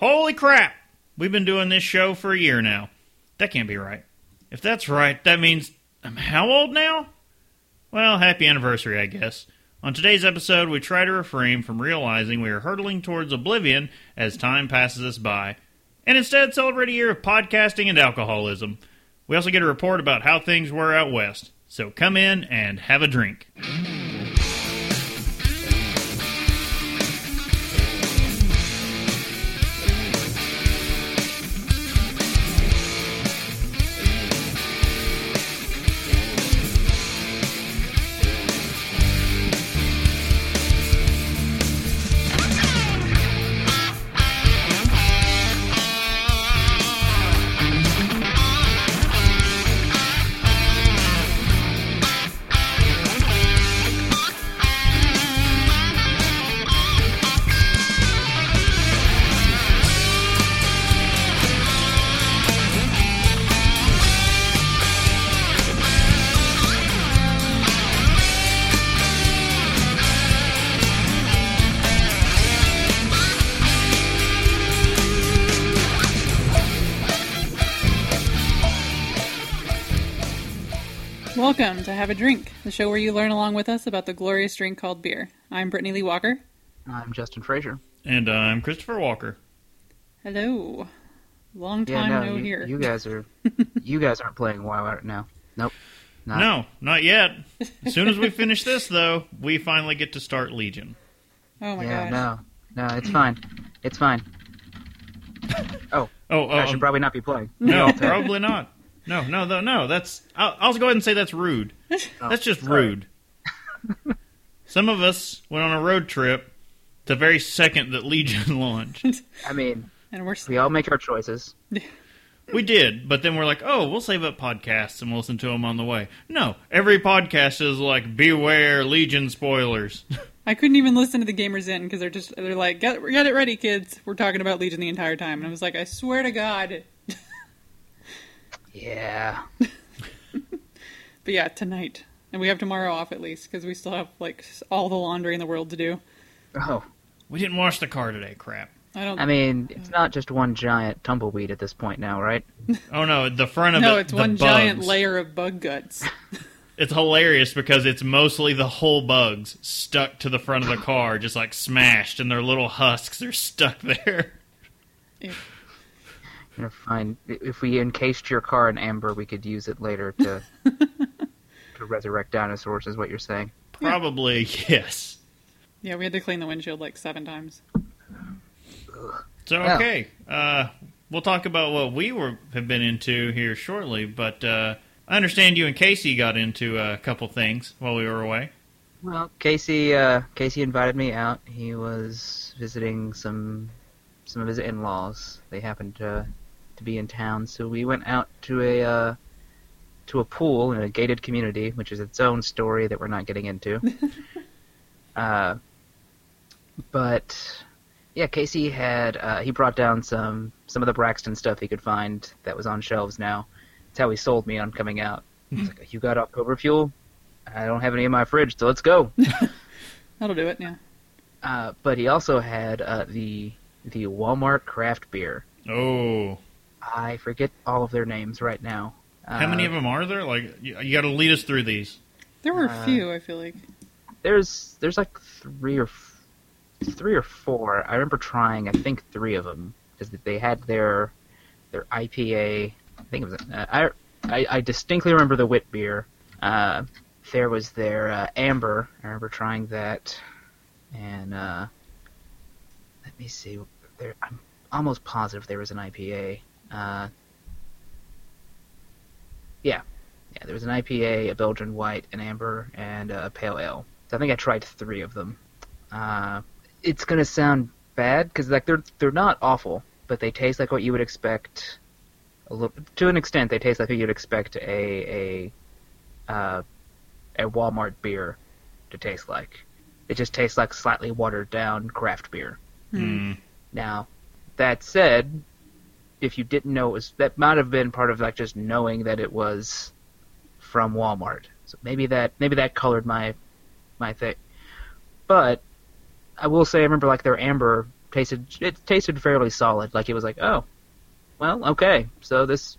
Holy crap! We've been doing this show for a year now. That can't be right. If that's right, that means I'm how old now? Well, happy anniversary, I guess. On today's episode, we try to refrain from realizing we are hurtling towards oblivion as time passes us by, and instead celebrate a year of podcasting and alcoholism. We also get a report about how things were out west. So come in and have a drink. Have a Drink, the show where you learn along with us about the glorious drink called beer. I'm Brittany Lee Walker. I'm Justin Frazier. And I'm Christopher Walker. Hello. Long Yeah, time no, no you, here. you guys are you guys aren't playing WoW right now. Nope. Not. No, not yet. As soon as we finish this, though, we finally get to start Legion. oh my yeah, gosh. no, no, it's fine. It's fine. Oh, Oh, oh I should um, probably not be playing. no, probably not. No, no, no, no. That's. I'll, I'll go ahead and say that's rude. Oh, that's just sorry. rude. Some of us went on a road trip the very second that Legion launched. I mean, And we're we all make our choices. We did, but then we're like, oh, we'll save up podcasts and we'll listen to them on the way. No, every podcast is like, beware Legion spoilers. I couldn't even listen to the Gamers In because they're just they're like get get it ready, kids. We're talking about Legion the entire time, and I was like, I swear to God. Yeah. But yeah, tonight, and we have tomorrow off at least because we still have like all the laundry in the world to do. Oh, we didn't wash the car today. Crap. I don't. I mean, it's not just one giant tumbleweed at this point now, right? Oh no, the front of no, it. it's the one giant layer of bug guts. It's hilarious because it's mostly the whole bugs stuck to the front of the car, just like smashed, and their little husks are stuck there. Yeah. You're gonna find if we encased your car in amber, we could use it later to to resurrect dinosaurs. Is what you're saying? Probably yes. yeah, we had to clean the windshield like seven times. So Well. okay, uh, we'll talk about what we were have been into here shortly. But uh, I understand you and Casey got into a couple things while we were away. Well, Casey, uh, Casey invited me out. He was visiting some some of his in-laws. They happened to to be in town, so we went out to a uh, to a pool in a gated community, which is its own story that we're not getting into. uh, but yeah, Casey had uh, he brought down some some of the Braxton stuff he could find that was on shelves now. That's how he sold me on coming out. He's like, "You got October fuel? I don't have any in my fridge, so let's go." That'll do it. Yeah. Uh, but he also had uh, the the Walmart craft beer. Oh, I forget all of their names right now. Uh, how many of them are there? Like you, you got to lead us through these. There were a Uh, few. I feel like. There's there's like three or f- three or four. I remember trying. I think three of them because they had their their IPA. I think it was. Uh, I, I I distinctly remember the wit beer. Uh, there was their uh, amber. I remember trying that, and uh, let me see. There, I'm almost positive there was an IPA. Yeah, yeah, there was an IPA, a Belgian white, an amber, and a pale ale. So I think I tried three of them. Uh, it's gonna sound bad because like they're they're not awful, but they taste like what you would expect. A little, to an extent, they taste like what you'd expect a a uh, a Walmart beer to taste like. It just tastes like slightly watered down craft beer. Hmm. Now, that said, if you didn't know it was that might have been part of like just knowing that it was from Walmart. So maybe that maybe that colored my my thing. But I will say I remember like their amber tasted it tasted fairly solid. Like it was like, oh, well, okay, so this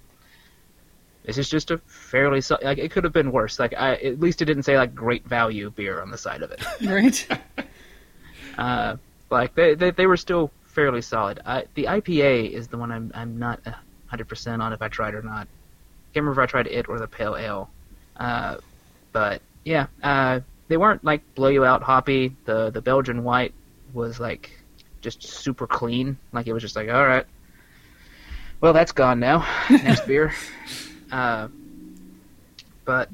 this is just a fairly so- like it could have been worse. Like I at least it didn't say like great value beer on the side of it. Right? uh, like they, they they were still fairly solid. I, the IPA is the one I'm I'm not hundred percent on if I tried or not. Can't remember if I tried it or the pale ale. Uh, but yeah, uh, they weren't like blow you out hoppy. The the Belgian white was like just super clean. Like it was just like all right. Well, that's gone now. Next beer. Uh, but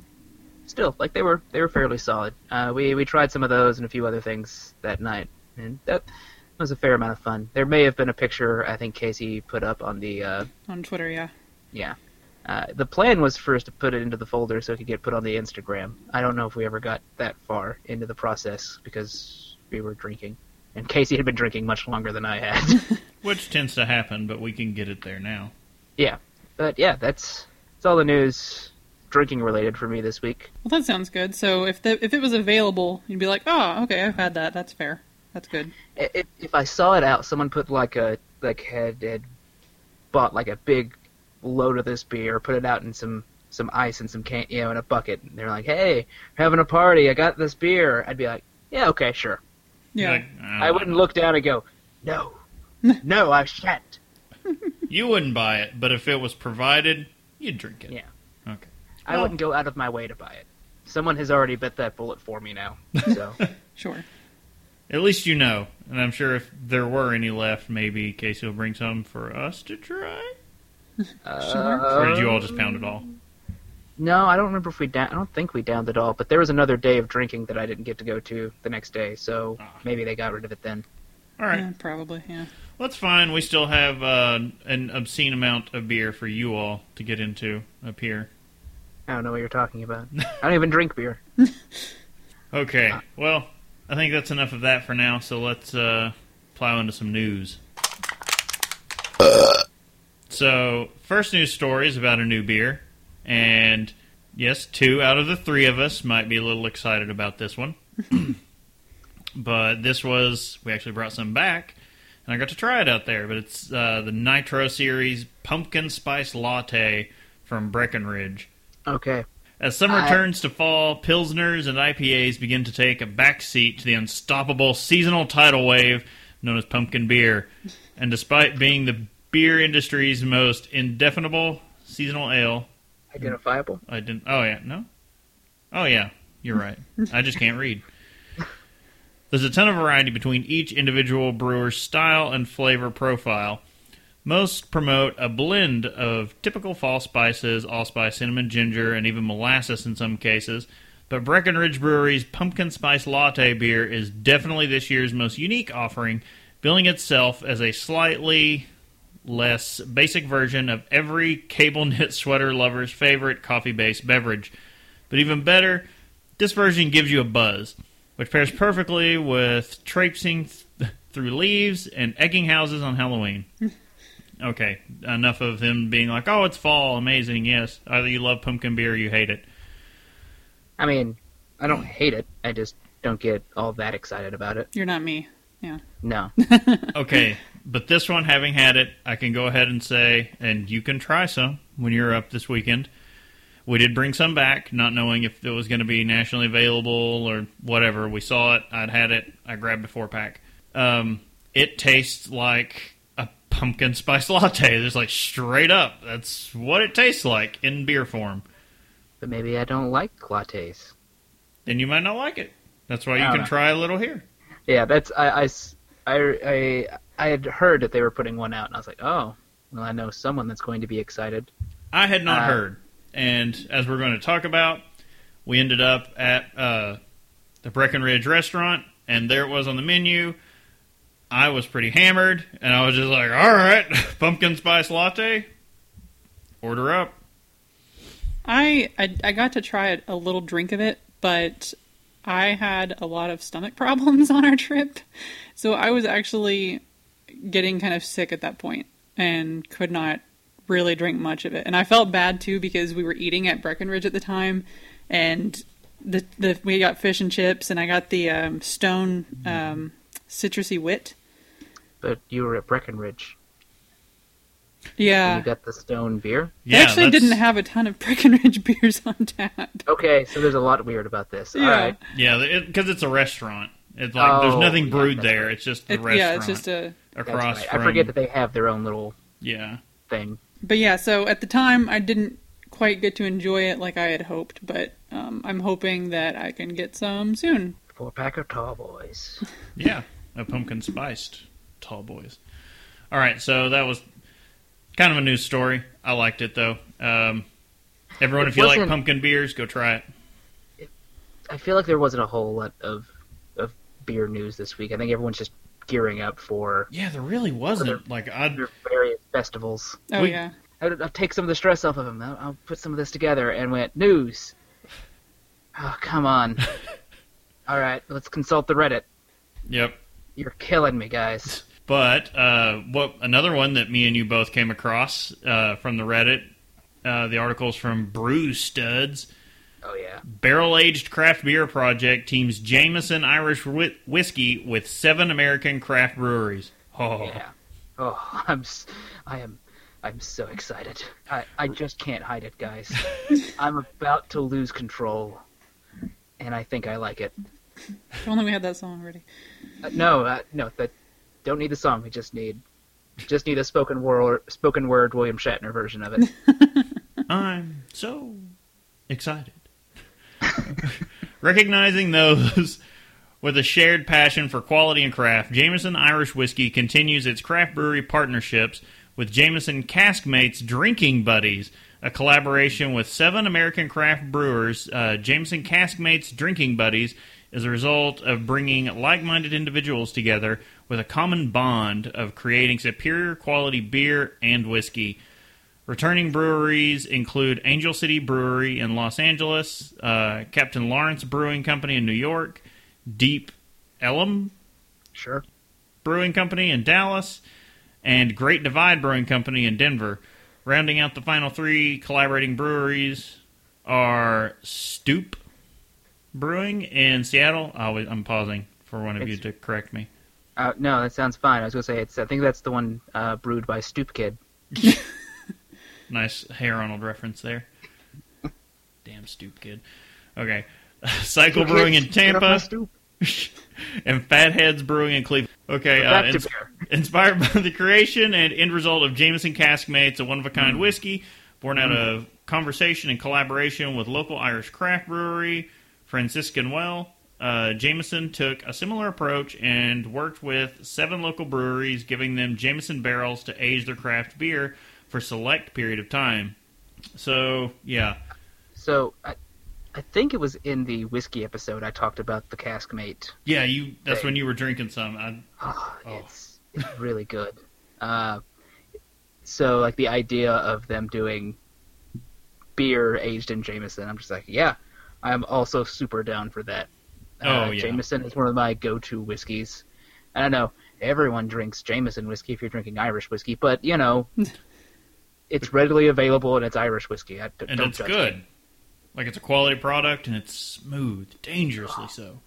still, like they were they were fairly solid. Uh, we we tried some of those and a few other things that night, and that was a fair amount of fun. There may have been a picture I think Casey put up on the uh, On Twitter, yeah. yeah. Uh, the plan was for us to put it into the folder so it could get put on the Instagram. I don't know if we ever got that far into the process because we were drinking, and Casey had been drinking much longer than I had. Which tends to happen, but we can get it there now. yeah, but yeah, that's that's all the news drinking related for me this week. Well, that sounds good. So if the if it was available, you'd be like, oh, okay, I've had that. That's fair. That's good. I- If, if I saw it out, someone put like a like had, had bought like a big load of this beer, put it out in some some ice and some can you know in a bucket. And they're like, "Hey, we're having a party. I got this beer." I'd be like, "Yeah, okay, sure." Yeah. Like, I uh, wouldn't look down and go, "No, no, I shan't." You wouldn't buy it, but if it was provided, you'd drink it. Yeah. Okay. I Well- wouldn't go out of my way to buy it. Someone has already bit that bullet for me now. So Sure. At least you know. And I'm sure if there were any left, maybe Casey will bring some for us to try. uh, Or did you all just pound it all? No, I don't remember if we down. I don't think we downed it all. But there was another day of drinking that I didn't get to go to the next day, so Ah. maybe they got rid of it then. All right. Yeah, probably. Yeah. Well, that's fine. We still have uh, an obscene amount of beer for you all to get into up here. I don't know what you're talking about. I don't even drink beer. Okay. Well, I think that's enough of that for now. So let's uh, plow into some news. So, first news story is about a new beer, and yes, two out of the three of us might be a little excited about this one. but this was we actually brought some back, and I got to try it out there. But it's uh, the Nitro Series Pumpkin Spice Latte from Breckenridge. Okay. As summer turns to fall, Pilsners and IPAs begin to take a backseat to the unstoppable seasonal tidal wave known as pumpkin beer. And despite being the beer industry's most indefinable seasonal ale, Identifiable. I didn't. Oh, yeah. No? Oh, yeah. You're right. I just can't read. There's a ton of variety between each individual brewer's style and flavor profile. Most promote a blend of typical fall spices, allspice, cinnamon, ginger, and even molasses in some cases. But Breckenridge Brewery's pumpkin spice latte beer is definitely this year's most unique offering, billing itself as a slightly less basic version of every cable knit sweater lover's favorite coffee based beverage. But even better, this version gives you a buzz, which pairs perfectly with traipsing th- through leaves and egging houses on Halloween. okay, enough of him being like, oh, it's fall, amazing, yes. Either you love pumpkin beer or you hate it. I mean, I don't hate it. I just don't get all that excited about it. You're not me. Yeah. No. Okay, but this one, having had it, I can go ahead and say, and you can try some when you're up this weekend. We did bring some back, not knowing if it was going to be nationally available or whatever. We saw it, I'd had it, I grabbed a four pack. Um, it tastes like a pumpkin spice latte. Just like straight up. That's what it tastes like in beer form. but maybe I don't like lattes. Then you might not like it. That's why you can know. try a little here. Yeah, that's I, I, I, I, had heard that they were putting one out, and I was like, oh, well, I know someone that's going to be excited. I had not Uh, heard. And as we're going to talk about, we ended up at uh, the Breckenridge restaurant, and there it was on the menu. I was pretty hammered, and I was just like, all right, pumpkin spice latte, order up. I, I I got to try a little drink of it, but I had a lot of stomach problems on our trip, so I was actually getting kind of sick at that point and could not really drink much of it. And I felt bad too because we were eating at Breckenridge at the time, and the the we got fish and chips, and I got the um, Stone um, citrusy wit. But you were at Breckenridge. Yeah. You got the stone beer. They Yeah, actually that's- didn't have a ton of Breckenridge beers on tap. Okay, so there's a lot weird about this. Yeah. right. Yeah, because it's a restaurant. It's like there's Oh, nothing yeah, brewed that's there. right. It's just the It, restaurant yeah, it's just a. That's across right. from. I forget that they have their own little Yeah, thing. But yeah, so at the time I didn't quite get to enjoy it like I had hoped, but um, I'm hoping that I can get some soon. Four pack of tall boys. yeah, a pumpkin spiced tall boys. All right, so that was kind of a news story. I liked it though. Um, everyone, It if you like pumpkin beers, go try it. I feel like there wasn't a whole lot of of beer news this week. I think everyone's just gearing up for Yeah, there really wasn't. Like I, their various festivals. Oh We- yeah. I'll, I'll take some of the stress off of them. I'll, I'll put some of this together and went news. Oh come on! All right, let's consult the Reddit. yep. You're killing me, guys. But uh, what another one that me and you both came across uh, from the Reddit, uh, the articles from Brew Studs. Oh yeah. Barrel aged craft beer project teams Jameson Irish whi- whiskey with seven American craft breweries. Oh, Yeah. Oh, I'm I am I'm so excited. I I just can't hide it, guys. I'm about to lose control, and I think I like it. If only we had that song ready. Uh, no, uh, no, that don't need the song. We just need just need a spoken word spoken word William Shatner version of it. I'm so excited. Recognizing those with a shared passion for quality and craft, Jameson Irish Whiskey continues its craft brewery partnerships with Jameson Caskmates Drinking Buddies, a collaboration with seven American craft brewers. Uh, Jameson Caskmates Drinking Buddies is a result of bringing like minded individuals together with a common bond of creating superior quality beer and whiskey. Returning breweries include Angel City Brewery in Los Angeles, uh, Captain Lawrence Brewing Company in New York, Deep Ellum Sure. Brewing Company in Dallas, and Great Divide Brewing Company in Denver. Rounding out the final three collaborating breweries are Stoup Brewing in Seattle. I was- I'm pausing for one of you to correct me. Uh, no, that sounds fine. I was gonna say it's. I think that's the one uh, brewed by Stoop Kid. Nice Hey Arnold reference there. Damn Stoop kid. Okay. Cycle Brewing in Get off my Tampa. and Fatheads Brewing in Cleveland. Okay, uh, ins- inspired by the creation and end result of Jameson Caskmates, a one of a Mm. kind whiskey born out of conversation and collaboration with local Irish craft brewery Franciscan Well. Uh, Jameson took a similar approach and worked with seven local breweries, giving them Jameson barrels to age their craft beer for select period of time. So yeah, So I, I think it was in the whiskey episode I talked about the Caskmate. yeah, you. That's Right. when you were drinking some. I, Oh, Oh. It's it's really good. Uh, so like the idea of them doing beer aged in Jameson, I'm just like, yeah, I'm also super down for that. Uh, Oh, yeah. Jameson is one of my go-to whiskeys. I don't know, everyone drinks Jameson whiskey if you're drinking Irish whiskey, but you know, it's readily available and it's Irish whiskey. I, d- and don't it's good. me. Like it's a quality product and it's smooth, dangerously so.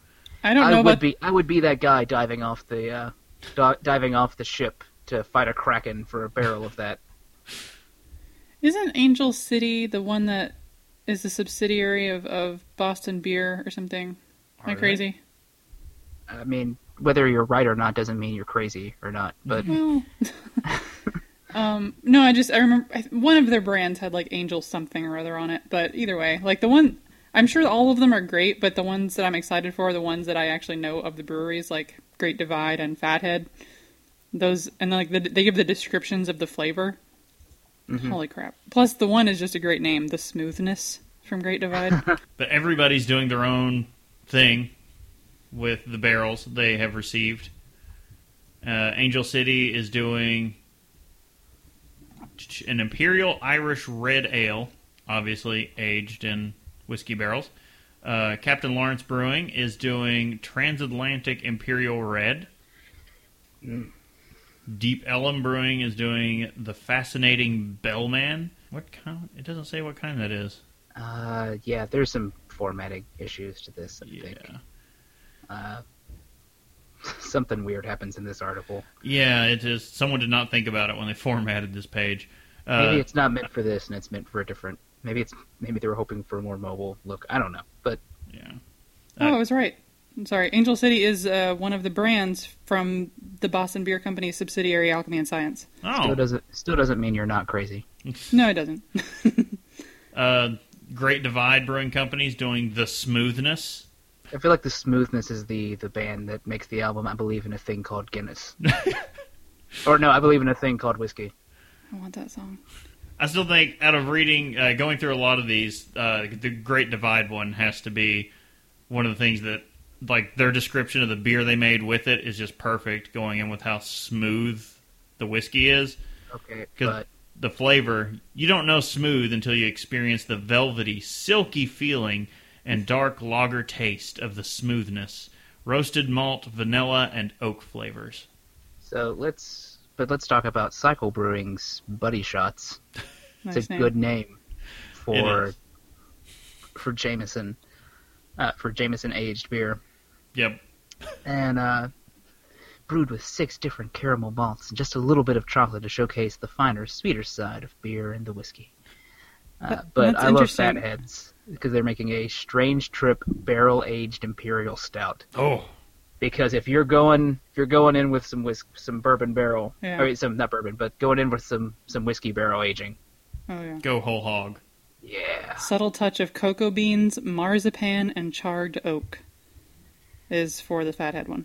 I don't know. I would about be I would be that guy diving off the uh, di- diving off the ship to fight a kraken for a barrel of that. Isn't Angel City the one that is a subsidiary of, of Boston Beer or something? Am I Are they? crazy? I mean, whether you're right or not doesn't mean you're crazy or not. But Well, um, no, I just I remember I- one of their brands had like Angel something or other on it. But either way, like the one I'm sure all of them are great, but the ones that I'm excited for are the ones that I actually know of the breweries, like Great Divide and Fathead. Those and like the, they give the descriptions of the flavor. Mhm. Holy crap! Plus, the one is just a great name, the Smoothness from Great Divide. But everybody's doing their own thing with the barrels they have received. Uh, Angel City is doing an Imperial Irish Red Ale, obviously aged in whiskey barrels. Uh, Captain Lawrence Brewing is doing Transatlantic Imperial Red. Mm. Deep Ellum Brewing is doing the Fascinating Bellman. What kind? It doesn't say what kind that is. uh, yeah, there's some formatting issues to this. I Yeah. think. Uh, something weird happens in this article. Yeah, it just someone did not think about it when they formatted this page. Uh, Maybe it's not meant for this, and it's meant for a different. Maybe it's maybe they were hoping for a more mobile look. I don't know, but yeah. Oh, I was right. I'm sorry. Angel City is uh, one of the brands from the Boston Beer Company subsidiary Alchemy and Science. still Oh, doesn't still doesn't mean you're not crazy. No, it doesn't. uh, Great Divide Brewing Company's doing the Smoothness. I feel like the smoothness is the the band that makes the album. I believe in a thing called Guinness, or no, I believe in a thing called whiskey. I want that song. I still think, out of reading, uh, going through a lot of these, uh, the Great Divide one has to be one of the things that, like, their description of the beer they made with it is just perfect, going in with how smooth the whiskey is. Okay, 'Cause but the flavor, you don't know smooth until you experience the velvety, silky feeling and dark lager taste of the smoothness. Roasted malt, vanilla, and oak flavors. so let's but let's talk about Cycle Brewing's Buddy Shots. Nice It's a name. good name for is. for Jameson, uh, for Jameson aged beer. Yep. and uh, brewed with six different caramel malts and just a little bit of chocolate to showcase the finer, sweeter side of beer and the whiskey. Uh, That- but I love interesting. Fatheads because they're making a Strange Trip barrel aged imperial stout. Oh, Because if you're going if you're going in with some whis- some bourbon barrel, Yeah. I mean some not bourbon, but going in with some some whiskey barrel aging, Oh yeah. go whole hog. yeah, Subtle touch of cocoa beans, marzipan, and charred oak is for the fathead one.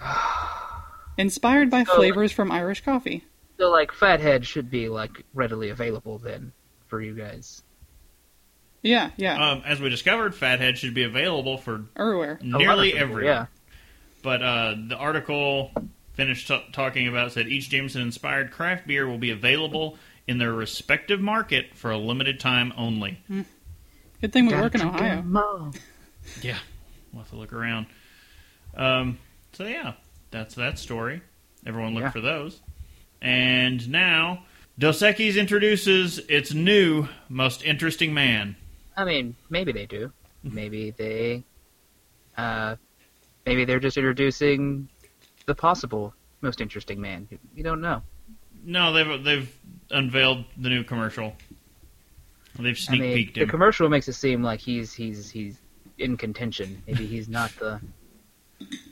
Inspired by So- flavors from Irish coffee. so like Fathead should be like readily available then for you guys. Yeah, yeah. Um, as we discovered, Fathead should be available for Everywhere. A lot of nearly people, every. yeah. But uh, the article finished t- talking about said each Jameson inspired craft beer will be available in their respective market for a limited time only. Good thing we Gotta work in Ohio. Ohio. 'em. Yeah, we'll have to look around. Um, so yeah, that's that story. Everyone look Yeah. for those. And now, Dos Equis introduces its new most interesting man. I mean, maybe they do. Maybe they, uh, maybe they're just introducing the possible most interesting man. You- don't know. No, they've they've unveiled the new commercial. They've I sneak mean, peeked the commercial makes it seem like he's he's he's in contention. Maybe he's not the.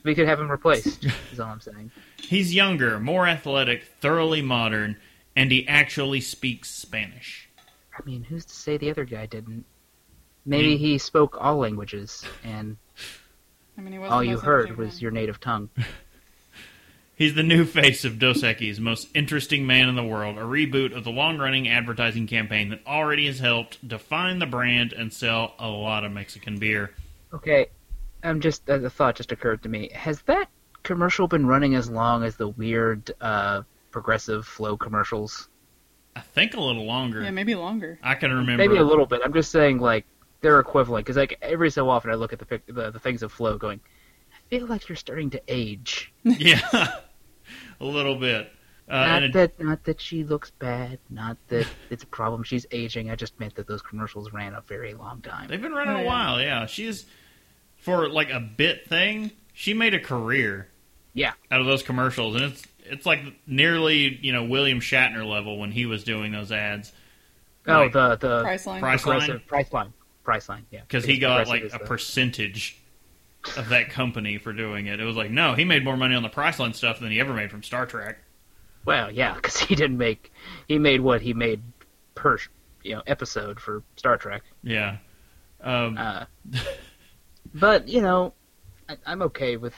We could have him replaced. Is all I'm saying. He's younger, more athletic, thoroughly modern, and he actually speaks Spanish. I mean, who's to say the other guy didn't? Maybe hmm. he spoke all languages, and I mean, he was all you heard was man. your native tongue. He's the new face of Dos Equis, most interesting man in the world, a reboot of the long-running advertising campaign that already has helped define the brand and sell a lot of Mexican beer. Okay, I'm just a thought just occurred to me. Has that commercial been running as long as the weird uh, progressive Flo commercials? I think a little longer. Yeah, maybe longer. I can remember. Maybe a little bit. I'm just saying like they're equivalent because like every so often I look at the, pic- the the things of Flo going. I feel like you're starting to age. Yeah, a little bit. Uh, not and it- that not that she looks bad. Not that it's a problem. She's aging. I just meant that those commercials ran a very long time. they've been running Oh, a yeah. while. Yeah, she's for like a bit thing. She made a career. Yeah. out of those commercials, and it's it's like nearly you know William Shatner level when he was doing those ads. Oh, Like, the the Priceline. Price- progressive Priceline. Price line. Yeah. because he got like a the- percentage of that company for doing it. It was like, no, he made more money on the Priceline stuff than he ever made from Star Trek. Well, yeah, because he didn't make he made what he made per you know episode for Star Trek. Yeah. Um, Uh, but you know, I, I'm okay with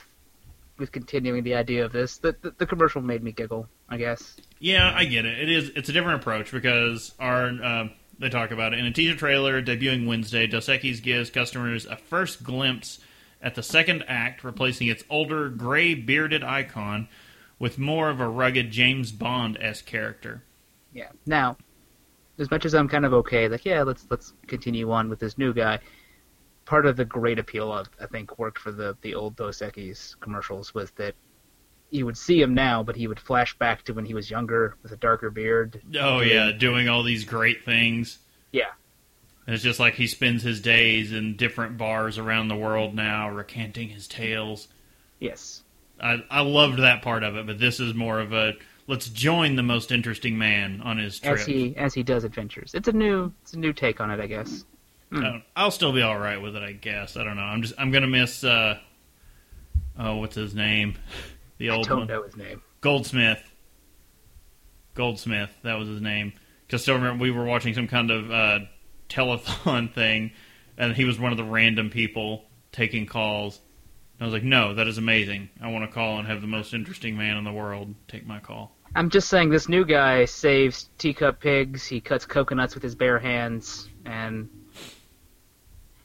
with continuing the idea of this. The, the the commercial made me giggle. I guess. yeah, I get it. It is. It's a different approach because our uh, they talk about it in a teaser trailer debuting Wednesday. Dos Equis gives customers a first glimpse at the second act, replacing its older gray bearded icon with more of a rugged James Bond esque character. Yeah. Now, as much as I'm kind of okay, like yeah, let's let's continue on with this new guy. Part of the great appeal of I think worked for the the old Dos Equis commercials was that you would see him now, but he would flash back to when he was younger with a darker beard. Oh yeah, doing all these great things. Yeah. And it's just like he spends his days in different bars around the world now, recanting his tales. Yes. I, I loved that part of it, but this is more of a let's join the most interesting man on his trip. As he as he does adventures, it's a new it's a new take on it, I guess. Uh, I'll still be all right with it, I guess. I don't know. I'm just I'm gonna miss. Uh, oh, what's his name? The I old don't one, know his name. Goldsmith. Goldsmith, that was his name. Because still remember we were watching some kind of uh, telethon thing, and he was one of the random people taking calls. And I was like, no, that is amazing. I want to call and have the most interesting man in the world take my call. I'm just saying this new guy saves teacup pigs. He cuts coconuts with his bare hands, and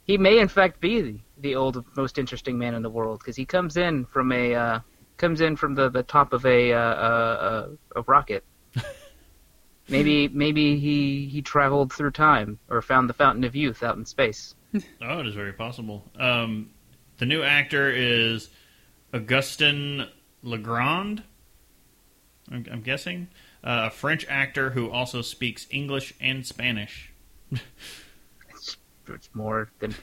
he may in fact be the, the old most interesting man in the world because he comes in from a uh, comes in from the, the top of a uh, uh, a, a rocket. maybe maybe he he traveled through time or found the fountain of youth out in space. Oh, it is very possible. Um, the new actor is Augustin Legrand. I'm, I'm guessing uh, a French actor who also speaks English and Spanish. It's, more than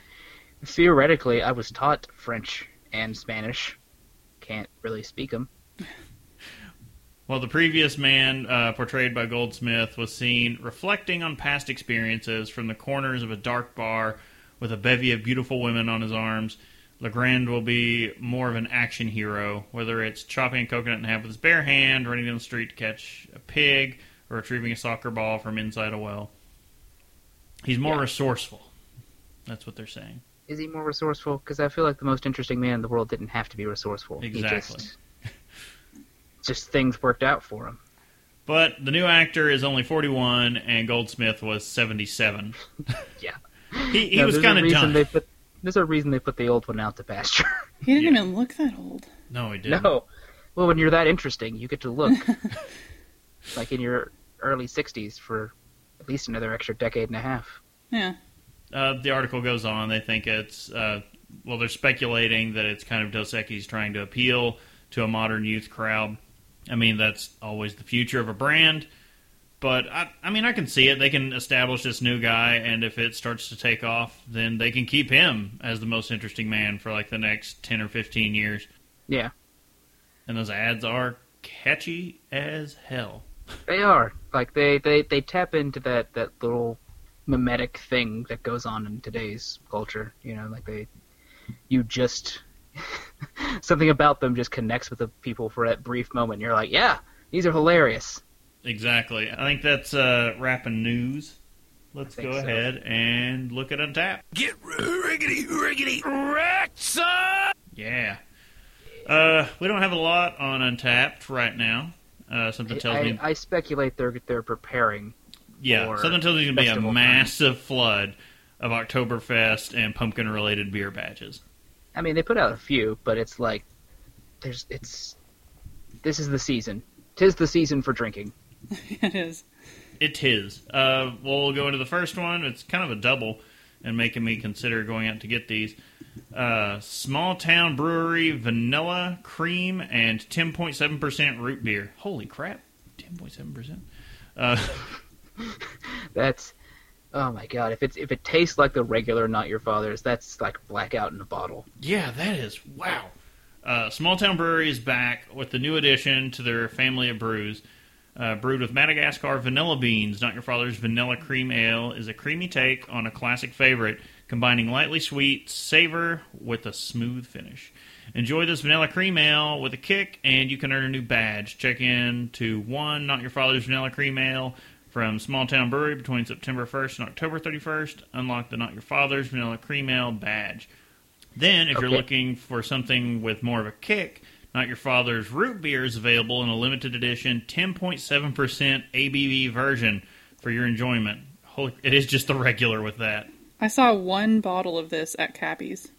theoretically. I was taught French and Spanish. Can't really speak them. Well, the previous man, uh, portrayed by Goldsmith, was seen reflecting on past experiences from the corners of a dark bar with a bevy of beautiful women on his arms. Legrand will be more of an action hero, whether it's chopping a coconut in half with his bare hand, running down the street to catch a pig, or retrieving a soccer ball from inside a well. He's more Yeah. resourceful. That's what they're saying. Is he more resourceful? Because I feel like the most interesting man in the world didn't have to be resourceful. He Exactly. just, just things worked out for him. But the new actor is only 41, and Goldsmith was 77. Yeah. He, he No, was kind of reason done. They put, there's a reason they put the old one out to pasture. He didn't Yeah. even look that old. No, he didn't. no. Well, when you're that interesting, you get to look like in your early 60s for at least another extra decade and a half. Yeah. Uh, the article goes on. They think it's uh, well, they're speculating that it's kind of Dos Equis trying to appeal to a modern youth crowd. I mean, that's always the future of a brand. But I, I mean, I can see it. They can establish this new guy, and if it starts to take off, then they can keep him as the most interesting man for like the next ten or fifteen years. Yeah, And those ads are catchy as hell. they are. Like they, they, they tap into that, that little mimetic thing that goes on in today's culture. You know, like they, you just something about them just connects with the people for that brief moment. You're like, yeah, these are hilarious. Exactly. I think that's uh, rapping news. Let's go so. ahead and look at Untappd. Get riggedy, riggedy, wrecked, son! Yeah. Uh, we don't have a lot on Untappd right now. Uh, something tells I, me, I speculate they're they're preparing. Yeah, for something tells me there's gonna be a festival time. massive flood of Oktoberfest and pumpkin-related beer badges. I mean, they put out a few, but it's like there's it's this is the season. Tis the season for drinking. it is. It is. Uh, we'll go into the first one. It's kind of a double, and making me consider going out to get these. Uh, Small Town Brewery Vanilla Cream and 10.7% root beer. Holy crap! 10.7%. Uh, That's oh my god. If it's if it tastes like the regular Not Your Father's, that's like blackout in a bottle. yeah, that is wow. Uh, Small Town Brewery is back with the new addition to their family of brews. Uh, brewed with Madagascar vanilla beans, Not Your Father's Vanilla Cream Ale is a creamy take on a classic favorite, combining lightly sweet savor with a smooth finish. Enjoy this vanilla cream ale with a kick, and you can earn a new badge. Check in to one Not Your Father's Vanilla Cream Ale from Small Town Brewery between September 1st and October 31st. Unlock the Not Your Father's Vanilla Cream Ale badge. Then, if you're looking for something with more of a kick, Not Your Father's Root Beer is available in a limited edition 10.7% ABV version for your enjoyment. Holy, it is just the regular with that. I saw one bottle of this at Cappy's,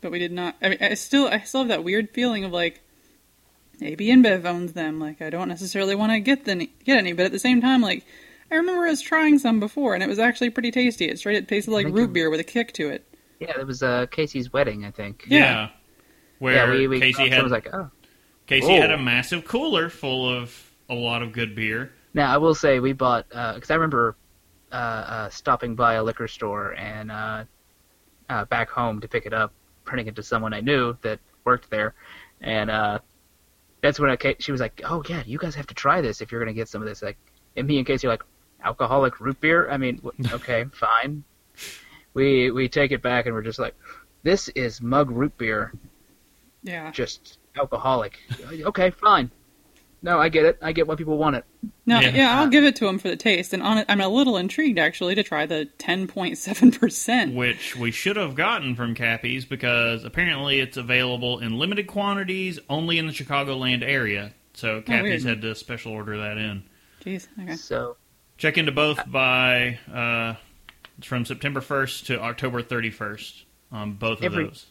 but we did not. I mean, I still, I still have that weird feeling of like, AB InBev owns them. Like, I don't necessarily want to get the get any, but at the same time, like, I remember us trying some before, and it was actually pretty tasty. It straight, it tasted like root I'm- beer with a kick to it. Yeah, that was uh, Casey's wedding, I think. Yeah. Where yeah, we, we Casey had was like, oh. Casey had a massive cooler full of a lot of good beer. Now I will say we bought because I remember uh, uh, stopping by a liquor store and uh, uh, back home to pick it up, printing it to someone I knew that worked there, and uh, that's when I ca- she was like, "Oh yeah, you guys have to try this if you're gonna get some of this." Like, and me and Casey are like, "Alcoholic root beer." I mean, okay, fine. We we take it back and we're just like, "This is mug root beer, Yeah. just alcoholic." okay, fine. No, I get it. I get why people want it. No, Yeah. yeah, I'll give it to them for the taste, and on it, I'm a little intrigued actually to try the 10.7 percent. which we should have gotten from Cappy's because apparently it's available in limited quantities only in the Chicagoland area. So Cappy's weird. had to special order that in. Jeez. Okay. So Check into both by uh, from September 1st to October 31st on both of Every- those.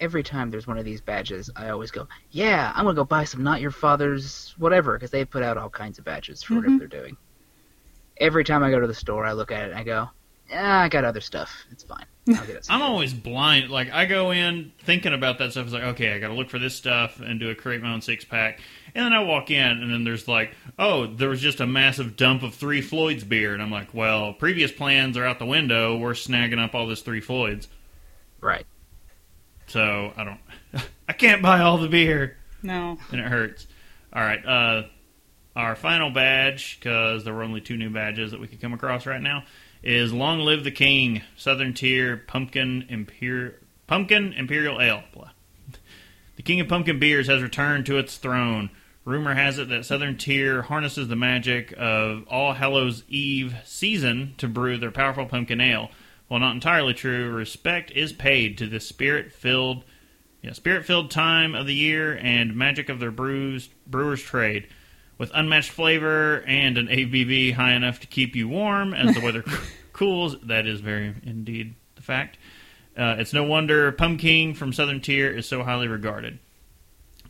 Every time there's one of these badges, I always go, "Yeah, I'm gonna go buy some Not Your Father's whatever," because they put out all kinds of badges for whatever mm-hmm. they're doing. Every time I go to the store, I look at it and I go, "Yeah, I got other stuff. It's fine. I'll get it." I'm always blind. Like I go in thinking about that stuff. It's like, okay, I got to look for this stuff and do a create my own six pack. And then I walk in, and then there's like, oh, there was just a massive dump of Three Floyds beer, and I'm like, well, previous plans are out the window. We're snagging up all this Three Floyds, right. So I don't, I can't buy all the beer, No. and it hurts. All right, uh, our final badge because there were only two new badges that we could come across right now is Long Live the King Southern Tier Pumpkin Imperial Pumpkin Imperial Ale. The King of Pumpkin Beers has returned to its throne. Rumor has it that Southern Tier harnesses the magic of All Hallows Eve season to brew their powerful pumpkin ale. While not entirely true, respect is paid to the spirit-filled, yeah, spirit-filled time of the year and magic of their brews brewers trade. With unmatched flavor and an ABV high enough to keep you warm as the weather cools, that is very indeed the fact. Uh, it's no wonder Pumpkin from Southern Tier is so highly regarded.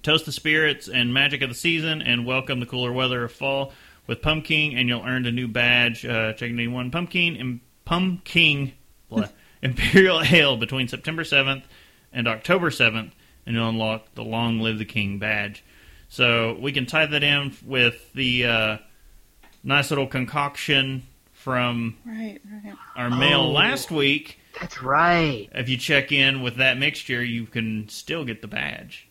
Toast the spirits and magic of the season and welcome the cooler weather of fall with Pumpkin, and you'll earn a new badge. Uh, check one Pumpkin and Pumpkin blah, Imperial Ale between September 7th and October 7th, and you'll unlock the Long Live the King badge. So we can tie that in with the uh, nice little concoction from Right. Right. our mail Oh. last week. That's right. If you check in with that mixture, you can still get the badge.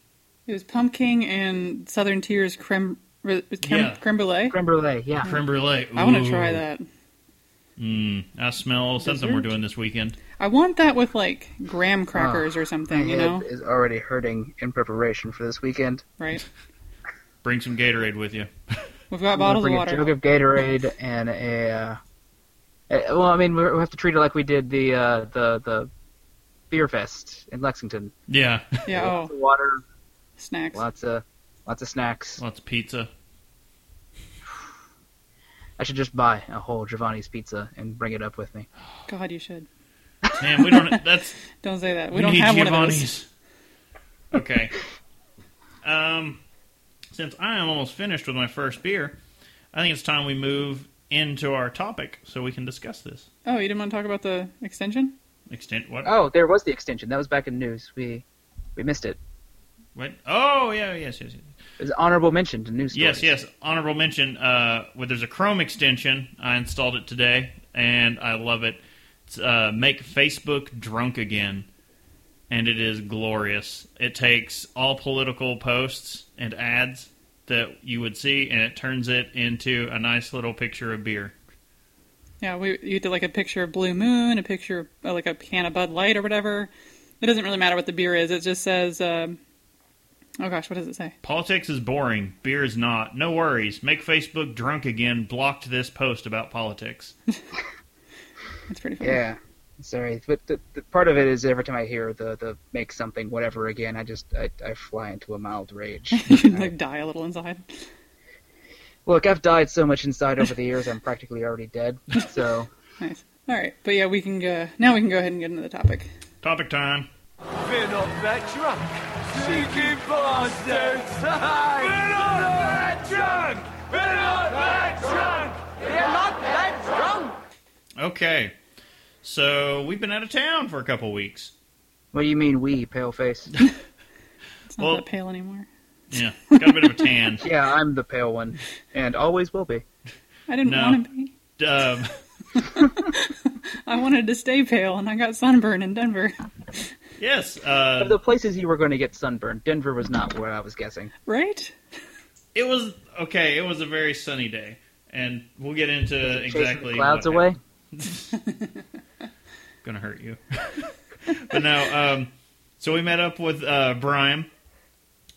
It was pumpkin and Southern Tier creme creme, Yeah. creme brulee. Creme brulee. Yeah. Creme brulee. I want to try that. Mm, I smell something we're doing this weekend. I want that with like graham crackers or My something. You head know, is already hurting in preparation for this weekend. right? Bring some Gatorade with you. We've got I'm bottles of bring water. a jug of Gatorade and a. Uh, well, I mean, we we have to treat it like we did the uh, the the beer fest in Lexington. Yeah, Yeah. Lots Oh, of water, snacks. lots of lots of snacks. lots of pizza. I should just buy a whole Giovanni's pizza and bring it up with me. God, you should. Man, we don't. That's Don't say that. We, we, don't need have one of those. Giovanni's. Okay. Um, since I am almost finished with my first beer, I think it's time we move into our topic so we can discuss this. Oh, you didn't want to talk about the extension? Extent what? Oh, there was the extension. That was back in news. We we missed it. What? Oh, yeah, yes, yes, yes. It was an honorable mention to news. Yes, stories. yes. Honorable mention. Uh, where there's a Chrome extension. I installed it today, and I love it. It's uh, make Facebook drunk again, and it is glorious. It takes all political posts and ads that you would see, and it turns it into a nice little picture of beer. Yeah, we you did like a picture of Blue Moon, a picture of uh, like a can of Bud Light or whatever. It doesn't really matter what the beer is. It just says, um, oh gosh, what does it say? Politics is boring. Beer is not. No worries. Make Facebook drunk again. Blocked this post about politics. It's pretty funny. Yeah. Sorry, but the, the part of it is every time I hear the the make something whatever again, I just I, I fly into a mild rage. you like die a little inside. Look, I've died so much inside over the years, I'm practically already dead. So Nice. All right, but yeah, we can go now. We can go ahead and get into the topic. Topic time. We're not that drunk. Cheeky bastards. We're not that drunk. We're not that drunk. We're not that drunk. Okay. So we've been out of town for a couple weeks. what do you mean we pale face? It's not Well- that pale anymore. Yeah, got a bit of a tan. yeah, I'm the pale one, and always will be. I didn't No. want to be. Um, I wanted to stay pale, and I got sunburn in Denver. Yes. Uh, Of the places you were going to get sunburned, Denver was not where I was guessing. Right? it was okay. It was a very sunny day, and we'll get into exactly the clouds what away. gonna hurt you. but no, um, so we met up with uh, Brian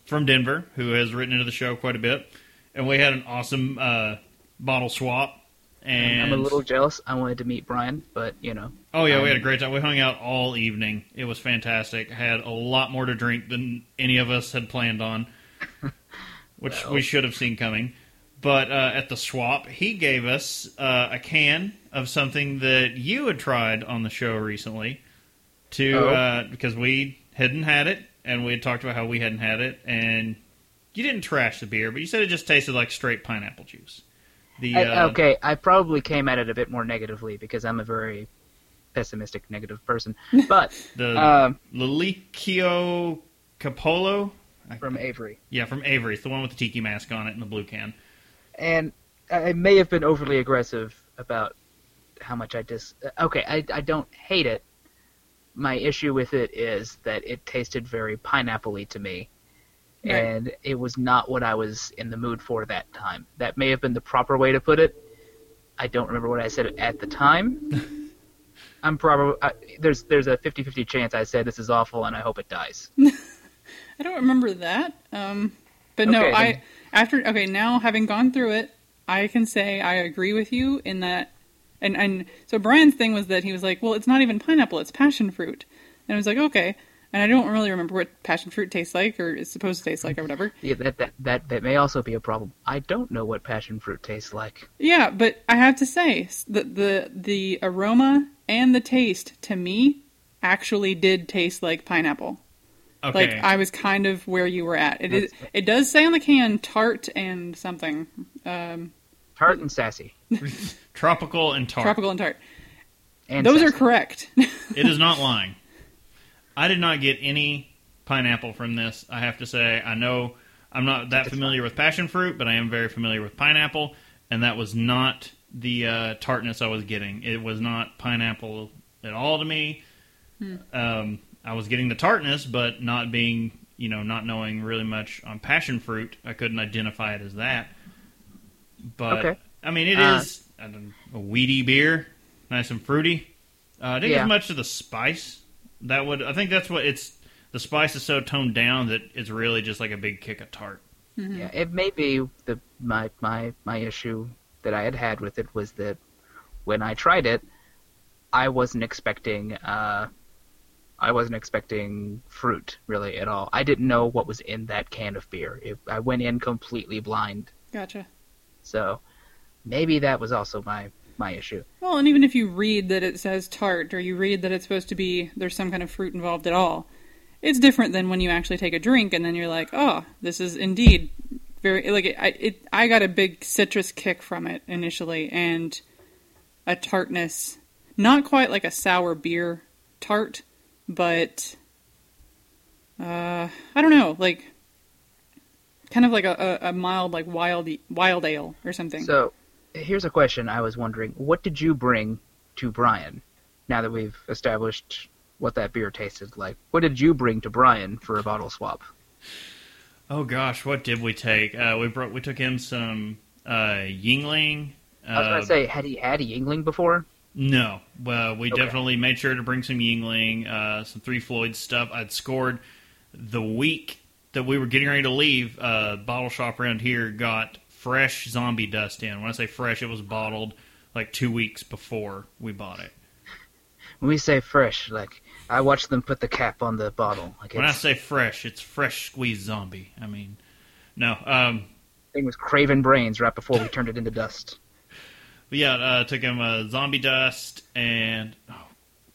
from Denver, who has written into the show quite a bit, and we had an awesome uh, bottle swap. And I'm a little jealous. I wanted to meet Brian, but you know, oh yeah, we had a um, great time. We hung out all evening. It was fantastic. Had a lot more to drink than any of us had planned on, which Well. we should have seen coming. But uh, at the swap, he gave us uh, a can of something that you had tried on the show recently. To Oh. uh, because we hadn't had it, and we had talked about how we hadn't had it, and you didn't trash the beer, but you said it just tasted like straight pineapple juice. The I, uh, okay, I probably came at it a bit more negatively because I'm a very pessimistic, negative person. But the um, Liliko'i Kepolo. From Avery, Yeah, from Avery. It's the one with the tiki mask on it and the blue can. and I may have been overly aggressive about how much I dis. Okay, I I don't hate it. My issue with it is that it tasted very pineapple-y to me. Right. and it was not what I was in the mood for that time. That may have been the proper way to put it. I don't remember what I said at the time. I'm probably I, there's there's a 50-50 chance I said this is awful and I hope it dies. I don't remember that. Um, but no, Okay, I then- after okay now having gone through it, I can say I agree with you in that. And and so Brian's thing was that he was like, well, it's not even pineapple, it's passion fruit, and I was like, okay. And I don't really remember what passion fruit tastes like or is supposed to taste like or whatever. Yeah, that, that that that may also be a problem. I don't know what passion fruit tastes like. Yeah, but I have to say s- the the the aroma and the taste to me actually did taste like pineapple. Okay. Like I was kind of where you were at. It is. That's- It does say on the can tart and something. Um, Tart and sassy. Tropical and tart. tropical and tart. And Those are correct. It is not lying. I did not get any pineapple from this. I have to say, I know I'm not that familiar with passion fruit, but I am very familiar with pineapple, and that was not the uh, tartness I was getting. It was not pineapple at all to me. Um, I was getting the tartness, but not being, you know, not knowing really much on passion fruit, I couldn't identify it as that. But Okay. I mean, it Uh, is I don't, a weedy beer, nice and fruity. Uh, I didn't Yeah. get much of the spice. That would I think that's what it's. The spice is so toned down that it's really just like a big kick of tart. Yeah, it may be the my my my issue that I had had with it was that when I tried it, I wasn't expecting uh, I wasn't expecting fruit really at all. I didn't know what was in that can of beer. It, I went in completely blind, gotcha. so maybe that was also my my issue. Well, and even if you read that it says tart, or you read that it's supposed to be there's some kind of fruit involved at all, it's different than when you actually take a drink and then you're like, oh, this is indeed very like it. I, it, I got a big citrus kick from it initially, and a tartness, not quite like a sour beer tart, but uh, I don't know, like kind of like a, a, a mild like wild wild ale or something. So here's a question I was wondering: What did you bring to Brian? Now that we've established what that beer tasted like, what did you bring to Brian for a bottle swap? Oh gosh, what did we take? Uh, we brought we took him some uh, Yuengling. Uh, I was gonna say, had he had a Yuengling before? No, well, we Okay. definitely made sure to bring some Yuengling, uh, some Three Floyd stuff. I'd scored the week that we were getting ready to leave. Uh, bottle shop around here got fresh zombie dust in. When I say fresh, it was bottled like two weeks before we bought it. When we say fresh, like I watched them put the cap on the bottle. Like When I say fresh, it's fresh squeezed zombie. I mean, no. Um, thing was craven brains right before we turned it into dust. But yeah, uh, took him uh, zombie dust and oh,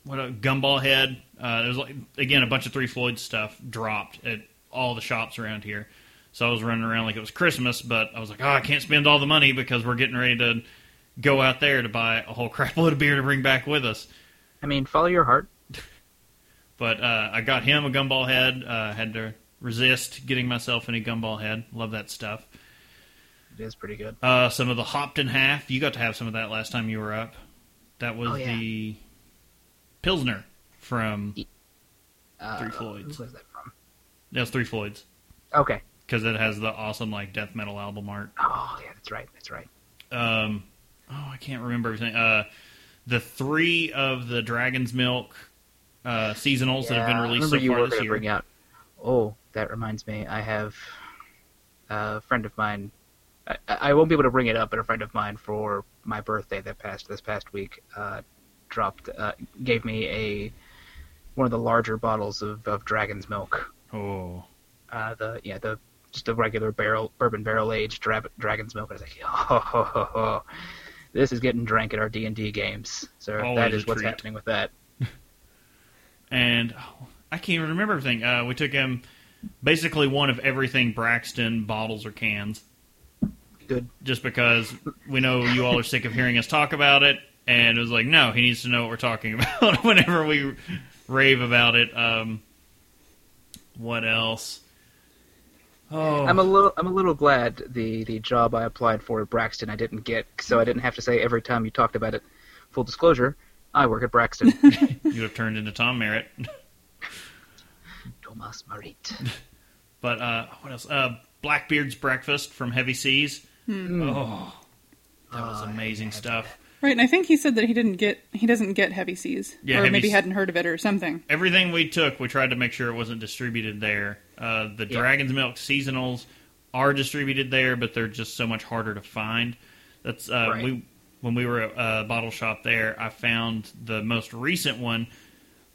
what a gumball head. Uh, there was like again a bunch of Three Floyd stuff dropped at all the shops around here. So I was running around like it was Christmas, but I was like, oh, I can't spend all the money because we're getting ready to go out there to buy a whole crap load of beer to bring back with us. I mean, follow your heart. But uh, I got him a gumball head. Uh, had to resist getting myself any gumball head. Love that stuff. It is pretty good. Uh, some of the hopped in half. You got to have some of that last time you were up. That was Oh, yeah. the Pilsner from Uh, Three Floyds. Who was that from? That's Three Floyds Okay. Because it has the awesome like death metal album art. Oh yeah, that's right. That's right. Um, oh, I can't remember everything. Uh, the three of the Dragon's Milk uh, seasonals that have been Yeah, released so far this year. Bring out. Oh, that reminds me. I have a friend of mine. I, I won't be able to bring it up, but a friend of mine for my birthday that passed this past week uh, dropped uh, gave me a one of the larger bottles of, of Dragon's Milk. Oh, Uh, the yeah the just a regular barrel bourbon barrel aged dra- Dragon's Milk. I was like, oh, ho, ho, ho. this is getting drank at our D and D games. So Always that is what's treat. happening with that. and oh, I can't even remember everything. Uh, we took him basically one of everything Braxton bottles or cans, Good. just because we know you all are sick of hearing us talk about it, and it was like, no, he needs to know what we're talking about whenever we rave about it. Um, what else? Oh, I'm a little I'm a little glad the the job I applied for at Braxton I didn't get, so I didn't have to say every time you talked about it. Full disclosure, I work at Braxton. you have turned into Tom Merritt. Thomas Marit. But uh, what else? Uh, Blackbeard's breakfast from Heavy Seas. Hmm. Oh, that was Oh, amazing had stuff. Right, and I think he said that he didn't get he doesn't get heavy seas, Yeah, or Heavy maybe S- hadn't heard of it or something. Everything we took, we tried to make sure it wasn't distributed there. Uh, the Yeah. Dragon's Milk seasonals are distributed there, but they're just so much harder to find. That's uh, Right. we when we were at a bottle shop there. I found the most recent one,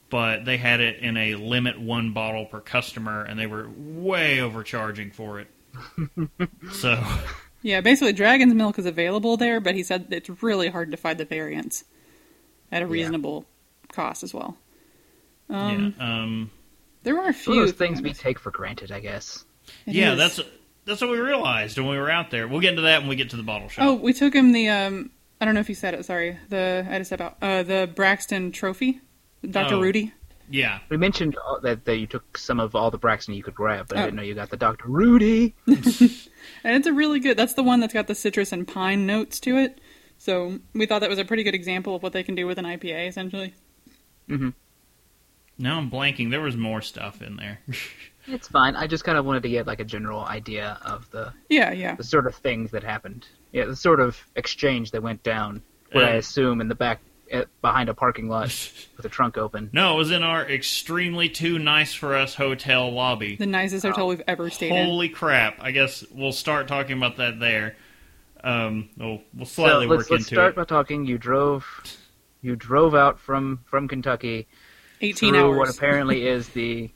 but they had it in a limit one bottle per customer, and they were way overcharging for it. so Yeah, basically, Dragon's Milk is available there, but he said it's really hard to find the variants at a reasonable cost as well. Um, yeah, um, There are a few those things we take for granted, I guess. It yeah, is. that's that's what we realized when we were out there. We'll get into that when we get to the bottle shop. Oh, we took him the um. I don't know if you said it. Sorry, the I had to step out. Uh, the Braxton Trophy, Dr. Oh. Rudy. yeah, We mentioned that, that you took some of all the Braxton you could grab, but I Oh. didn't know you got the Dr. Rudy. And it's a really good. That's the one that's got the citrus and pine notes to it. So we thought that was a pretty good example of what they can do with an IPA, essentially. Now I'm blanking. There was more stuff in there. It's fine. I just kind of wanted to get like a general idea of the Yeah, yeah. the sort of things that happened. Yeah, the sort of exchange that went down. What I Uh, assume in the back, uh, behind a parking lot with the trunk open. No, it was in our extremely too nice for us hotel lobby. The nicest hotel we've ever stayed in. Holy crap! I guess we'll start talking about that there. Um, we'll, we'll So slightly let's work let's into start it. by talking. You drove, you drove out from from Kentucky 18 through what apparently is the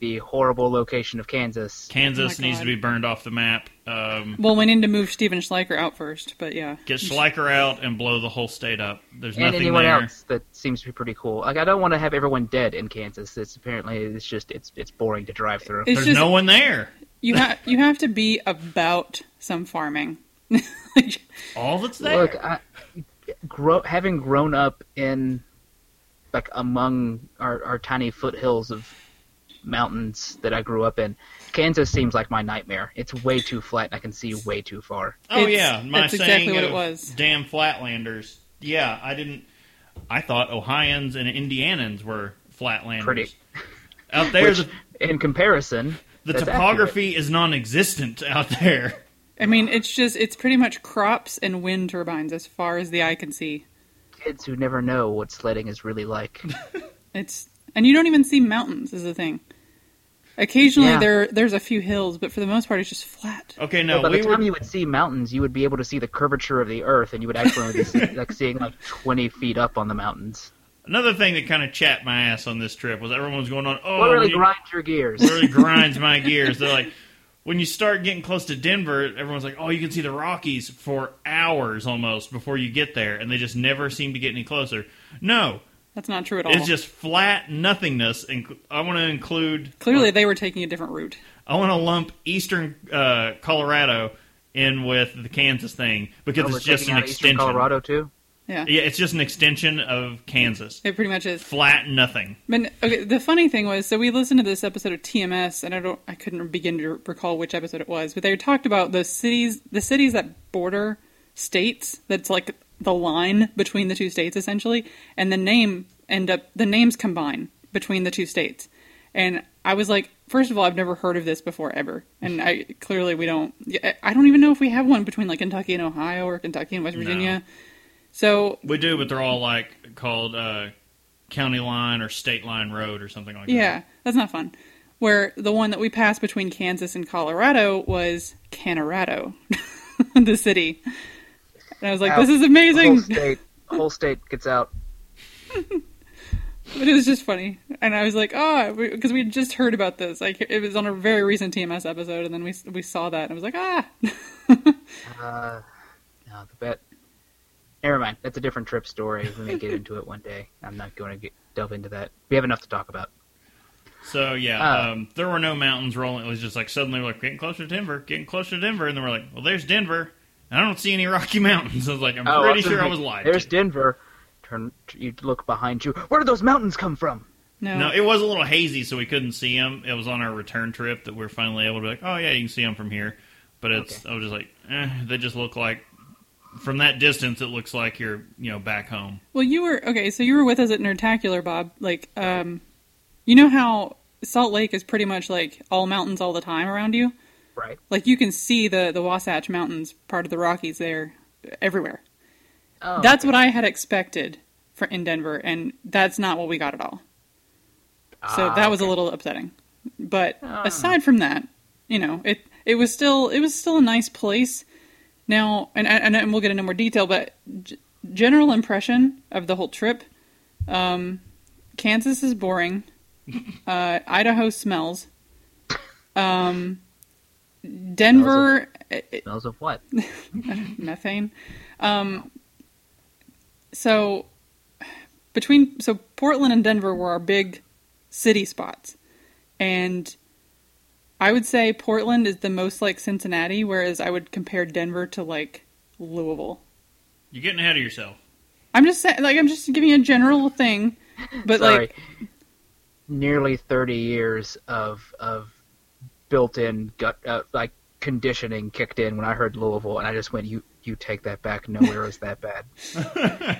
the horrible location of Kansas. Kansas Oh needs God. to be burned off the map. Um, Well, we need to move Steven Schleicher out first, but yeah. get Schleicher out and blow the whole state up. There's and nothing anyone there. else that seems to be pretty cool. Like I don't want to have everyone dead in Kansas. It's apparently it's just it's it's boring to drive through. It's There's just no one there. you have you have to be about some farming. All that's there. Look, I, grow, having grown up in like among our, our tiny foothills of mountains that I grew up in, Kansas seems like my nightmare. It's way too flat. and I can see way too far. oh It's- yeah, my that's saying exactly what it of was. Damn flatlanders. Yeah, I didn't. I thought Ohioans and Indianans were flatlanders. Pretty. Out there, Which, the, in comparison, the that's topography is non-existent out there. I mean, it's just it's pretty much crops and wind turbines as far as the eye can see. Accurate. kids who never know what sledding is really like. It's and you don't even see mountains is the thing. Occasionally Yeah. there there's a few hills, but for the most part it's just flat. Okay, no, But by we the were time you would see mountains, you would be able to see the curvature of the Earth, and you would actually be see, like seeing like twenty feet up on the mountains. Another thing that kind of chapped my ass on this trip was everyone was going on. Oh, what really when you- grinds your gears? really grinds my gears. They're like, when you start getting close to Denver, everyone's like, oh, you can see the Rockies for hours almost before you get there, and they just never seem to get any closer. No, That's not true at all. it's just flat nothingness. And I want to include Clearly they were taking a different route. I want to lump eastern uh, Colorado in with the Kansas thing because Oh, it's just an extension. Eastern. Colorado too. Yeah. Yeah, it's just an extension of Kansas. It pretty much is. Flat nothing. But okay, the funny thing was, so we listened to this episode of TMS, and I don't, I couldn't begin to recall which episode it was, but they talked about the cities, the cities that border states. That's like the line between the two states, essentially, and the name end up, the names combine between the two states, And I was like, first of all, I've never heard of this before ever, and I clearly we don't. I- I don't even know if we have one between like Kentucky and Ohio or Kentucky and West No. Virginia. So We do, but they're all like called uh, county line or state line road or something like that. yeah, that's not fun. Where the one that we passed between Kansas and Colorado was Kanorado, the city. And I was like, Out. this is The amazing. whole state, whole state gets out. But it was just funny, and I was like, "Oh," because we had just heard about this. Like it was on a very recent TMS episode, and then we we saw that, and I was like, "Ah." Uh, no, the bet. Never mind. That's a different trip story. We may get into it one day. I'm not going to get, delve into that. We have enough to talk about. So yeah, Uh. um, there were no mountains rolling. It was just like suddenly we're like getting closer to Denver, getting closer to Denver, and then we're like, well, there's Denver, and I don't see any Rocky Mountains. I was like, I'm Oh, pretty was sure I was lied. There's to. Denver. Turn. You look behind you. Where did those mountains come from? No, No, it was a little hazy, so we couldn't see them. It was on our return trip that we are finally able to be like, oh yeah, you can see them from here. But it's, I was just like, eh, they just look like, from that distance, it looks like you're, you know, back home. well, you were okay. So you were with us at Nerdtacular, Bob. Like, um, you know how Salt Lake is pretty much like all mountains all the time around you. Right. Like you can see the the Wasatch Mountains, part of the Rockies, there everywhere. Oh, That's okay. what I had expected for in Denver, and that's not what we got at all. So Ah, that was a little upsetting. But Ah. aside from that, you know, it it was still it was still a nice place. Now, and and, and we'll get into more detail, but g- general impression of the whole trip, um, Kansas is boring. uh, Idaho smells. Um, Denver, it- Smells of what? methane. Um, so between so Portland and Denver were our big city spots, and I would say Portland is the most like Cincinnati, whereas I would compare Denver to like Louisville. You're getting ahead of yourself. I'm just saying, like I'm just giving you a general thing, but Sorry. like Nearly 30 years of of built-in gut uh, like conditioning kicked in when I heard Louisville, and I just went, "You you take that back. Nowhere is that bad."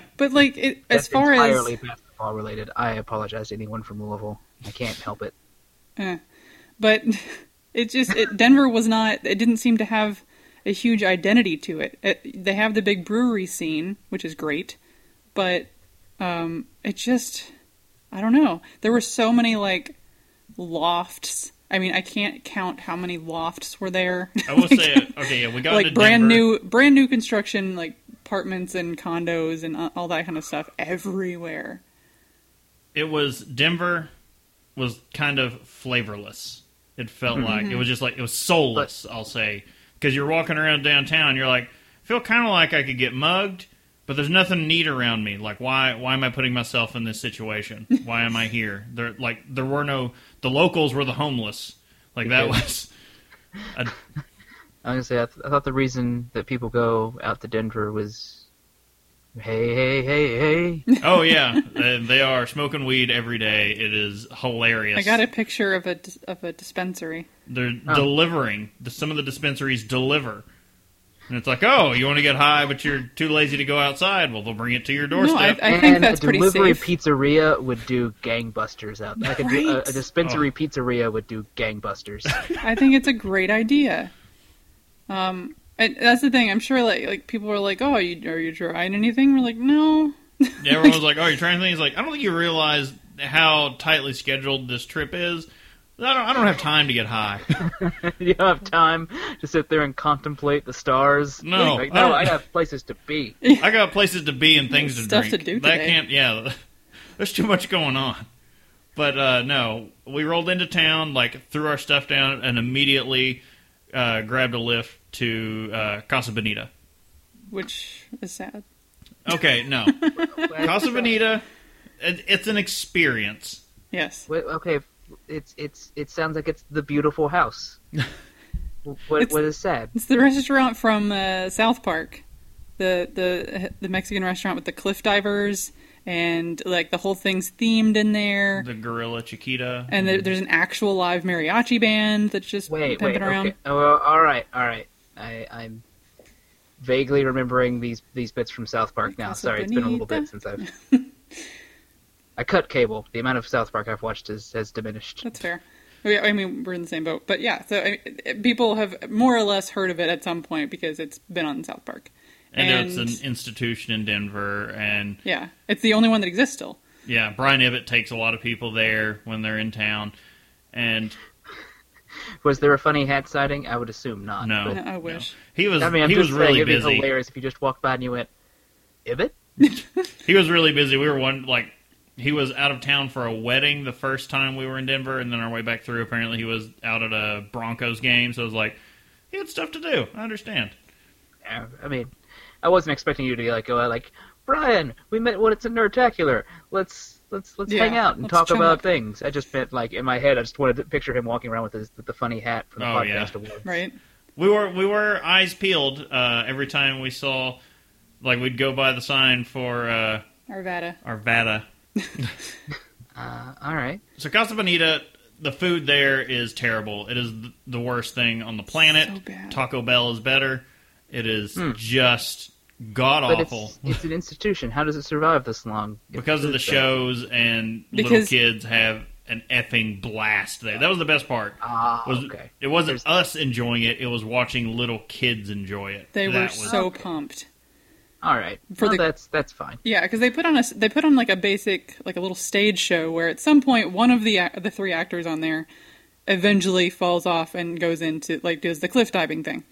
but like it, as far entirely as entirely basketball related. I apologize to anyone from Louisville. I can't help it. Eh. But it just it, Denver was not. It didn't seem to have a huge identity to it. it. They have the big brewery scene, which is great, but um, it just I don't know. There were so many like lofts. I mean, I can't count how many lofts were there. I will say, okay, yeah, we got like brand Denver. new, brand new construction, like apartments and condos and all that kind of stuff everywhere. It was Denver was kind of flavorless. It felt Mm-hmm. like it was just like it was soulless. I'll say because you're walking around downtown, you're like feel kind of like I could get mugged, but there's nothing neat around me. Like why why am I putting myself in this situation? why am I here? There like there were no the locals were the homeless. Like that was a, I was gonna say I, th- I thought the reason that people go out to Denver was, hey, hey, hey, hey. oh yeah, they, they are smoking weed every day. It is hilarious. I got a picture of a of a dispensary. They're Oh. delivering. Some of the dispensaries deliver. And it's like, oh, you want to get high, but you're too lazy to go outside. Well, they'll bring it to your No, doorstep. I, I think and that's a pretty delivery safe. pizzeria would do gangbusters out. Like a, a, a dispensary Oh. pizzeria would do gangbusters. I think it's a great idea. Um, and that's the thing. I'm sure like like people were like, "Oh, are you are you trying anything?" We're like, "No." Yeah, Everyone was like, oh, you're trying things. Like, I don't think you realize how tightly scheduled this trip is. I don't, I don't have time to get high. you don't have time to sit there and contemplate the stars. No, Like, I no, don't- I have places to be. I got places to be and things to Stuff drink. to do that today. can't. Yeah, there's too much going on. But uh, no, we rolled into town, like threw our stuff down, and immediately uh, grabbed a lift to uh, Casa Bonita. Which is sad. Okay, no, Casa Bonita. It, it's an experience. Yes. Wait, okay, it's it's it sounds like it's the beautiful house. what It's- what is sad? It's the restaurant from uh, South Park, the the the Mexican restaurant with the cliff divers and like the whole thing's themed in there. The Gorilla Chiquita. And there, there's an actual live mariachi band that's just Wait, pimping wait, around. okay. Oh, well, all right, all right. I I'm vaguely remembering these these bits from South Park now. Casa Sorry, it's been a little bit since I've. I cut cable. The amount of South Park I've watched has has diminished. That's fair. I mean, we're in the same boat, but yeah. So I, people have more or less heard of it at some point because it's been on South Park, And, it's an institution in Denver, and yeah, it's the only one that exists still. yeah, Brian Ibbott takes a lot of people there when they're in town, and Was there a funny hat sighting? I would assume not. no, I- I no. wish. he was I mean, I'm he just was saying really it'd be hilarious if you just walked by and you went, Ibbott? He was really busy. We were one like he was out of town for a wedding the first time we were in Denver, and then our way back through, apparently he was out at a Broncos game. So it was like he had stuff to do. I understand. I mean, I wasn't expecting you to be like go like, Brian, we met when it's a nerdtacular. Let's let's let's Yeah, hang out and talk about up." things. I just meant like in my head, I just wanted to picture him walking around with his with the funny hat from the Oh, podcast yeah. awards. Right? We were we were eyes peeled uh, every time we saw like we'd go by the sign for uh, Arvada. Arvada. Uh, all right. So Casa Bonita, the food there is terrible. It is the worst thing on the planet. So bad. Taco Bell is better. It is just god. Awful. it's it's an institution. How does it survive this long? Because of the it's bad? shows and little kids have an effing blast there. That was the best part. Ah, Was okay. it wasn't There's- us enjoying it; it was watching little kids enjoy it. They That were was, so Okay. pumped. All right. For well, the- that's that's fine. Yeah, because they put on a they put on like a basic like a little stage show where at some point one of the the three actors on there eventually falls off and goes into like does the cliff diving thing.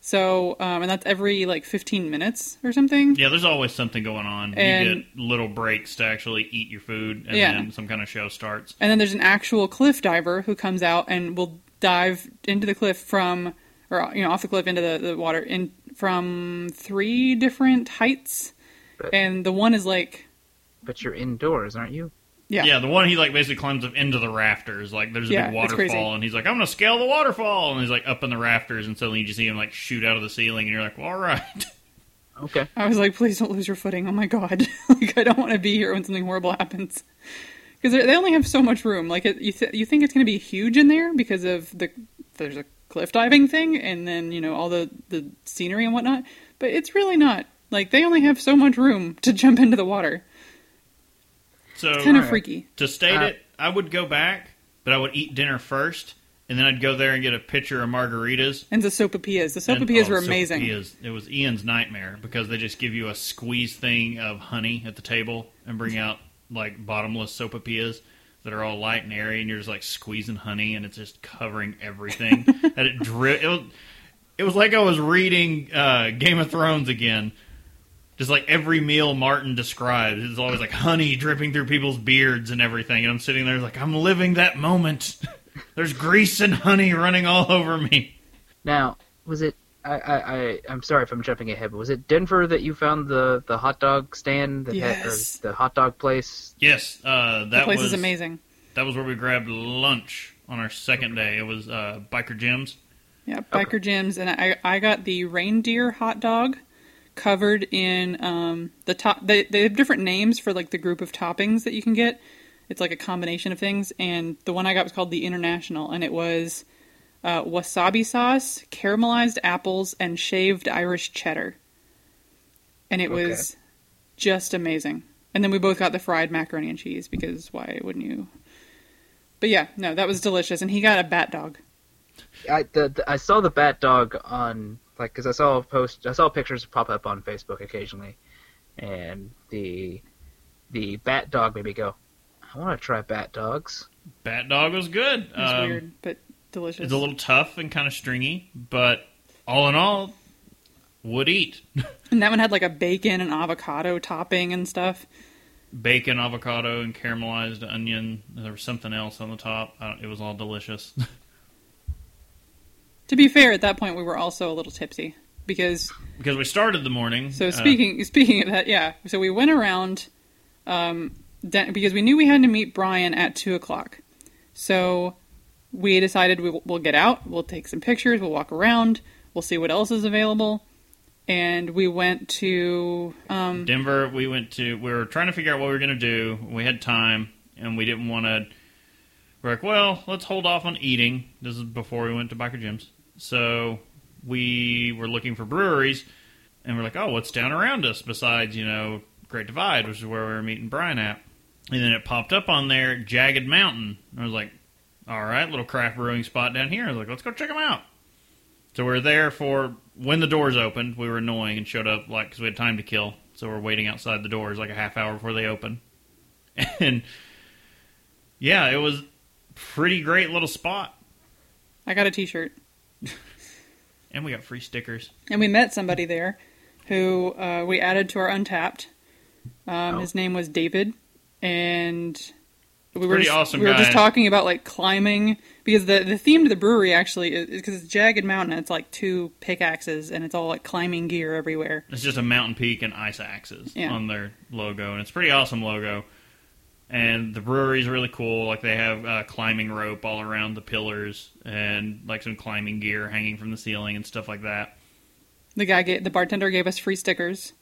So um, and that's every like 15 minutes or something. Yeah, there's always something going on. And- you get little breaks to actually eat your food, and Yeah. then some kind of show starts. And then there's an actual cliff diver who comes out and will dive into the cliff from, or you know, off the cliff into the, the water in from three different heights, But- and the one is like, But you're indoors, aren't you? Yeah, Yeah, the one he like basically climbs up into the rafters. Like there's a Yeah, big waterfall, and he's like, "I'm gonna scale the waterfall," and he's like up in the rafters, and suddenly you just see him like shoot out of the ceiling, and you're like, well, "All right." Okay. I was like, please don't lose your footing. Oh my god, like I don't want to be here when something horrible happens. Because they only have so much room. Like it, you, th- you think it's going to be huge in there because of the there's a cliff diving thing, and then you know all the the scenery and whatnot. But it's really not. Like they only have so much room to jump into the water. So It's kind of Alright. freaky. to state Uh, it, I would go back, but I would eat dinner first, and then I'd go there and get a pitcher of margaritas. And the sopapillas. The And- sopapillas oh, were amazing. sopapillas. It was Ian's nightmare because they just give you a squeeze thing of honey at the table and bring out like bottomless sopapillas that are all light and airy, and you're just like squeezing honey, and it's just covering everything. and it drip. It was, it was like I was reading uh, Game of Thrones again. Just like every meal Martin describes, it's always like honey dripping through people's beards and everything. And I'm sitting there like I'm living that moment. There's grease and honey running all over me. Now, was it? I, I, I I'm sorry if I'm jumping ahead, but was it Denver that you found the the hot dog stand that had, Yes. or the hot dog place? Yes, uh, that the place was is amazing. That was where we grabbed lunch on our second day. It was uh, Biker Jim's. Yeah, Biker Jim's, and I I got the reindeer hot dog covered in um the top. They they have different names for like the group of toppings that you can get. It's like a combination of things, and the one I got was called the International, and it was uh, wasabi sauce, caramelized apples, and shaved Irish cheddar, and it Okay. was just amazing. And then we both got the fried macaroni and cheese because why wouldn't you? But yeah, no, that was delicious, and he got a bat dog. I the, the I saw the bat dog on like because I saw post I saw pictures pop up on Facebook occasionally, and the the bat dog made me go, I want to try bat dogs. Bat Dog was good. It was Um, weird, but delicious. It's a little tough and kind of stringy, but all in all, would eat. And that one had like a bacon and avocado topping and stuff. Bacon, avocado, and caramelized onion. There was something else on the top. I don't, it was all delicious. To be fair, at that point we were also a little tipsy because because we started the morning. so uh, speaking speaking of that, yeah. So we went around um, da- because we knew we had to meet Brian at two o'clock. So we decided we, we'll get out, we'll take some pictures, we'll walk around, we'll see what else is available, and we went to um, Denver, we went to. We were trying to figure out what we were going to do. We had time, and we didn't want to. We're like, well, let's hold off on eating. This is before we went to Biker Jim's. So we were looking for breweries, and we're like, oh, what's down around us besides, you know, Great Divide, which is where we were meeting Brian at. And then it popped up on there, Jagged Mountain. I was like, all right, little craft brewing spot down here. I was like, let's go check them out. So we are there for when the doors opened. We were annoying and showed up like because we had time to kill. So we're waiting outside the doors like a half hour before they open. And yeah, it was pretty great little spot. I got a T-shirt, And we got free stickers. and we met somebody there who uh, we added to our Untappd. Um, Oh. His name was David, and we were just, awesome we were just talking about like climbing because the the theme to the brewery actually is because it's jagged mountain. It's like two pickaxes, and it's all like climbing gear everywhere. It's just a mountain peak and ice axes Yeah. on their logo, and it's a pretty awesome logo. And the brewery's really cool. Like they have uh, climbing rope all around the pillars, and like some climbing gear hanging from the ceiling and stuff like that. the guy the bartender gave us free stickers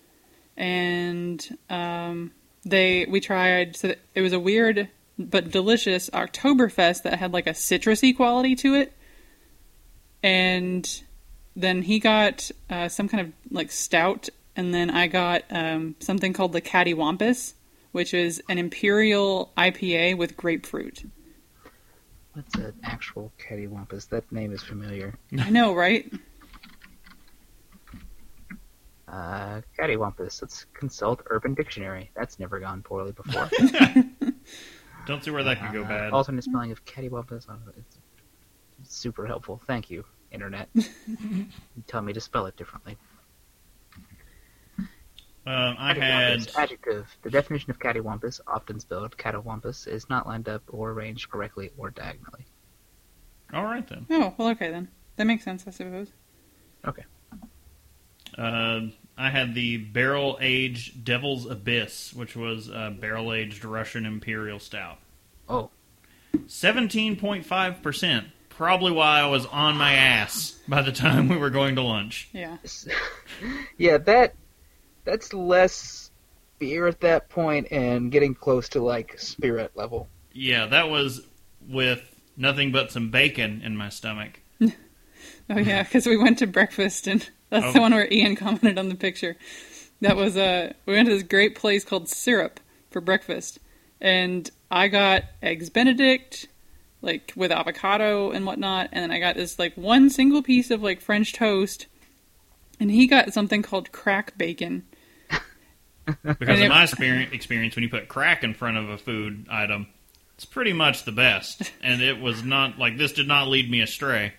and um, they we tried so it was a weird but delicious oktoberfest that had like a citrusy quality to it and then he got uh, some kind of like stout and then i got um, something called the cattywampus which is an imperial ipa with grapefruit What's an actual cattywampus? That name is familiar. i know right Uh, cattywampus. Let's consult Urban Dictionary. That's never gone poorly before. Don't see where that could go Uh, bad. Alternate spelling of cattywampus. uh, It's super helpful. Thank you, internet. you tell me to spell it differently. Um, I had Cattywampus, adjective. The definition of cattywampus, often spelled catawampus, is not lined up or arranged correctly or diagonally. all right then. oh well okay then that makes sense i suppose Okay. Uh, I had the barrel aged Devil's Abyss, which was a barrel aged Russian Imperial Stout. Oh, 17.5%. Probably why I was on my ass by the time we were going to lunch. yeah yeah, that that's less beer at that point and getting close to like spirit level. Yeah, that was with nothing but some bacon in my stomach. Oh yeah, because we went to breakfast and that's Oh. the one where Ian commented on the picture. That was uh we went to this great place called Syrup for breakfast, and I got eggs Benedict, like with avocado and whatnot, and then I got this like one single piece of like French toast, and he got something called crack bacon. Because in my experience, experience, when you put crack in front of a food item, it's pretty much the best. And it was not like this did not lead me astray.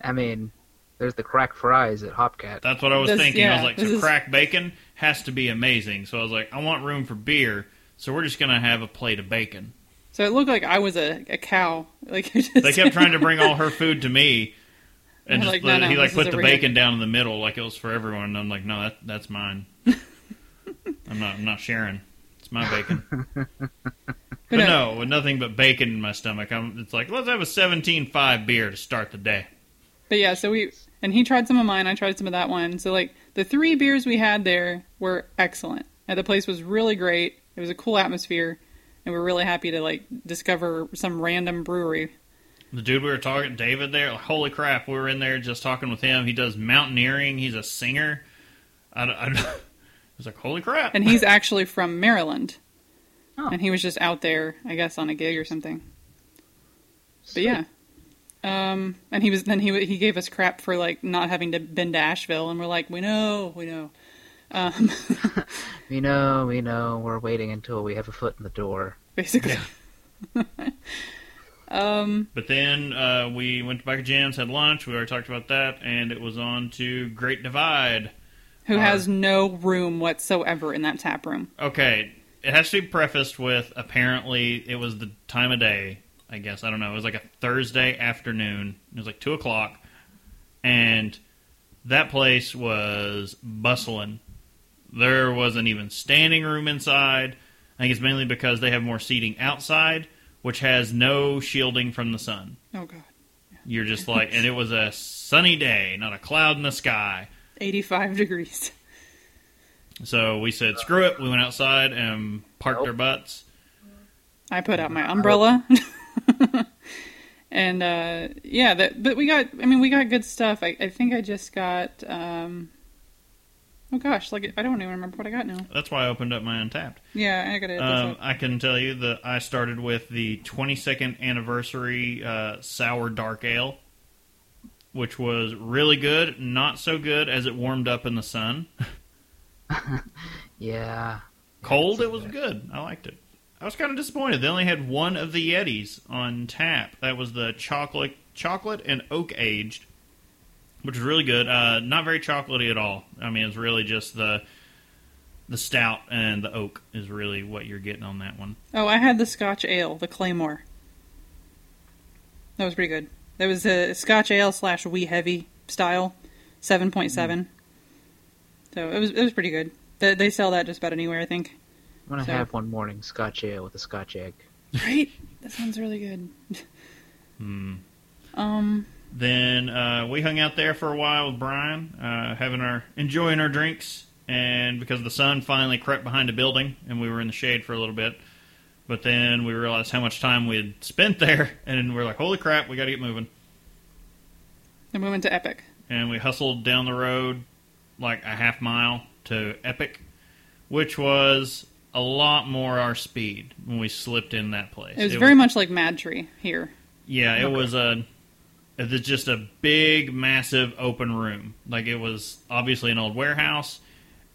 I mean, there's the crack fries at Hopcat. That's what I was This- thinking. I was like, this so is- crack bacon has to be amazing. So I was like, I want room for beer, so we're just gonna have a plate of bacon. So it looked like I was a, a cow. Like just, They kept trying to bring all her food to me, and just like, no, no, he like put the over here. bacon down in the middle like it was for everyone. And I'm like, no, that that's mine. I'm not I'm not sharing. It's my bacon. But no. no, with nothing but bacon in my stomach, I'm, it's like let's have a 17.5 beer to start the day. But yeah, so we and he tried some of mine. I tried some of that one. So like the three beers we had there were excellent. And the place was really great. It was a cool atmosphere, and we were really happy to like discover some random brewery. The dude we were talking, David, there, holy crap, we were in there just talking with him. He does mountaineering. He's a singer. I, I, I was like, holy crap. And he's actually from Maryland, Oh. and he was just out there, I guess, on a gig or something. But yeah. Um, and he was then he he gave us crap for like not having to been to Asheville, and we're like, we know, we know. Um, We know, we know. We're waiting until we have a foot in the door. basically. um, But then uh, we went to Biker Jim's, had lunch. We already talked about that, and it was on to Great Divide. Who Are- has no room whatsoever in that tap room. Okay, it has to be prefaced with apparently it was the time of day. I guess I don't know. It was like a Thursday afternoon. It was like two o'clock, and that place was bustling. There wasn't even standing room inside. I think it's mainly because they have more seating outside, which has no shielding from the sun. Oh god. You're just like, and it was a sunny day, not a cloud in the sky. 85 degrees. So we said, screw it. We went outside and parked Nope. our butts. I put out my umbrella. and uh yeah, that but we got I mean we got good stuff. I, I think I just got um Oh gosh, like I don't even remember what I got now. That's why I opened up my Untappd. Yeah, I gotta. Um, I can tell you that I started with the 22nd anniversary uh, sour dark ale, which was really good. Not so good as it warmed up in the sun. Yeah. Cold, it was good. I liked it. I was kind of disappointed. They only had one of the Yetis on tap. That was the chocolate, chocolate and oak aged, which was really good. Uh, not very chocolatey at all. I mean, it's really just the the stout and the oak is really what you're getting on that one. oh, I had the Scotch ale, the Claymore. That was pretty good. That was a Scotch ale slash wee heavy style, seven point seven. So it was it was pretty good. They, they sell that just about anywhere, I think. I'm gonna So- have one morning Scotch ale with a Scotch egg. Right? That sounds really good. Hmm. Um, Then uh, we hung out there for a while with Brian, uh, having our enjoying our drinks, and because the sun finally crept behind a building, and we were in the shade for a little bit. But then we realized how much time we had spent there, and we're like, "Holy crap, we got to get moving!" And we went to Epic. And we hustled down the road like a half mile to Epic, which was a lot more our speed when we slipped in that place. It was very much like Mad Tree here. Yeah, it was a. It was just a big, massive open room. Like it was obviously an old warehouse,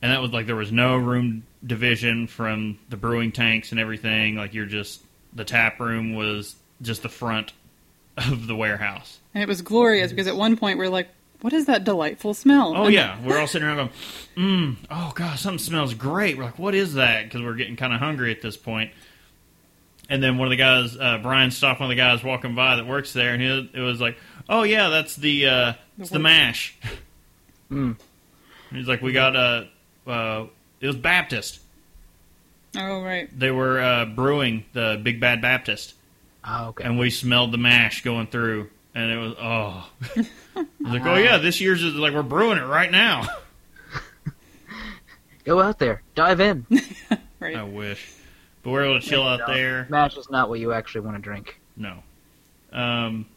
and that was like there was no room division from the brewing tanks and everything. Like you're just the tap room was just the front of the warehouse. And it was glorious because at one point we are like, what is that delightful smell? Oh And- yeah, we're all sitting around going, mm, "Oh gosh, something smells great." We're like, "What is that?" Because we're getting kind of hungry at this point. And then one of the guys, uh, Brian, stopped one of the guys walking by that works there, and he, it was like, "Oh yeah, that's the uh, it's the mash." Mm. He's like, "We got a. uh, it was Baptist. Oh, right. They were uh, brewing the Big Bad Baptist, Oh, okay. and we smelled the mash going through, and it was oh." Was like, "Oh yeah, this year's is like we're brewing it right now." Go out there, dive in. Right. I wish, but we're able to chill out No, there. Mash is not what you actually want to drink. No. Um,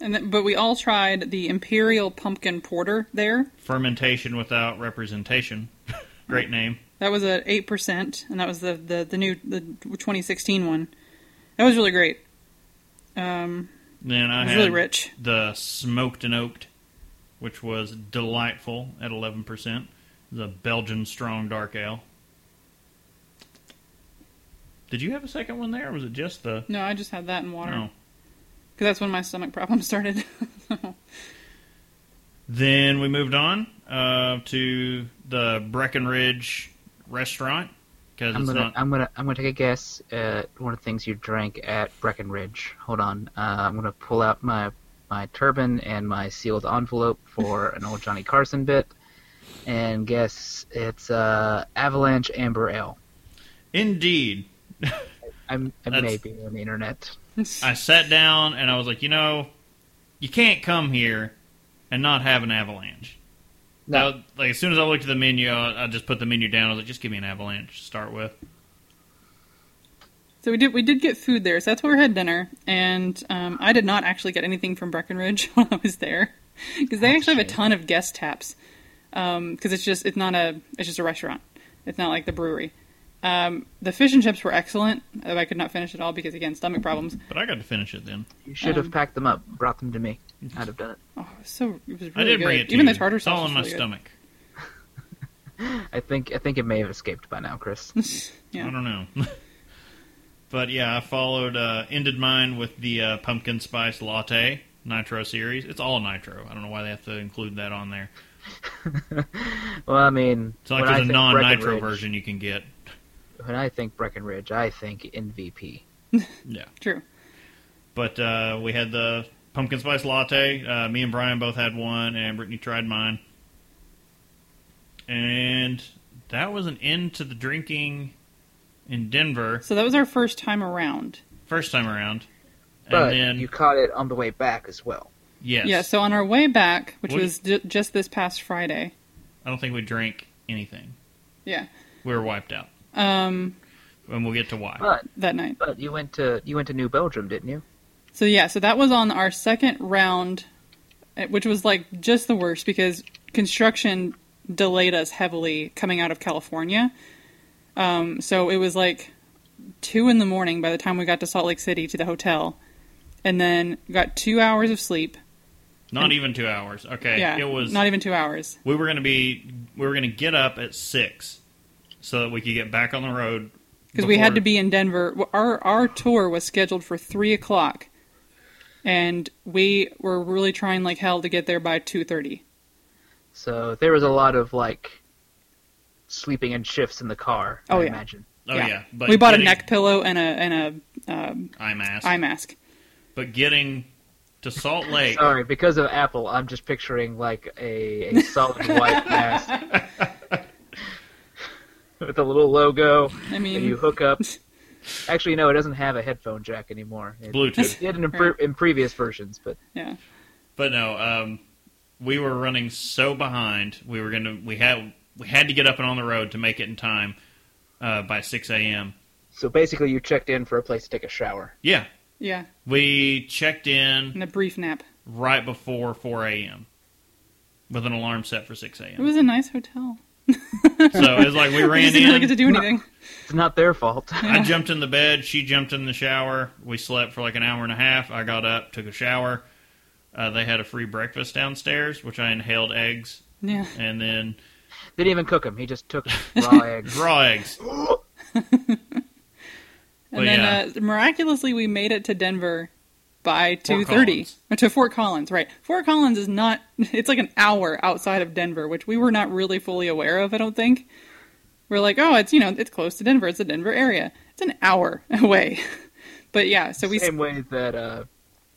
And then, but we all tried the Imperial Pumpkin Porter there. fermentation without representation. Great name. That was at eight percent, and that was the, the the new the 2016 one. That was really great. Um, Then I it was had really rich. the smoked and oaked, which was delightful at 11%. The Belgian strong dark ale. Did you have a second one there, or was it just the? No, I just had that in water No. because that's when my stomach problem started. So, Then we moved on uh, to the Breckenridge restaurant because I'm gonna, not. I'm gonna, I'm gonna take a guess at one of the things you drank at Breckenridge. Hold on, uh, I'm gonna pull out my my turban and my sealed envelope for an old Johnny Carson bit, and guess it's uh, Avalanche Amber Ale. Indeed. I'm, I may be on the internet. I sat down and I was like, you know, you can't come here and not have an avalanche. No. Now, like as soon as I looked at the menu, I, I just put the menu down. I was like, just give me an avalanche to start with. so we did we did get food there. So that's where we had dinner, and um, I did not actually get anything from Breckenridge while I was there because they actually have a ton of guest taps. Because it's just it's not a it's just a restaurant. It's not like the brewery. Um, the fish and chips were excellent. I could not finish it all because again stomach problems. But I got to finish it then. You should have Um, packed them up, brought them to me. I'd have done it. Oh, it so it was really I did good. bring it to Even you. the tartar sauce. It's all sauce in my really stomach. I think, I think it may have escaped by now, Chris. good. I don't know. but yeah, I followed, uh, ended mine with the uh, pumpkin spice latte nitro series. It's all nitro. I don't know why they have to include that on there. well, I mean, It's like there's a non nitro version you can get. When I think Breckenridge, I think MVP. Yeah. True. But uh, we had the pumpkin spice latte. Uh, me and Brian both had one, and Brittany tried mine. And that was an end to the drinking in Denver, So that was our first time around. first time around. And But then, you caught it on the way back as well. yes, Yeah. So on our way back, which What- was ju- just this past Friday. I don't think we drank anything. Yeah. We were wiped out, Um, and we'll get to why. But that night. but you went to you went to New Belgium, didn't you? So yeah, so that was on our second round, eh, which was like just the worst because construction delayed us heavily coming out of California. Um, so it was like two in the morning by the time we got to Salt Lake City to the hotel, and then got two hours of sleep. Not even two hours. Okay, yeah, it was. not even two hours. we were going to be. We were to get up at six, so that we could get back on the road. because we had to be in Denver. Our our tour was scheduled for three o'clock, and we were really trying like hell to get there by two thirty. So there was a lot of like sleeping in shifts in the car. Oh, I yeah. imagine. Oh yeah, but we bought getting, a neck pillow and a and a um, eye mask. eye mask. But getting to Salt Lake. Sorry, because of Apple, I'm just picturing like a, a solid white mask with a little logo. I And you hook up. Actually, no, it doesn't have a headphone jack anymore. It, Bluetooth. It did in, pre- in previous versions, but yeah, But no, um, we were running so behind. We were gonna. We had. We had to get up and on the road to make it in time uh, by six a.m. so basically, you checked in for a place to take a shower. Yeah, yeah, we checked in and a brief nap. right before four a.m. with an alarm set for six a.m. It was a nice hotel. So it was like we We ran just didn't really get to do anything. It's not their fault. I jumped in the bed. She jumped in the shower. We slept for like an hour and a half. I got up, took a shower. Uh, they had a free breakfast downstairs, which I inhaled eggs, Yeah, and then Didn't even cook them. He just took raw eggs. raw eggs. and Well, then yeah. uh, miraculously we made it to Denver by two Fort thirty. Collins. Or to Fort Collins, right? Fort Collins is not. It's like an hour outside of Denver, which we were not really fully aware of. I don't think. We're like, oh, it's you know, it's close to Denver. It's the Denver area. It's an hour away. but yeah, so we Same way that uh,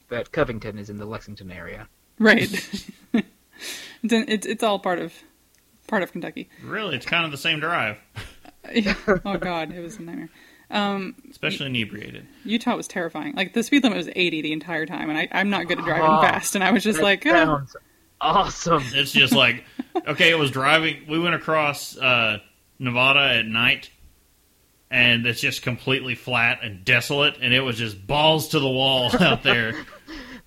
that Covington is in the Lexington area. right. it's, an- it's it's all part of part of Kentucky. Really, it's kind of the same drive, oh God, it was a nightmare. Um, especially inebriated. Utah was terrifying. Like the speed limit was 80 the entire time, and I, I'm not good at driving Oh, fast. And I was just like, oh. awesome. It's just like, okay, it was driving. We went across uh, Nevada at night, and it's just completely flat and desolate, and it was just balls to the wall out there.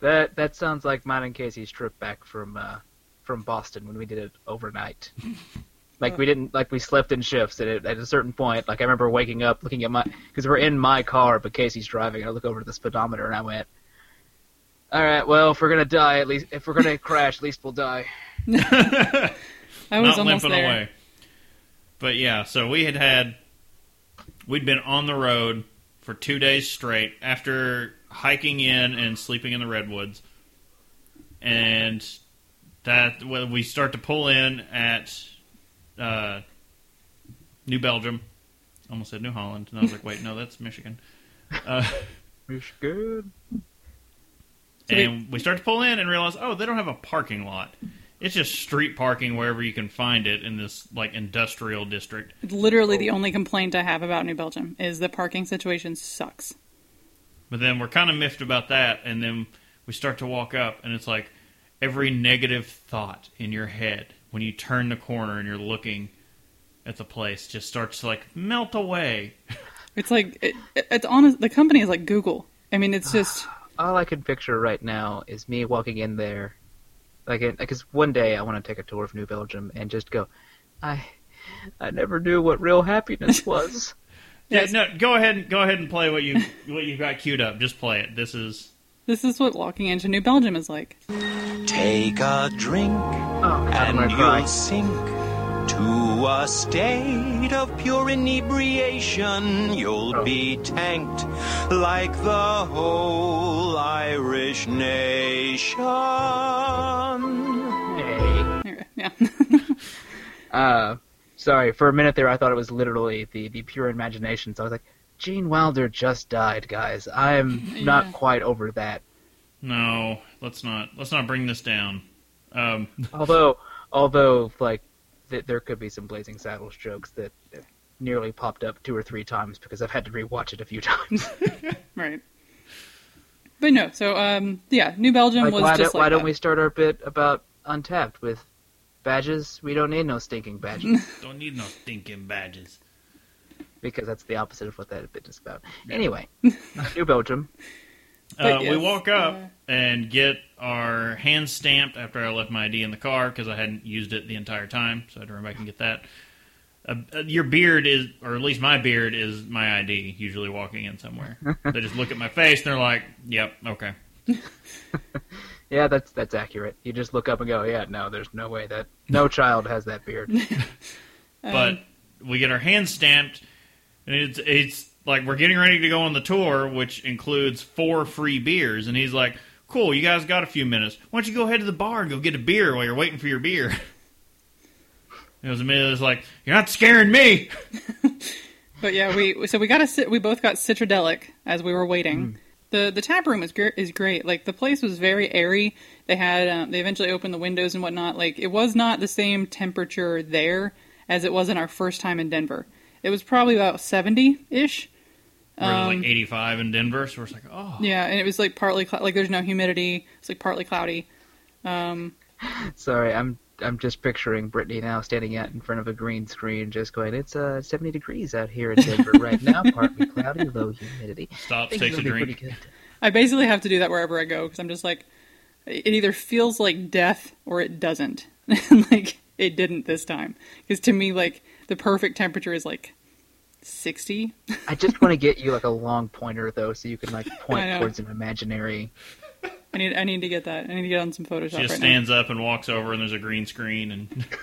That that sounds like mine and Casey's trip back from uh, from Boston when we did it overnight. Like we didn't like we slept in shifts at it, at a certain point. Like I remember waking up, looking at my because we're in my car, but Casey's driving. And I look over to the speedometer and I went, "All right, well, if we're gonna die, at least if we're gonna crash, at least we'll die." I was Not almost limping there. away. But yeah, so we had had, we'd been on the road for two days straight after hiking in and sleeping in the redwoods, and that when we start to pull in at uh, New Belgium, almost said New Holland, and I was like, wait, no, that's Michigan. Uh, Michigan. and we start to pull in and realize, oh, they don't have a parking lot. It's just street parking wherever you can find it in this like industrial district. Literally the only complaint I have about New Belgium is the parking situation sucks. But then we're kind of miffed about that, and then we start to walk up, and it's like every negative thought in your head when you turn the corner and you're looking at the place just starts to like melt away. It's like it, it's honest. The company is like Google. I mean, it's just All I can picture right now is me walking in there, like, because one day I want to take a tour of New Belgium and just go, I, I never knew what real happiness was. Yeah, Yes. no, go ahead and go ahead and play what you what you got queued up. Just play it. This is this is what walking into New Belgium is like. Take a drink Oh, and you'll sink to a state of pure inebriation. You'll Oh. be tanked like the whole Irish nation. Hey. Yeah, Uh, sorry, for a minute there I thought it was literally the, the pure imagination, so I was like, Gene Wilder just died, guys. I'm Yeah. not quite over that. no. Let's not let's not bring this down. Um, Although, although, like, th- there could be some Blazing Saddles jokes that that nearly popped up two or three times because I've had to rewatch it a few times. right. But no, so um, yeah, New Belgium like, was why, just don't, like why don't we start our bit about Untappd with badges? We don't need no stinking badges don't need no stinking badges. Because that's the opposite of what that bit is about. Yeah. Anyway, New Belgium. But Uh, we walk up uh, and get our hands stamped after I left my ID in the car because I hadn't used it the entire time, so I had to run back and get that. Uh, uh, your beard is, or at least my beard is my ID. Usually walking in somewhere, they just look at my face and they're like, "Yep, okay." Yeah, that's that's accurate. You just look up and go, yeah, no, there's no way that no child has that beard. but we get our hands stamped, and it's it's like we're getting ready to go on the tour, which includes four free beers. And he's like, "Cool, you guys got a few minutes. Why don't you go ahead to the bar and go get a beer while you're waiting for your beer?" It was immediately was like, "You're not scaring me." But yeah, we so we got a we both got citradelic as we were waiting. The the tap room is gr- is great. Like the place was very airy. They had um, they eventually opened the windows and whatnot. Like it was not the same temperature there as it was in our first time in Denver. It was probably about seventy ish. Where it was Um, like 85 in Denver, so we're like, "Oh, Yeah, and it was like partly cl- like there's no humidity. It's like partly cloudy. Sorry, I'm I'm just picturing Brittany now standing out in front of a green screen, just going, "It's uh 70 degrees out here in Denver right now, partly cloudy, low humidity." stops, takes a drink." I basically have to do that wherever I go because I'm just like, it either feels like death or it doesn't. Like it didn't this time because to me, like the perfect temperature is like sixty. I just want to get you like a long pointer though, so you can like point towards an imaginary. I need I need to get that. I need to get on some Photoshop She right just stands up and walks over, and there's a green screen, and.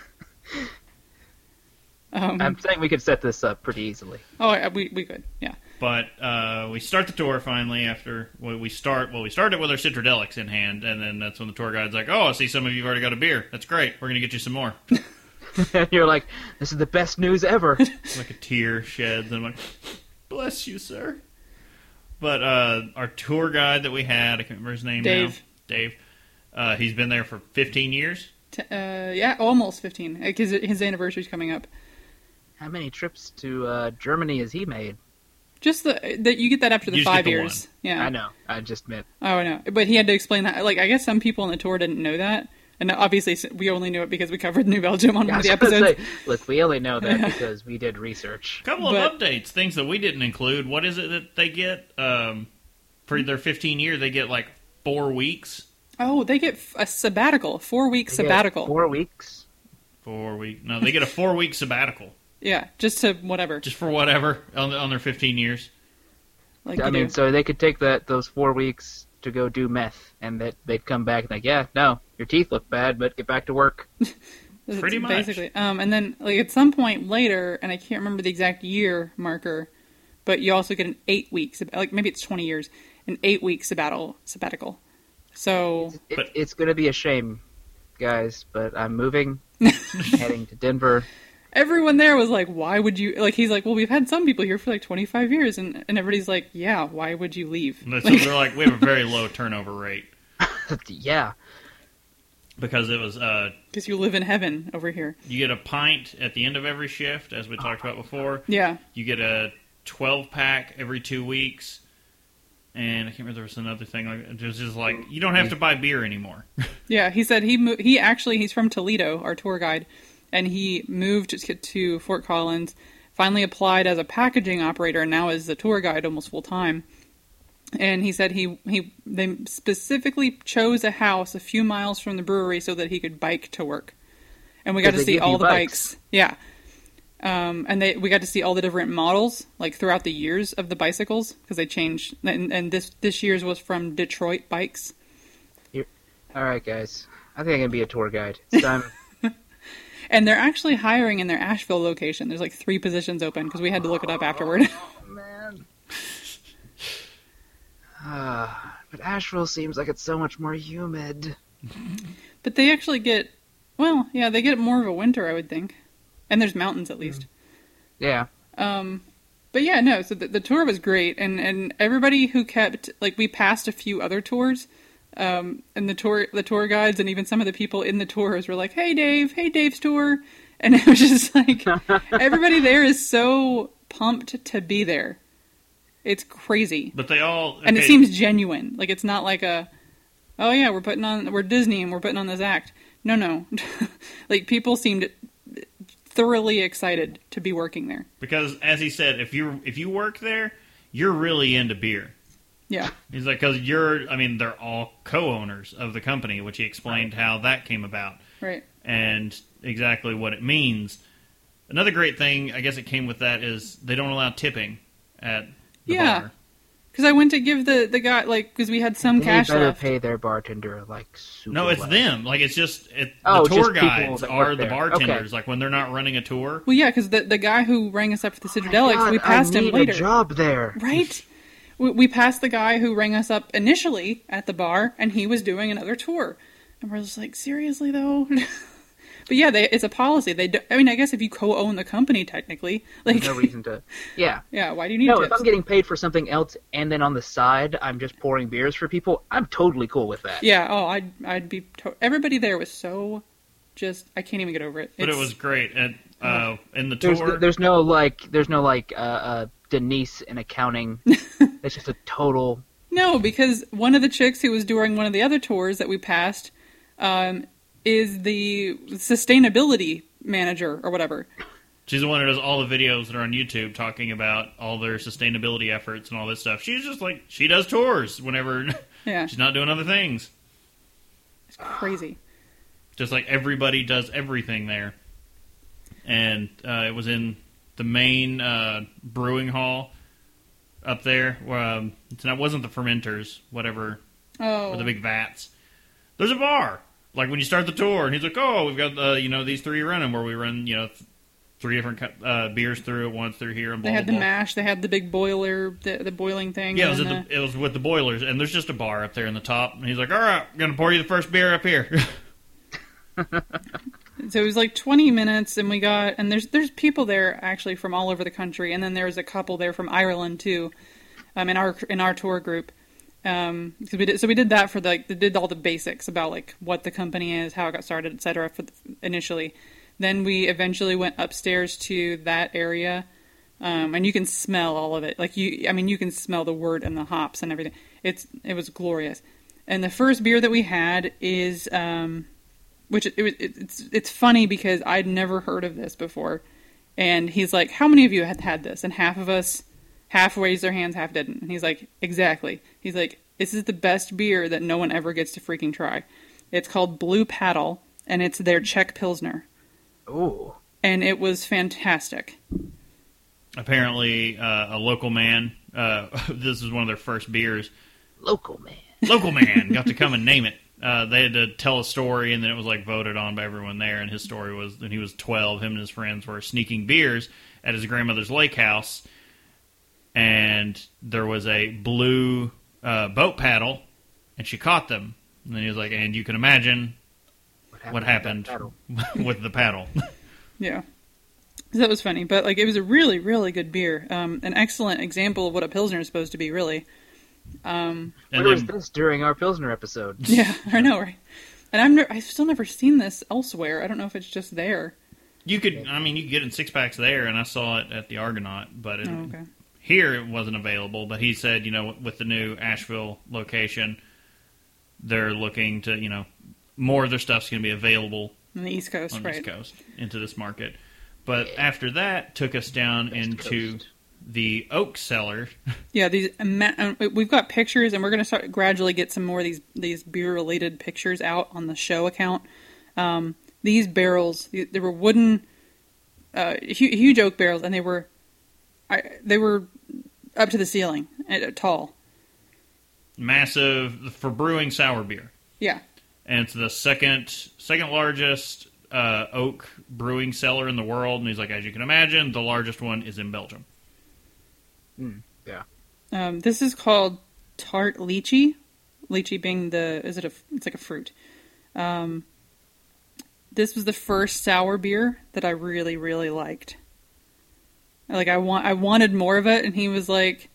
Um, I'm saying we could set this up pretty easily. oh, we we could. Yeah. But uh, we start the tour finally after well, we start. Well, we started with our citradelics in hand, and then that's when the tour guide's like, "Oh, I see some of you've already got a beer. That's great. We're gonna get you some more." And you're like, "This is the best news ever." like a tear sheds, and I'm like, "Bless you, sir." But uh, our tour guide that we had, I can't remember his name Dave. now. Dave. Uh, he's been there for 15 years. T- uh, yeah, almost fifteen because his anniversary's coming up. How many trips to uh, Germany has he made? Just the that you get that after the You just get five the years. Yeah. I know. I just meant Oh, I know. But he had to explain that. Like, I guess some people on the tour didn't know that. And obviously, we only knew it because we covered New Belgium on I one of the episodes. say, look, we only know that because we did research. A couple But- of updates, things that we didn't include. What is it that they get um, for their 15 years? They get like four weeks. Oh, they get a sabbatical, four week sabbatical. Four weeks. Four week. No, they get a four week sabbatical Yeah, just to whatever. just for whatever on, the, on their 15 years. Like I mean, do. so they could take that those four weeks to go do meth, and that they'd come back and like, yeah, no, your teeth look bad, but get back to work. Pretty much. basically. Um, and then like at some point later, and I can't remember the exact year marker, but you also get an eight weeks, like maybe it's twenty years, an eight week sabbatical. Sabbatical. So It, it's going to be a shame, guys, but I'm moving, heading to Denver. Everyone there was like, "Why would you?" Like he's like, "Well, we've had some people here for like twenty five years," and and everybody's like, "Yeah, why would you leave?" And So Like- they're like, we have a very low turnover rate yeah, because it was uh, Because you live in heaven over here. you get a pint at the end of every shift, as we talked about before. Yeah. You get a 12 pack every two weeks. And I can't remember there was another thing like it was just like you don't have to buy beer anymore. Yeah, he said he mo- he actually he's from Toledo, our tour guide, and he moved to- to Fort Collins. Finally applied as a packaging operator, and now is the tour guide almost full time. And he said he he they specifically chose a house a few miles from the brewery so that he could bike to work, and we got to see all the bikes. bikes. Yeah. Um, and they we got to see all the different models like throughout the years of the bicycles because they changed and, and this this year's was from Detroit bikes all right, guys. I think I'm gonna be a tour guide. It's time. And they're actually hiring in their Asheville location. There's like three positions open because we had to look it up afterward. man. Ah, but Asheville seems like it's so much more humid. but they actually get, well, yeah, they get more of a winter, I would think. And there's mountains at least. Yeah, Um, but yeah, no. So the, the tour was great, and and everybody who kept like we passed a few other tours. Um, and the tour, the tour guides, and even some of the people in the tours were like, "Hey, Dave! Hey, Dave's tour!" And it was just like everybody there is so pumped to be there. It's crazy. But they all and it seems genuine. Like it's not like a, oh yeah, we're putting on we're Disney and we're putting on this act. No, no, like people seemed thoroughly excited to be working there. because as he said, if you if you work there, you're really into beer. Yeah. He's like, because you're, I mean, they're all co-owners of the company, which he explained how that came about Right. and exactly what it means. Another great thing, I guess it came with that, is they don't allow tipping at the Yeah. bar. Because I went to give the the guy like because we had some They cash better left. pay their bartender like super. No, it's well. them. Like it's just it, Oh, the it's tour just guides are the bartenders. Okay. Like when they're not running a tour. Well, yeah, because the the guy who rang us up for the oh Citradelics, God, we passed I him later. A job there. Right. We, we passed the guy who rang us up initially at the bar, and he was doing another tour, and we're just like, seriously though. but yeah, they, it's a policy. They, do, I mean, I guess if you co-own the company, technically, like, There's no reason to. Yeah. yeah, why do you need No, tips? if I'm getting paid for something else and then on the side I'm just pouring beers for people, I'm totally cool with that. Yeah. Oh, I'd I'd be. To- Everybody there was so, just I can't even get over it. But it was great. And uh, in the There's tour, there's no like there's no like uh, uh Denise in accounting. It's just a total No, because one of the chicks who was doing one of the other tours that we passed um, is the sustainability manager or whatever. she's the one who does all the videos that are on YouTube talking about all their sustainability efforts and all this stuff. She's just like she does tours whenever Yeah, she's not doing other things. it's crazy. just like everybody does everything there. And uh, it was in the main uh, brewing hall up there. Where, um, it's wasn't the fermenters, whatever, Oh, or the big vats. There's a bar. Like when you start the tour, and he's like, "Oh, we've got uh, you know these three running where we run you know th- three different uh, beers through at once through here and blah they had the blah, blah. mash. They had the big boiler, the, the boiling thing. Yeah, it was, and at then the, it was with the boilers, and there's just a bar up there in the top. And he's like, "All right, I'm gonna pour you the first beer up here." so it was like 20 minutes, and we got and there's there's people there actually from all over the country, and then there was a couple there from Ireland too, um, in our in our tour group. Um, 'cause we did, so we did that for the, like, did all the basics about like what the company is, how it got started, etc. For the, initially, then we eventually went upstairs to that area, um, and you can smell all of it. Like you, I mean, you can smell the wort and the hops and everything. It's it was glorious. And the first beer that we had is, um, which it, it, it's it's funny because I'd never heard of this before, and he's like, "How many of you had had this?" And half of us, half raised their hands, half didn't. And he's like, "Exactly." He's like, "This is the best beer that no one ever gets to freaking try." It's called Blue Paddle, and it's their Czech Pilsner, ooh. and it was fantastic. Apparently, uh, a local man. Uh, this was one of their first beers. Local man. local man got to come and name it. Uh, they had to tell a story, and then it was like voted on by everyone there. And his story was when he was twelve. Him and his friends were sneaking beers at his grandmother's lake house, and there was a blue uh, boat paddle, and she caught them. And then he was like, "And you can imagine what with happened that paddle? with the paddle." Yeah. So that was funny, but like it was a really, really good beer. Um, an excellent example of what a pilsner is supposed to be, really. Um, and Where was this during our Pilsner episode? yeah, I know, right? And I'm ne- I've still never seen this elsewhere. I don't know if it's just there. you could, I mean, you could get it in six packs there, and I saw it at the Argonaut, but it, Oh, okay. Here it wasn't available, but he said, you know, with the new Asheville location, they're looking to, you know, more of their stuff's going to be available On the East Coast, on the right? East Coast into this market. But after that, took us down into Coast. The oak cellar. Yeah, these uh, we've got pictures, and we're going to start gradually get some more of these these beer related pictures out on the show account. Um, these barrels, they they were wooden, uh, huge oak barrels, and they were, I, they were up to the ceiling, uh, tall. Massive for brewing sour beer. Yeah, And it's the second second largest uh, oak brewing cellar in the world. And he's like, as you can imagine, the largest one is in Belgium. Yeah. um, this is called tart lychee. Lychee being the is it a it's like a fruit. Um, this was the first sour beer that I really really liked. Like I want I wanted more of it, and he was like,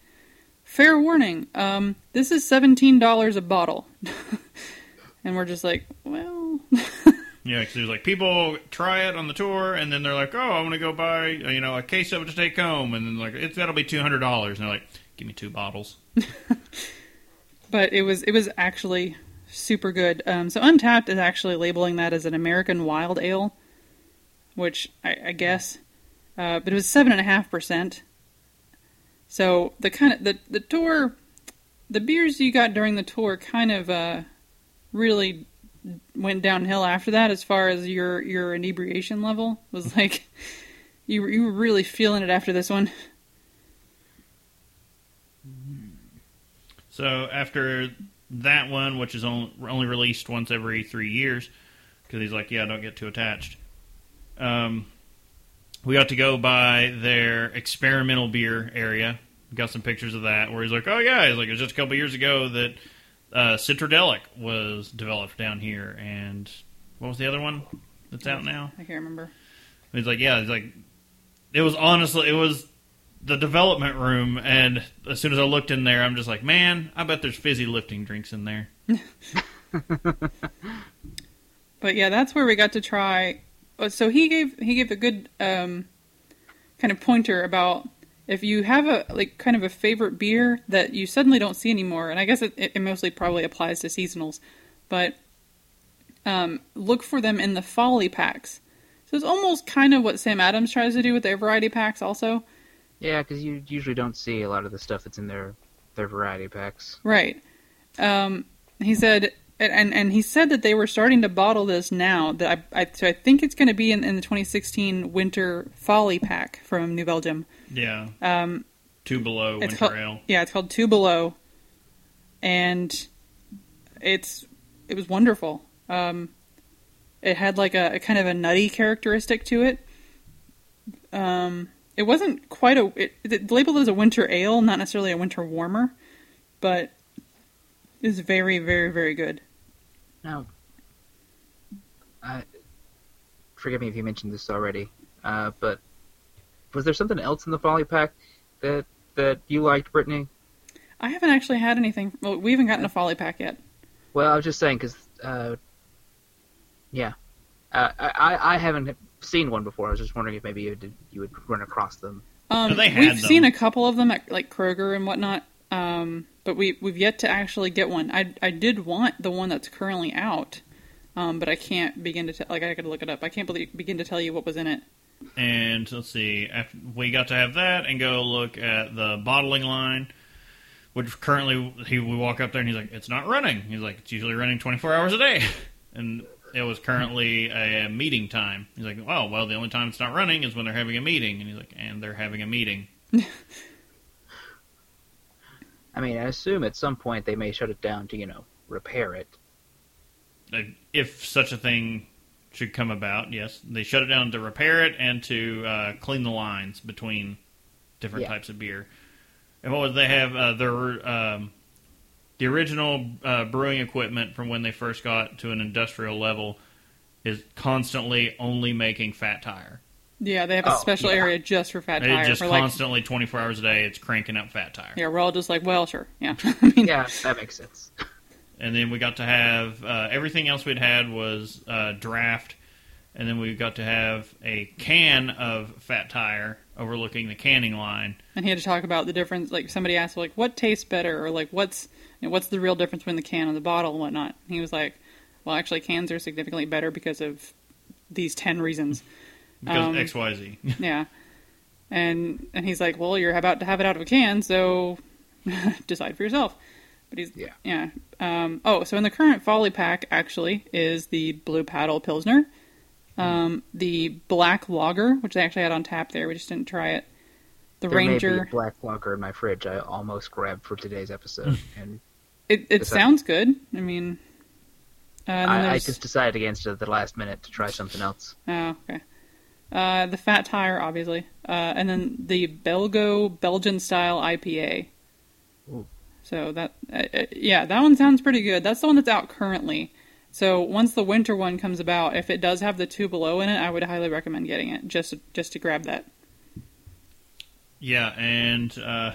"Fair warning, um, this is seventeen dollars a bottle," and we're just like, "Well, Yeah, because there's like people try it on the tour, and then they're like, "Oh, I want to go buy you know a case of it to take home," and then like it's that'll be two hundred dollars, and they're like, "Give me two bottles." but it was it was actually super good. Um, so Untappd is actually labeling that as an American Wild Ale, which I, I guess, uh, but it was seven and a half percent. So the kind of the the tour, the beers you got during the tour kind of uh, really went downhill after that as far as your your inebriation level was like you were- you were really feeling it after this one. So after that one, which is only, only released once every three years, because he's like, yeah, don't get too attached. Um, we got to go by their experimental beer area. Got some pictures of that where he's like, oh yeah, he's like, it was just a couple years ago that uh, Citradelic was developed down here, and what was the other one that's out now? I can't remember. He's like, yeah, he's like, it was honestly, it was the development room, and as soon as I looked in there, I'm just like, man, I bet there's fizzy lifting drinks in there. But yeah, that's where we got to try. uh, So he gave he gave a good um, kind of pointer about if you have a like kind of a favorite beer that you suddenly don't see anymore, and I guess it, it mostly probably applies to seasonals, but um, look for them in the folly packs. So it's almost kind of what Sam Adams tries to do with their variety packs, also. Yeah, because you usually don't see a lot of the stuff that's in their their variety packs. Right. Um, he said, and and he said that they were starting to bottle this now. That I, I so I think it's going to be in, in the 2016 Winter Folly pack from New Belgium. Yeah. Um, Two below winter called ale. yeah, it's called Two Below, and it's it was wonderful. Um, it had like a, a kind of a nutty characteristic to it. Um, it wasn't quite a. It, it's labeled as a winter ale, not necessarily a winter warmer, but it's very, very, very good. Now, I forgive me if you mentioned this already, uh, but was there something else in the Folly Pack that that you liked, Brittany? I haven't actually had anything. Well, we haven't gotten a folly pack yet. Well, I was just saying because, uh, yeah, uh, I I I haven't seen one before. I was just wondering if maybe you did, you would run across them. Um, No, they had we've them. seen a couple of them at like Kroger and whatnot, um, but we we've yet to actually get one. I I did want the one that's currently out, um, but I can't begin to tell. Like I could look it up. I can't believe, begin to tell you what was in it. And let's see, after we got to have that and go look at the bottling line, which currently he we walk up there and he's like, it's not running. He's like, it's usually running 24 hours a day, and it was currently a meeting time. He's like, oh well, the only time it's not running is when they're having a meeting, and he's like, and they're having a meeting. I mean, I assume at some point they may shut it down to you know repair it. If such a thing should come about, yes, they shut it down to repair it and to uh, clean the lines between different Yeah. types of beer. And what was they have? Uh, their um, the original uh, brewing equipment from when they first got to an industrial level is constantly only making fat tire. Yeah, they have a Oh, special yeah. area just for fat It tire. just We're like, constantly, twenty four hours a day, it's cranking up fat tire. yeah, we're all just like, well, sure, yeah. I mean, Yeah, that makes sense. and then we got to have uh, everything else we'd had was uh, draft, and then we got to have a can of fat tire overlooking the canning line. and he had to talk about the difference. Like somebody asked, like, what tastes better, or like, what's you know, what's the real difference between the can and the bottle and whatnot. And he was like, well, actually, cans are significantly better because of these ten reasons. Because Um, X Y Z. Yeah. And and he's like, well, you're about to have it out of a can, so decide for yourself. But he's Yeah. yeah. Um, oh, so in the current Folly pack actually is the Blue Paddle Pilsner, um, the Black Lager, which they actually had on tap there. We just didn't try it. The There may be Ranger. a black lager in my fridge. I almost grabbed for today's episode, and It it Is that- sounds good. I mean, uh, I, I just decided against it at the last minute to try something else. Oh, okay. Uh, the Fat Tire, obviously, uh, and then the Belgo Belgian style IPA. Ooh. So that, uh, uh, yeah, that one sounds pretty good. That's the one that's out currently. So once the winter one comes about, if it does have the two below in it, I would highly recommend getting it just just to grab that. Yeah, and uh,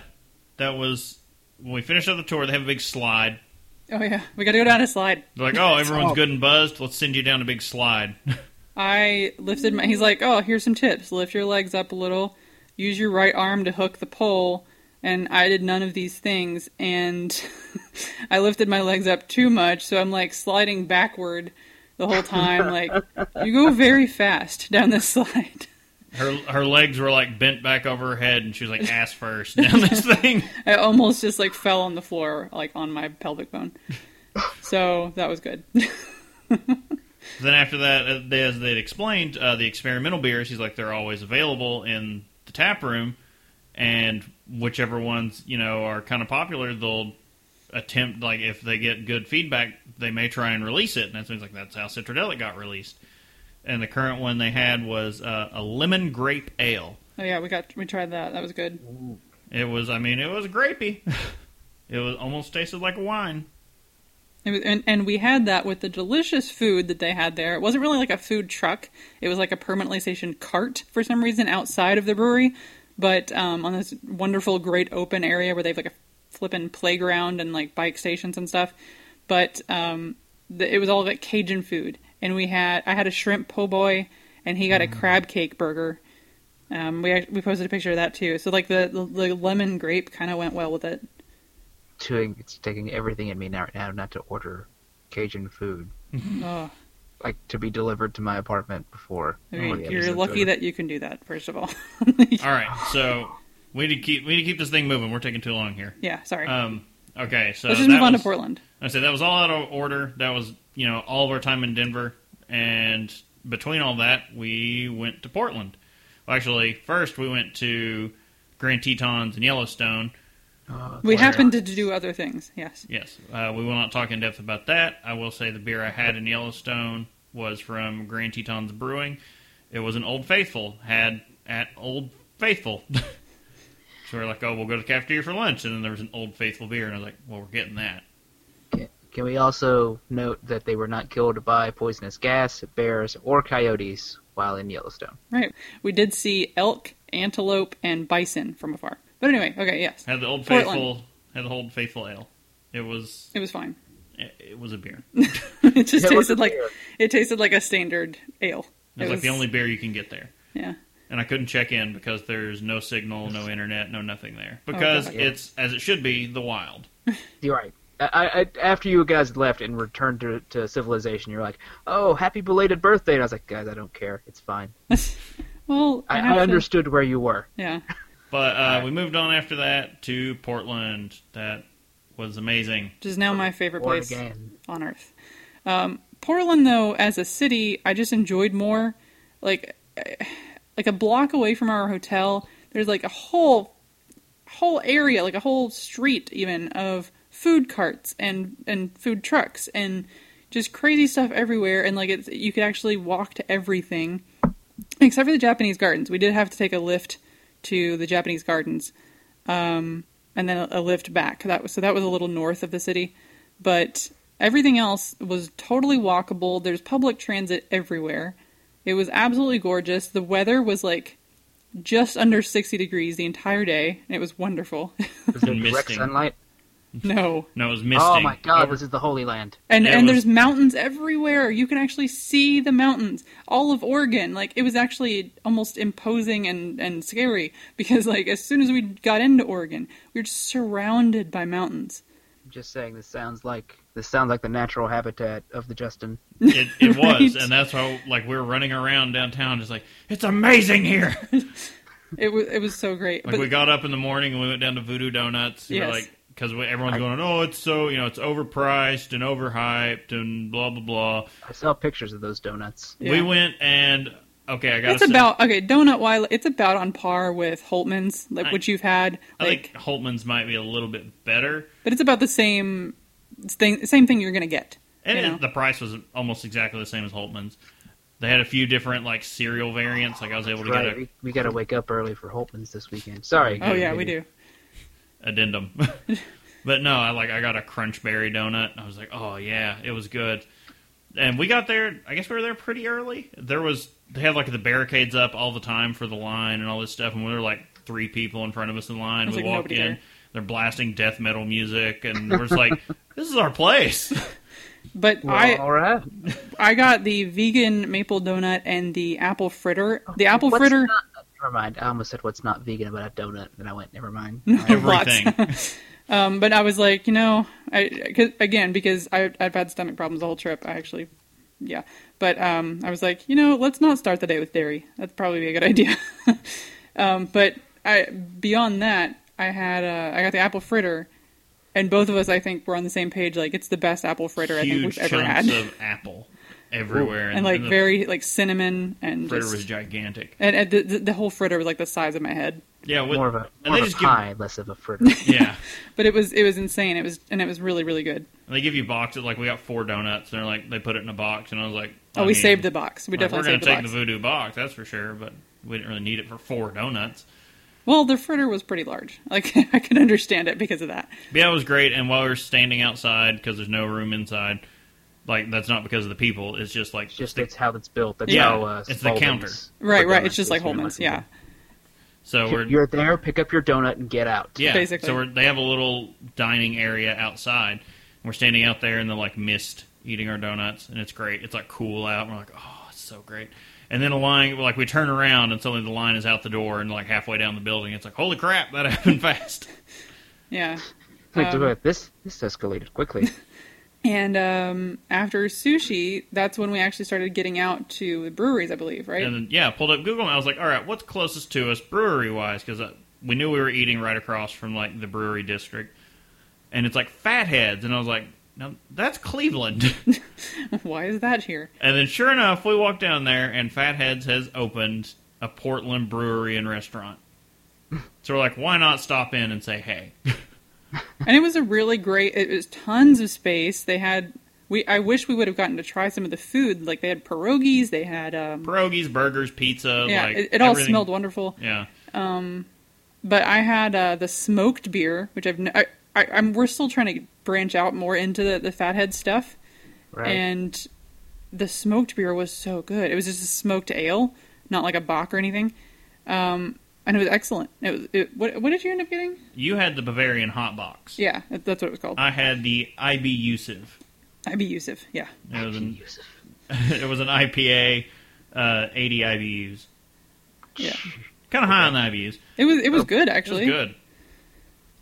that was when we finished up the tour. They have a big slide. Oh yeah, we got to go down a slide. They're like, "Oh, everyone's Oh. good and buzzed. Let's send you down a big slide." I lifted my. He's like, "Oh, here's some tips. Lift your legs up a little. Use your right arm to hook the pole." And I did none of these things, and I lifted my legs up too much, so I'm like sliding backward the whole time. Like, you go very fast down this slide. Her her legs were like bent back over her head, and she was like ass first down this thing. I almost just like fell on the floor, like on my pelvic bone. So that was good. Then after that, as they'd explained, uh, the experimental beers, he's like they're always available in the tap room, and whichever ones you know are kind of popular, they'll attempt like if they get good feedback, they may try and release it. And that's like that's how Citradelic got released. And the current one they had was uh, a lemon grape ale. Oh yeah, we got we tried that. That was good. It was, I mean, it was grapey. it was almost tasted like a wine. And, and we had that with the delicious food that they had there. It wasn't really like a food truck. It was like a permanently stationed cart for some reason outside of the brewery, but um, on this wonderful, great open area where they have like a flippin' playground and like bike stations and stuff. But um, the, it was all like Cajun food, and we had I had a shrimp po' boy, and he got a crab cake burger. Um, we we posted a picture of that too. So like the the, the lemon grape kind of went well with it. Doing, it's taking everything in me now, now not to order Cajun food, Oh, like to be delivered to my apartment before. I mean, Oh, you're lucky good. that you can do that. First of all. All right, so we need to keep we need to keep this thing moving. We're taking too long here. yeah, sorry. Um, okay, so Let's just move on was- to Portland. I said that was all out of order. That was you know all of our time in Denver, and between all that, we went to Portland. Well, actually, first we went to Grand Tetons and Yellowstone. Oh, We wow. happened to do other things. Yes. Yes, uh, we will not talk in depth about that. I will say the beer I had in Yellowstone was from Grand Tetons Brewing. It was an Old Faithful had at Old Faithful. so we are like, oh, we'll go to the cafeteria for lunch, and then there was an Old Faithful beer, and I was like, well, we're getting that. Can, can we also note that they were not killed by poisonous gas, bears, or coyotes while in Yellowstone? Right. We did see elk, antelope, and bison from afar. But anyway, okay, yes. Had the Old Portland. Faithful had the Old Faithful ale. It was It was fine. it, it was a beer. it just It tasted like beer. it tasted like a standard ale. It was like the only beer you can get there. Yeah. And I couldn't check in because there's no signal, no internet, no nothing there. Oh, because God. it's as it should be, the wild. You're right. I, I, after you guys left and returned to, to civilization, you're like, "Oh, happy belated birthday!" And I was like, "Guys, I don't care. It's fine. Well, I, have I to- understood where you were." Yeah. But uh, we moved on after that to Portland. That was amazing. Which is now my favorite Born place again. on earth. Um, Portland, though, as a city, I just enjoyed more. Like, like a block away from our hotel, there's like a whole, whole area, like a whole street even of food carts and and food trucks and just crazy stuff everywhere. And like, it's you could actually walk to everything, except for the Japanese gardens. We did have to take a lift to the Japanese gardens, um, and then a, a lift back. That was so that was a little north of the city, but everything else was totally walkable. There's public transit everywhere. It was absolutely gorgeous. The weather was like just under 60 degrees the entire day, and it was wonderful. Was it direct sunlight? no. No, it was oh misting. Oh my god, Over- this is the Holy Land. And It and was- there's mountains everywhere. You can actually see the mountains. All of Oregon. Like it was actually almost imposing and and scary because like as soon as we got into Oregon, we were just surrounded by mountains. I'm just saying, this sounds like this sounds like the natural habitat of the Justin. It, it was, and that's how like we were running around downtown, just like it's amazing here. It was it was so great. Like but we got up in the morning and we went down to Voodoo Donuts. We were Yes. like because everyone's going, oh, it's so you know it's overpriced and overhyped and blah blah blah. I saw pictures of those donuts. yeah. We went and okay, I got. It's about okay. Donut Wile. It's about on par with Holtman's, like I- which you've had. I Like, think Holtman's might be a little bit better, but it's about the same thing. Same thing you're gonna get. and you it- know? the price was almost exactly the same as Holtman's. They had a few different like cereal variants. Like I was able to Right, get a we, we got to wake up early for Holtman's this weekend. Sorry. Oh yeah, we do. Addendum. but no, I like I got a crunch berry donut. I was like, oh yeah, it was good. And we got there. I guess we were there pretty early. There was they had like the barricades up all the time for the line and all this stuff, and we were like three people in front of us in line. There's, We like, walked in. there. They're blasting death metal music, and we're just like, "This is our place." But Well, I all right. I got the vegan maple donut and the apple fritter. The apple What's fritter. not- never mind. I almost said what's not vegan about a donut, and I went, never mind. Everything. Um, but I was like, you know, I cause, again because I, I've had stomach problems the whole trip. I actually yeah. But um, I was like, you know, let's not start the day with dairy. That'd probably be a good idea. um, but I beyond that, I had uh, I got the apple fritter, and both of us I think were on the same page. Like it's the best apple fritter I think we've ever chunks had, of apple everywhere, and like the very like cinnamon and fritter just, was gigantic. and, and the, the the whole fritter was like the size of my head. Yeah, with, More of a more they of a just give- pie, less of a fritter. yeah. But it was it was insane. It was and it was really really good. And they give you boxes. Like we got four donuts, and they're like they put it in a box, and I was like, Oh, I we mean, saved the box. We like, definitely we're gonna take box. the voodoo box, that's for sure. But we didn't really need it for four donuts. Well, the fritter was pretty large. Like I can understand it because of that. But yeah, it was great. And while we were standing outside because there's no room inside, like that's not because of the people. It's just like It's just the- it's how it's built. That's Yeah, how uh, it's the counter. Right, right. It's just like for Holtman's. my Yeah. so we're You're there, pick up your donut and get out. Yeah, Basically. So we're, they have a little dining area outside. We're standing out there in the like mist, eating our donuts, and it's great. It's like cool out. We're like, oh, it's so great. And then a line, like we turn around, and suddenly the line is out the door, and like halfway down the building, it's like, holy crap, that happened fast. Yeah. Like, Um, this this escalated quickly. And um, after sushi, that's when we actually started getting out to the breweries, I believe, right? And then yeah, pulled up Google, and I was like, all right, what's closest to us brewery wise? Because uh, we knew we were eating right across from like the brewery district, and it's like Fatheads, and I was like, no, that's Cleveland. Why is that here? And then, sure enough, we walked down there, and Fatheads has opened a Portland brewery and restaurant. So we're like, why not stop in and say hey? And it was a really great. It was tons of space. They had. We. I wish we would have gotten to try some of the food. Like they had pierogies. They had. Um, Pierogies, burgers, pizza. yeah, like, it, it all smelled wonderful. Yeah, Um, But I had uh, the smoked beer, which I've. I, I, I'm. We're still trying to branch out more into the, the fathead stuff. Right. and the smoked beer was so good. It was just a smoked ale, not like a bock or anything. Um, and it was excellent. It was. It, what, what did you end up getting? you had the Bavarian hot box. Yeah, that- that's what it was called. I had the IB Yusuf. IB Yusuf. Yeah. It was an, it was an IPA, uh, 80 IBUs. Yeah. Kind of high on the IBUs. It was. It was good It was actually. good.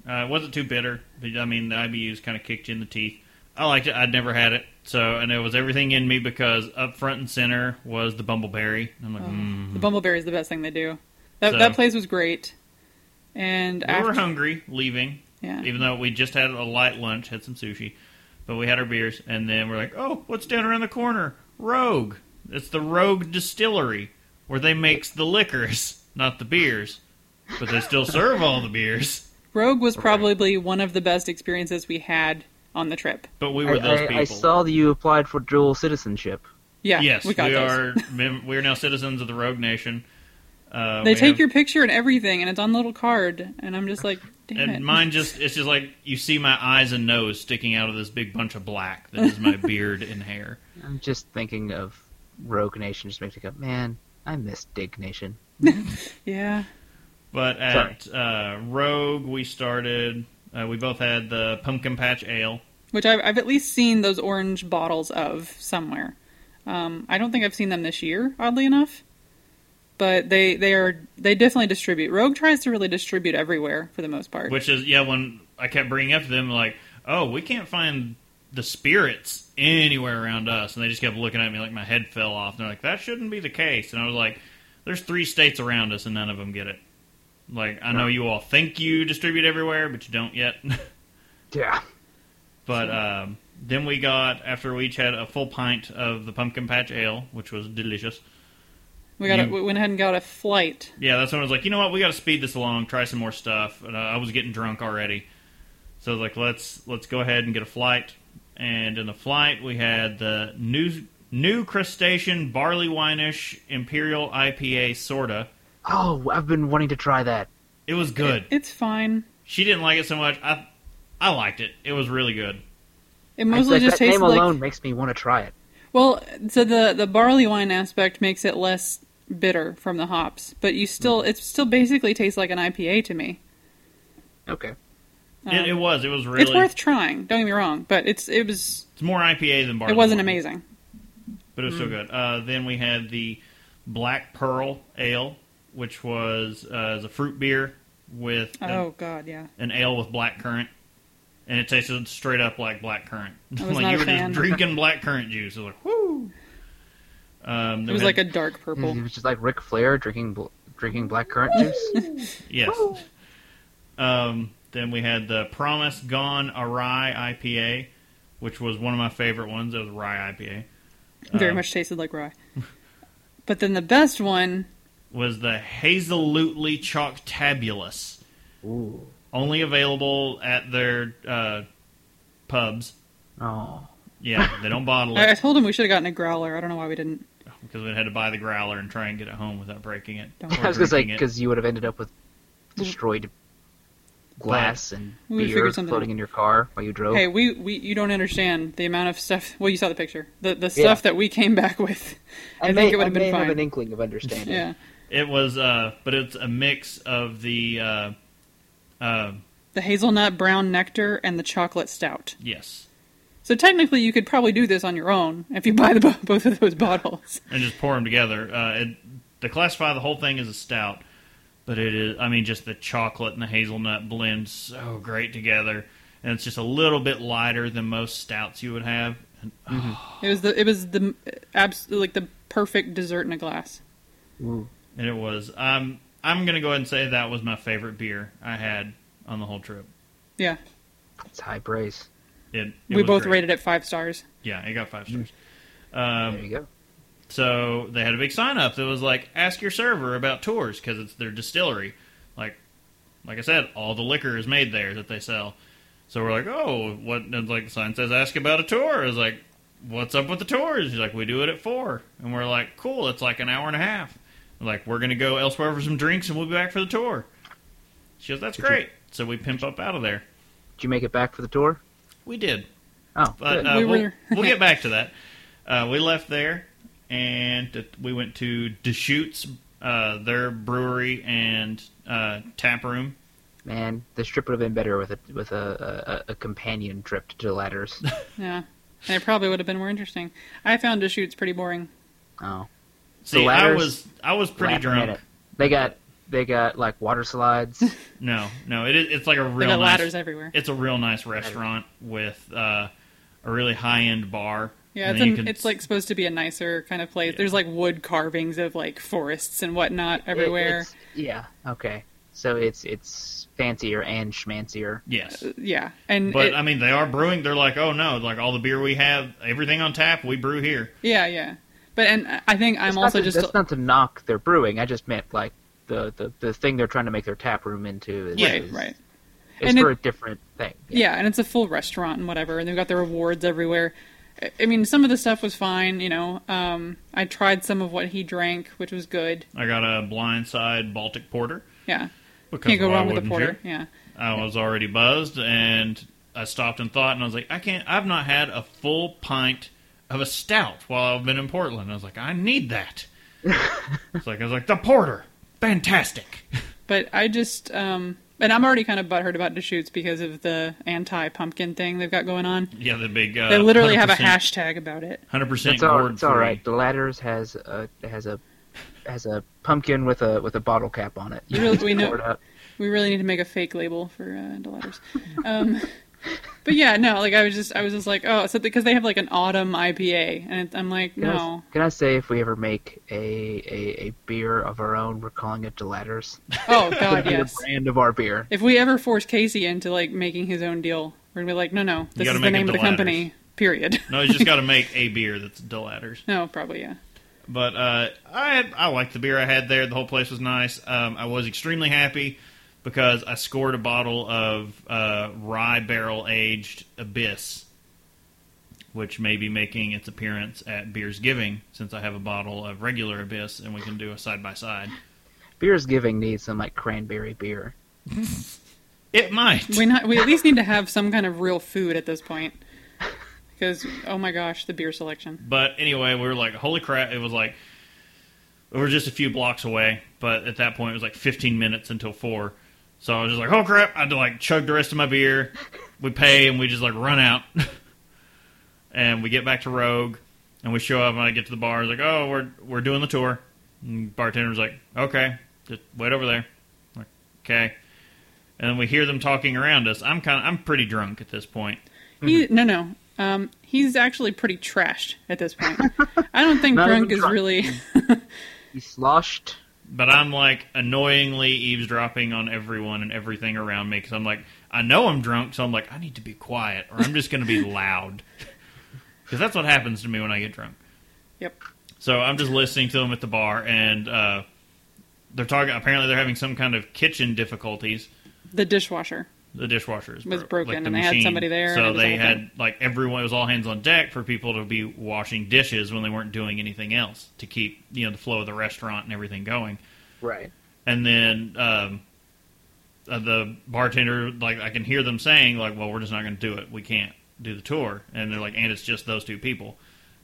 Uh, it wasn't too bitter. But, I mean, the IBUs kind of kicked you in the teeth. I liked it. I'd never had it. So, and it was everything in me because up front and center was the bumbleberry. I'm like, mm. The bumbleberry is the best thing they do. That So- that place was great. And we after, were hungry leaving, yeah, even though we just had a light lunch, had some sushi, but we had our beers, and then we're like, oh, what's down around the corner? Rogue. It's the Rogue Distillery where they makes the liquors, not the beers, but they still serve all the beers. Rogue was probably one of the best experiences we had on the trip. But we I, were those I- people. I saw that you applied for dual citizenship. Yeah, yes, we got those. are. mem- We are now citizens of the Rogue Nation. Uh, They take have- your picture and everything, and it's on a little card. And I'm just like, damn it. and mine just it's just like you see my eyes and nose sticking out of this big bunch of black that is my beard and hair. I'm just thinking of Rogue Nation. Just makes me go, man, I miss Diggnation. yeah, But at uh, Rogue, we started. Uh, we both had the pumpkin patch ale. which I've, I've at least seen those orange bottles of somewhere. Um, I don't think I've seen them this year, oddly enough. But they they are they definitely distribute. Rogue tries to really distribute everywhere for the most part. Which is yeah. When I kept bringing up to them like, oh, we can't find the spirits anywhere around us, and they just kept looking at me like my head fell off. And they're like, that shouldn't be the case. And I was like, there's three states around us, and none of them get it. Like I know you all think you distribute everywhere, but you don't yet. Yeah. But um, then we got after we each had a full pint of the pumpkin patch ale, which was delicious. We got you- we went ahead and got a flight. Yeah, that's when I was like, you know what, we got to speed this along, try some more stuff. And uh, I was getting drunk already, so I was like, let's let's go ahead and get a flight. And in the flight, we had the new new crustacean barley wineish imperial IPA sorta. Oh, I've been wanting to try that. It was good. It's fine. She didn't like it so much. I I liked it. It was really good. It mostly Like, just that tastes name like alone makes me want to try it. well. So the the barley wine aspect makes it less bitter from the hops, but you still it still basically tastes like an IPA to me. Okay. it, Um, it was. It was really. It's worth trying. Don't get me wrong, but it's it was it's more IPA than barley. it wasn't wine. amazing. but it was still good. Uh, then we had the Black Pearl Ale, which was uh, is a fruit beer with an- Oh god, yeah. an ale with black currant, and it tasted straight up like black currant. I was like not you a were fan. just drinking black currant juice. It was like, whoo! Um, It was like a dark purple. It was just like Ric Flair drinking bl- drinking blackcurrant juice. yes. Um, then we had the Promise Gone Awry IPA, which was one of my favorite ones. It was rye IPA. Very Um, much tasted like rye. But then the best one, Was the Hazelutely Choctabulous. Ooh. Only available at their uh, pubs. Oh. Yeah, they don't bottle I, I told him we should have gotten a growler. I don't know why we didn't. Because we had to buy the growler and try and get it home without breaking it. Don't- or I was gonna say it. because you would have ended up with destroyed glass and beer figured something floating out. in your car while you drove. Hey, we, we you don't understand the amount of stuff. Well, you saw the picture. The the Yeah. stuff that we came back with. I, think it would have may been have fine. an inkling of understanding. yeah, It was, uh, but it's a mix of the, uh, uh, the hazelnut brown nectar and the chocolate stout. yes, So technically, you could probably do this on your own if you buy the both of those bottles. and just pour them together. Uh, it, to classify the whole thing as a stout, but it is, I mean, just the chocolate and the hazelnut blend so great together, and it's just a little bit lighter than most stouts you would have. And, It was the it was the abs- like the perfect dessert in a glass. Ooh. and it was. Um, I'm gonna go ahead and say that was my favorite beer I had on the whole trip. Yeah, It's high praise. It, it we was both great. rated it five stars. Yeah, it got five stars. there Um, you go. so they had a big sign up that was like, "Ask your server about tours" because it's their distillery. Like, like I said, all the liquor is made there that they sell. So we're like, "Oh, what?" And like the sign says, "Ask about a tour." It's like, "What's up with the tours?" He's like, "We do it at four. and we're like, "Cool, it's like an hour and a half." We're like, "We're gonna go elsewhere for some drinks, and we'll be back for the tour." She goes, "That's Did you- great." So we pimp up out of there. Did you make it back for the tour? We did. Oh, But uh, We we will we'll get back to that. Uh, we left there, and we went to Deschutes, uh, their brewery and uh, tap room. Man, this trip would have been better with a with a, a, a companion trip to Ladders. Yeah, and it probably would have been more interesting. I found Deschutes pretty boring. oh, See, I was I was pretty Last drunk. They got they got like water slides. No, no, it, is- it's like a They real got nice. ladders everywhere. It's a real nice restaurant with uh, a really high end bar. Yeah, it's then you an, can it's like supposed to be a nicer kind of place. Yeah. There's like wood carvings of like forests and whatnot everywhere. It- yeah. Okay. So it's it's fancier and schmancier. yes. yeah, and But it- I mean, they are brewing. They're like, oh no, like all the beer we have, everything on tap, we brew here. yeah, yeah. But and I think I'm also to, just that's not to knock their brewing. I just meant like the, the, the thing they're trying to make their tap room into is, right, is, right. is And for it- a different thing. Yeah, and it's a full restaurant and whatever, and they've got their rewards everywhere. I- I mean, some of the stuff was fine, you know. Um, I tried some of what he drank, which was good. I got a blindside Baltic Porter. Yeah, Because can't go wrong with a porter. you? Yeah, I was already buzzed, and I stopped and thought, and I was like, I can't. I've not had a full pint of a stout while I've been in Portland. I was like, I need that. it's like I was like the porter, fantastic. but I just um, and I'm already kind of butthurt about Deschutes because of the anti-pumpkin thing they've got going on. Yeah, the big. Uh, they literally have a hashtag about it. Hundred percent It's all, it's all free. right. The Ladders has a has a has a pumpkin with a with a bottle cap on it. We really- we know- up. We really need to make a fake label for uh, the ladders. Um, but yeah, no, like I was just, I was just like, oh, so because they have like an autumn IPA, and it, I'm like, Can, I, no, can I say if we ever make a, a, a beer of our own, we're calling it Delaters? oh god, the yes. brand of our beer. If we ever force Casey into like making his own deal, we're gonna be like, no, no, this is the name of the company. Period. No, you just got to make a beer that's Delatters. no, probably yeah. But uh, I had, I liked the beer I had there. The whole place was nice. Um, I was extremely happy because I scored a bottle of uh, rye barrel aged Abyss, which may be making its appearance at Beers Giving since I have a bottle of regular Abyss and we can do a side by side. Beer's Giving needs some like cranberry beer. It might. We not, we at least need to have some kind of real food at this point, because oh my gosh, the beer selection. But anyway, we were like, holy crap! It was like we were just a few blocks away, but at that point it was like 15 minutes until four. So I was just like, oh crap! I had to like chug the rest of my beer. We pay and we just like run out, and we get back to Rogue, and we show up and I get to the bar. It's like, oh, we're we're doing the tour. And bartender's like, okay, just wait over there. I'm like, okay. And then we hear them talking around us. I'm kind of I'm pretty drunk at this point. He no no. Um, he's actually pretty trashed at this point. I don't think Not drunk is drunk. really. He sloshed. But I'm like annoyingly eavesdropping on everyone and everything around me because I'm like, I know I'm drunk, so I'm like, I need to be quiet or I'm just going to be loud. Because that's what happens to me when I get drunk. Yep. So I'm just listening to them at the bar, and uh, they're talking. Apparently, they're having some kind of kitchen difficulties. The dishwasher. The dishwasher is Was bro- broken, like the and they had machine. somebody there, So it they had thing. like everyone. It was all hands on deck for people to be washing dishes when they weren't doing anything else to keep you know the flow of the restaurant and everything going. Right. And then um, uh, the bartender, like I can hear them saying, like, "Well, we're just not going to do it. We can't do the tour." And they're like, "And it's just those two people.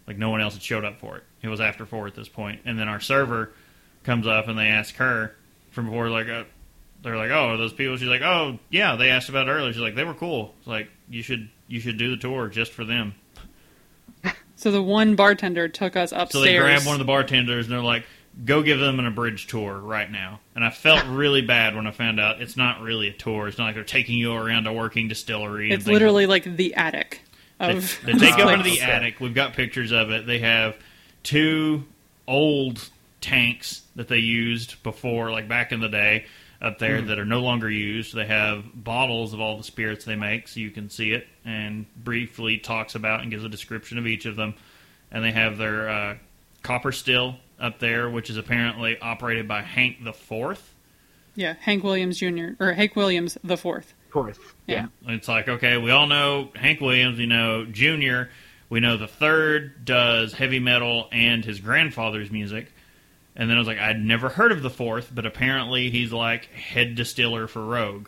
Like no one else had showed up for it. It was after four at this point." And then our server comes up and they ask her from before, like, uh, they're like, "Oh, are those people?" She's like, "Oh, yeah, they asked about it earlier." She's like, "They were cool. It's like you should you should do the tour just for them." So the one bartender took us upstairs. So they grab one of the bartenders and they're like, "Go give them an abridged tour right now." And I felt really bad when I found out it's not really a tour. It's not like they're taking you around a working distillery. It's literally like the attic they, of. they take you into the attic. We've got pictures of it. They have two old tanks that they used before, like back in the day, up there that are no longer used. They have bottles of all the spirits they make, so you can see it, and briefly talks about and gives a description of each of them. And they have their uh, copper still up there, which is apparently operated by Hank the Fourth. yeah, Hank Williams Jr. or Hank Williams the fourth. Fourth. Yeah. Yeah. It's like, okay, we all know Hank Williams, we know Junior, we know the third does heavy metal and his grandfather's music. And then I was like, I'd never heard of the fourth, but apparently he's like head distiller for Rogue.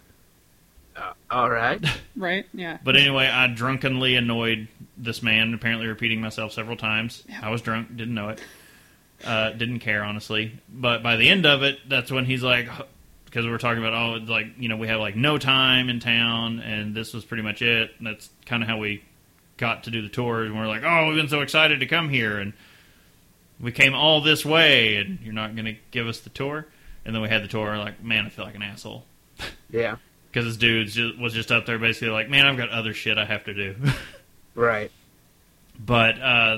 Uh, all right. Right? Yeah. But anyway, I drunkenly annoyed this man, apparently repeating myself several times. I was drunk, didn't know it. Uh, didn't care, honestly. But by the end of it, that's when he's like, because we were talking about, oh, it's like, you know, we have like no time in town, and this was pretty much it. And that's kind of how we got to do the tour. And we're like, oh, we've been so excited to come here, and we came all this way, and you're not going to give us the tour? And then we had the tour, like, man, I feel like an asshole. Yeah. Because this dude just, was just up there basically like, man, I've got other shit I have to do. Right. but uh,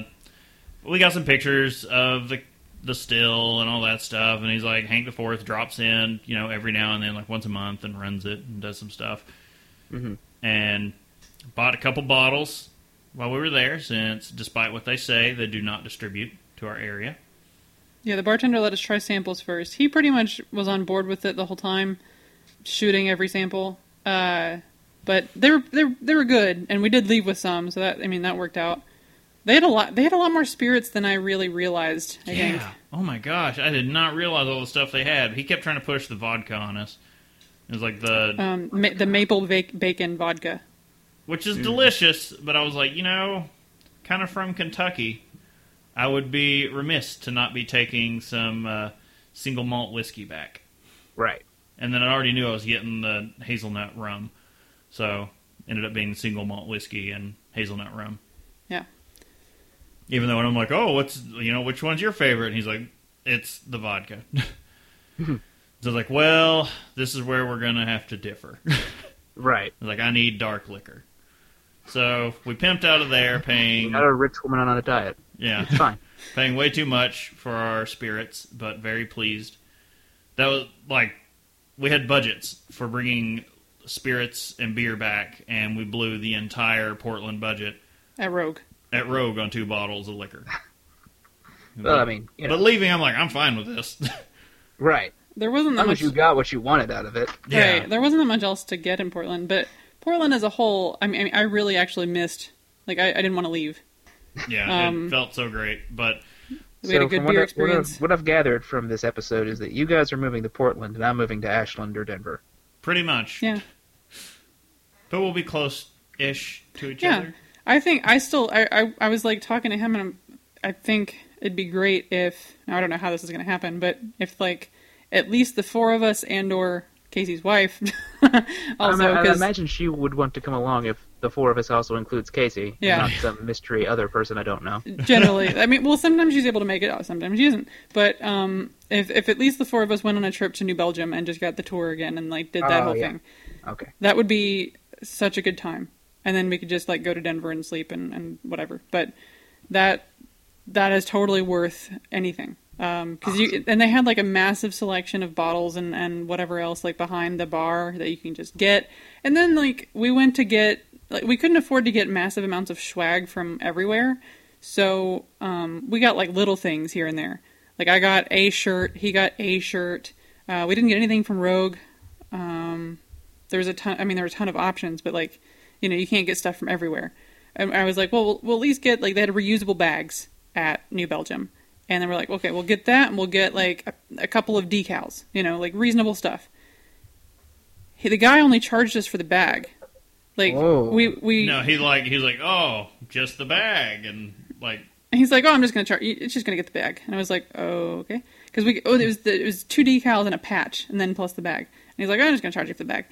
we got some pictures of the the still and all that stuff, and he's like, Hank the Fourth drops in, you know, every now and then, like once a month, and runs it and does some stuff. Mhm. And bought a couple bottles while we were there, since despite what they say, they do not distribute to our area. Yeah, the bartender let us try samples first. He pretty much was on board with it the whole time, shooting every sample. Uh, but they were they were, they were good, and we did leave with some, so that I mean that worked out. They had a lot. They had a lot more spirits than I really realized. I think. Oh my gosh, I did not realize all the stuff they had. He kept trying to push the vodka on us. It was like the Um, ma- the maple ba- bacon vodka. which is delicious. But I was like, you know, kind of from Kentucky, I would be remiss to not be taking some uh, single malt whiskey back. Right. And then I already knew I was getting the hazelnut rum, so ended up being single malt whiskey and hazelnut rum. Yeah. Even though when I'm like, oh, what's you know, which one's your favorite? And he's like, it's the vodka. so I was like, well, this is where we're gonna have to differ. Right. Like, I need dark liquor. So we pimped out of there, paying Not a rich woman on a diet. yeah, It's fine. paying way too much for our spirits, but very pleased. That was like we had budgets for bringing spirits and beer back, and we blew the entire Portland budget At Rogue. at Rogue on two bottles of liquor. Well, I mean, you but know, leaving, I'm like, I'm fine with this. right. There wasn't that much. you got what you wanted out of it. yeah, Right. There wasn't that much else to get in Portland, but Portland as a whole, I mean, I, really actually missed. Like, I, I didn't want to leave. yeah, Um, it felt so great. But We had a good from what beer I- experience. What, I, what I've gathered from this episode is that you guys are moving to Portland and I'm moving to Ashland or Denver. pretty much, Yeah. but we'll be close-ish to each other. Yeah. other. I think I still I, I I was like talking to him and I'm, I think it'd be great if I don't know how this is going to happen, but if like at least the four of us and or Casey's wife also I, I imagine she would want to come along if the four of us also includes Casey, Yeah. not some mystery other person I don't know. generally I mean well sometimes she's able to make it out sometimes she isn't but um if if at least the four of us went on a trip to New Belgium and just got the tour again and like did that Oh, whole yeah. thing Okay. that would be such a good time and then we could just like go to Denver and sleep and, and whatever. But that that is totally worth anything because you and they had like a massive selection of bottles and and whatever else like behind the bar that you can just get. And then like we went to get like we couldn't afford to get massive amounts of swag from everywhere, so um, we got like little things here and there. Like I got a shirt, he got a shirt. Uh, we didn't get anything from Rogue. Um, there was a ton. I mean, there were a ton of options, but like, you know, you can't get stuff from everywhere. And I was like, well, we'll, we'll at least get like they had reusable bags at New Belgium, and then we're like, okay, we'll get that, and we'll get like a, a couple of decals, you know, like reasonable stuff. Hey, the guy only charged us for the bag. Like Whoa. we we No, he like he's like, oh, just the bag, and like, And he's like, "Oh, I'm just gonna charge. It's just gonna get the bag." And I was like, "Oh, okay." Because we, oh, it was the, it was two decals and a patch, and then plus the bag. And he's like, oh, "I'm just gonna charge you for the bag."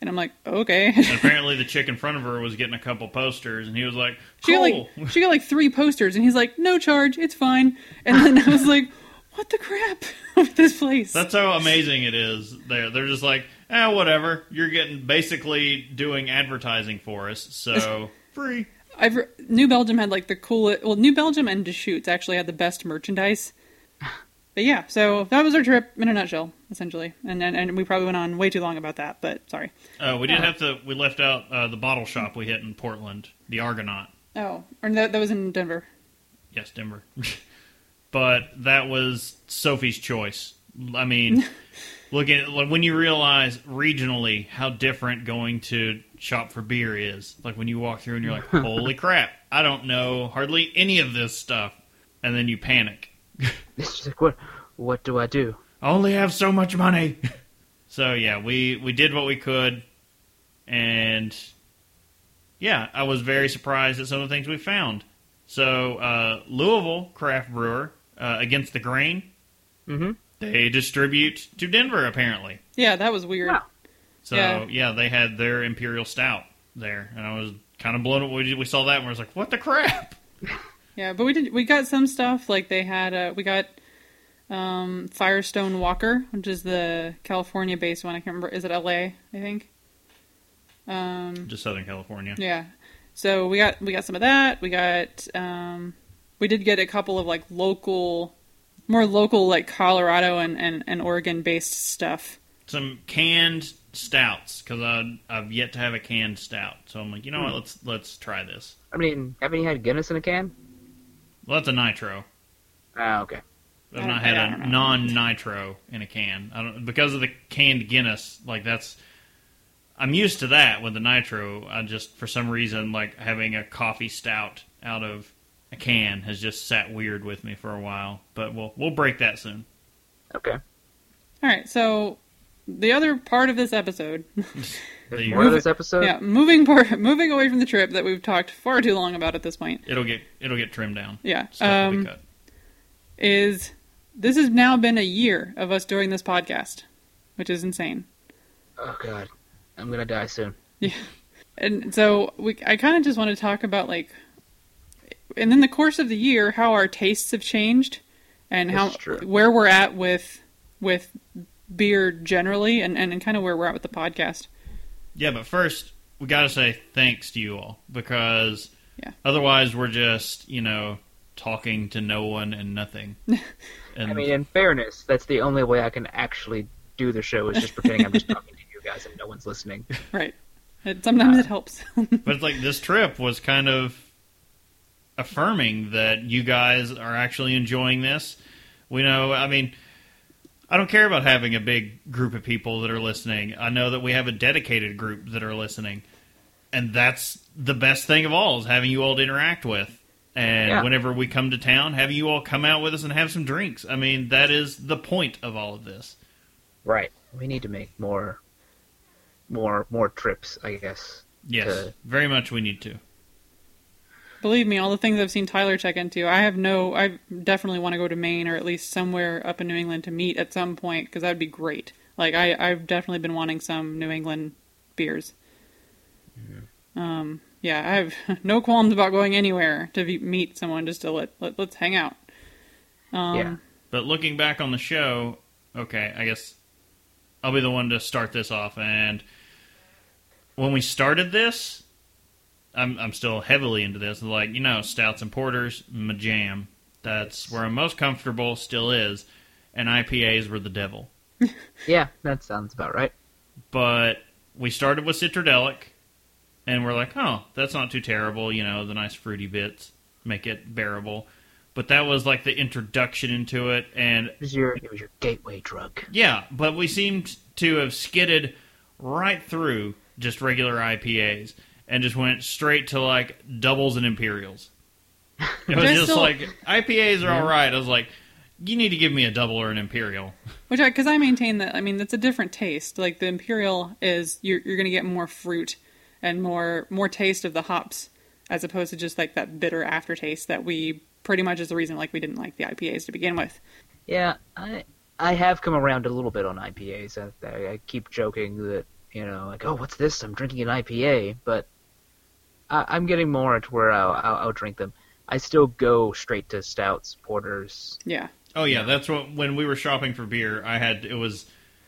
And I'm like, "Okay." and apparently the chick in front of her was getting a couple posters, and he was like, she got like she got like three posters, and he's like, "No charge, it's fine." And then I was like, "What the crap with this place?" That's how amazing it is. There, they're just like, ah, whatever. You're getting basically doing advertising for us, so free. I've New Belgium had like the coolest. Well, New Belgium and Deschutes actually had the best merchandise. But yeah, so that was our trip in a nutshell, essentially. And and, and we probably went on way too long about that, but sorry. Uh, we did have to. We left out uh, the bottle shop we hit in Portland, the Argonaut. Oh, or that, that was in Denver. Yes, Denver. but that was Sophie's choice. I mean, looking at, like, when you realize regionally how different going to shop for beer is. Like when you walk through and you're like, "Holy crap! I don't know hardly any of this stuff," and then you panic. It's just like, what, what do I do? I only have so much money. so yeah, we we did what we could, and yeah, I was very surprised at some of the things we found. So uh, Louisville craft brewer uh, against the grain, Mhm. they distribute to Denver apparently. Yeah, that was weird. Wow. So Yeah. yeah. they had their imperial stout there, and I was kind of blown away. We saw that and we was like, "What the crap?" Yeah, but we did. We got some stuff like they had. Uh, we got um, Firestone Walker, which is the California-based one. I can't remember. Is it L.A. I think. Um, Just Southern California. yeah. So we got we got some of that. We got um, we did get a couple of like local, more local like Colorado and and, and Oregon based stuff. some canned stouts because I've yet to have a canned stout. So I'm like, you know what? Let's let's try this. I mean, haven't you had Guinness in a can? Well, that's a nitro. Ah, okay. I've not had a non-nitro in a can. I don't because of the canned Guinness. Like that's, I'm used to that with the nitro. I just for some reason like having a coffee stout out of a can has just sat weird with me for a while. But we'll we'll break that soon. Okay. All right. So the other part of this episode There's The- more of this episode? yeah, moving part, moving away from the trip that we've talked far too long about at this point. It'll get it'll get trimmed down. Yeah, Stuff will be um, cut. is this has now been a year of us doing this podcast, which is insane. Oh, God. I'm gonna die soon. And so we, I kind of just want to talk about like, and in the course of the year, how our tastes have changed, and how That's true. where we're at with with beer generally, and and, kind of where we're at with the podcast. Yeah, but first we got to say thanks to you all because Yeah. otherwise we're just you know talking to no one and nothing. And I mean, in fairness, that's the only way I can actually do the show is just pretending I'm just talking to you guys and no one's listening. Right. It, sometimes it uh, helps. but it's like this trip was kind of affirming that you guys are actually enjoying this. We know, I mean, I don't care about having a big group of people that are listening. I know that we have a dedicated group that are listening, and that's the best thing of all is having you all to interact with. And Yeah. whenever we come to town, having you all come out with us and have some drinks. I mean, that is the point of all of this. Right. We need to make more, more, more trips. I guess. Yes, to- very much we need to. Believe me, all the things I've seen Tyler check into, I have no. I definitely want to go to Maine or at least somewhere up in New England to meet at some point because that'd be great. Like I, I've definitely been wanting some New England beers. Um, yeah, I have no qualms about going anywhere to be, meet someone just to let, let let's hang out. Um, Yeah. But looking back on the show, okay, I guess I'll be the one to start this off. And when we started this, I'm I'm still heavily into this. Like you know, stouts and porters, my jam. That's where I'm most comfortable. Still is, and IPAs were the devil. Yeah, that sounds about right. But we started with Citradelic, and we're like, oh, that's not too terrible. You know, the nice fruity bits make it bearable. But that was like the introduction into it, and It was your it was your gateway drug. yeah, but we seemed to have skidded right through just regular IPAs and just went straight to like doubles and imperials. It was just still- like IPAs are all right. I was like, you need to give me a double or an imperial. Which I, because I maintain that, I mean, that's a different taste. Like the imperial is, you're you're gonna get more fruit and more more taste of the hops, as opposed to just like that bitter aftertaste that we pretty much is the reason like we didn't like the IPAs to begin with. Yeah, I I have come around a little bit on IPAs. I, I, I keep joking that you know, like, oh, what's this? I'm drinking an IPA, but I, I'm getting more to where I'll, I'll, I'll drink them. I still go straight to stouts, porters. Yeah, Oh yeah, that's what when we were shopping for beer, I had it was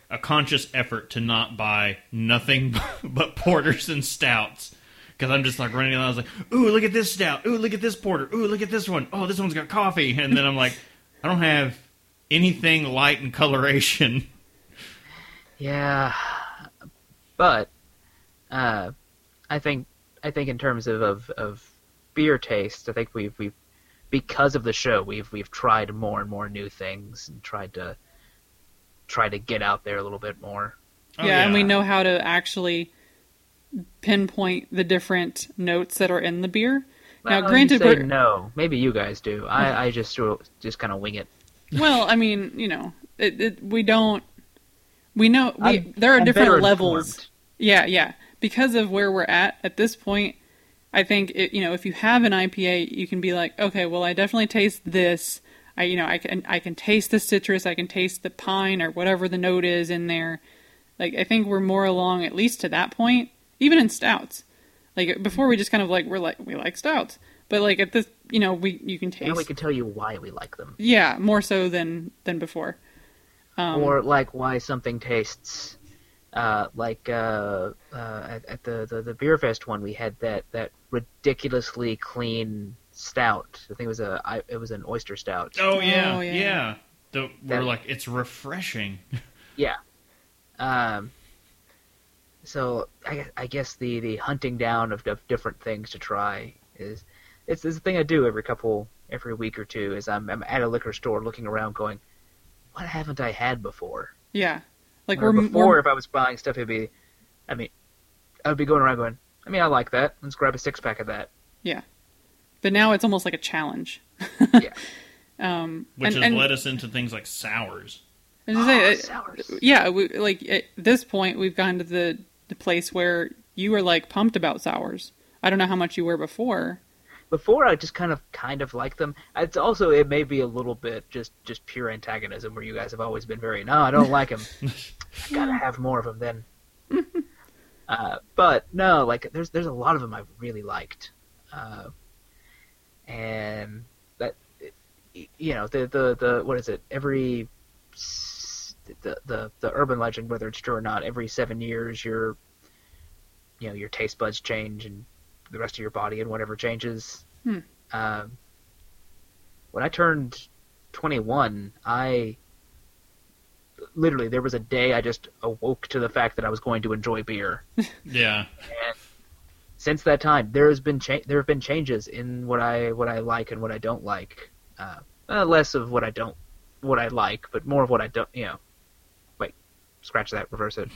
a conscious effort to not buy nothing but porters and stouts. Because I'm just like running around, I was like, "Ooh, look at this stout! Ooh, look at this porter! Ooh, look at this one! Oh, this one's got coffee!" And then I'm like, "I don't have anything light in coloration." Yeah, but uh, I think I think in terms of, of, of beer taste, I think we've we've because of the show we've we've tried more and more new things and tried to try to get out there a little bit more. Oh, yeah, and we know how to actually pinpoint the different notes that are in the beer. Well, now, granted, you say we're, no. Maybe you guys do. I, I just sort of- just kind of wing it. well, I mean, you know, it, it, we don't. We know we, there are I'm different levels. informed. Yeah, yeah. Because of where we're at at this point, I think it, you know if you have an IPA, you can be like, okay, well, I definitely taste this. I you know I can I can taste the citrus, I can taste the pine or whatever the note is in there. Like I think we're more along at least to that point, even in stouts. Like before, we just kind of like we're like we like stouts, but like at this, you know, we you can taste. Now we can tell you why we like them, Yeah, more so than than before. Um, or like why something tastes. Uh, like uh, uh, at, at the, the the beer fest one, we had that, that ridiculously clean stout. I think it was a I, it was an oyster stout. Oh yeah, Oh, yeah. yeah. The, we're That- like, it's refreshing. Yeah. Um. So I, guess- I guess the, the hunting down of, of different things to try is it's, it's a thing I do every couple every week or two. Is I'm I'm at a liquor store looking around going, what haven't I had before? yeah, like Or we're before, we're if I was buying stuff, it'd be, I mean, I would be going around going, I mean, I like that. Let's grab a six pack of that. Yeah, but now it's almost like a challenge. Yeah. Um, Which and, has and, led us into things like sours. and to say, Oh, uh, sours. yeah, we, like at this point, we've gotten to the the place where you were like pumped about sours. I don't know how much you were before. Before, I just kind of kind of like them. It's also it may be a little bit just just pure antagonism where you guys have always been very no, I don't like them. I gotta have more of them then. uh, but no, like there's there's a lot of them I've really liked, uh, and that you know the the the what is it every the the the urban legend whether it's true or not every seven years your you know your taste buds change and the rest of your body and whatever changes. Hmm. Um, when I turned 21, I literally there was a day I just awoke to the fact that I was going to enjoy beer. Yeah. Since that time, there has been cha- there have been changes in what I what I like and what I don't like. Uh, uh, less of what I don't what I like, but more of what I don't. You know, wait, scratch that, reverse it.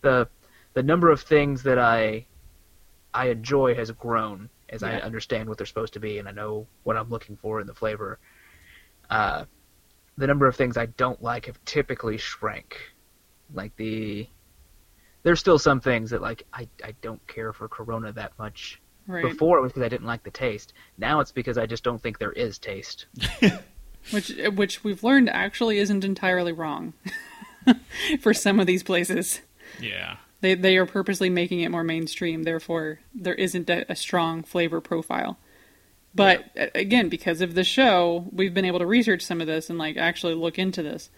The the number of things that I I enjoy has grown as I understand what they're supposed to be and I know what I'm looking for in the flavor. Uh, the number of things I don't like have typically shrank. Like the there's still some things that like I, I don't care for Corona that much. Right. Before it was because I didn't like the taste. Now it's because I just don't think there is taste. which which we've learned actually isn't entirely wrong for some of these places. Yeah. They they are purposely making it more mainstream, therefore there isn't a, a strong flavor profile. But a- again, because of the show, we've been able to research some of this and like actually look into this.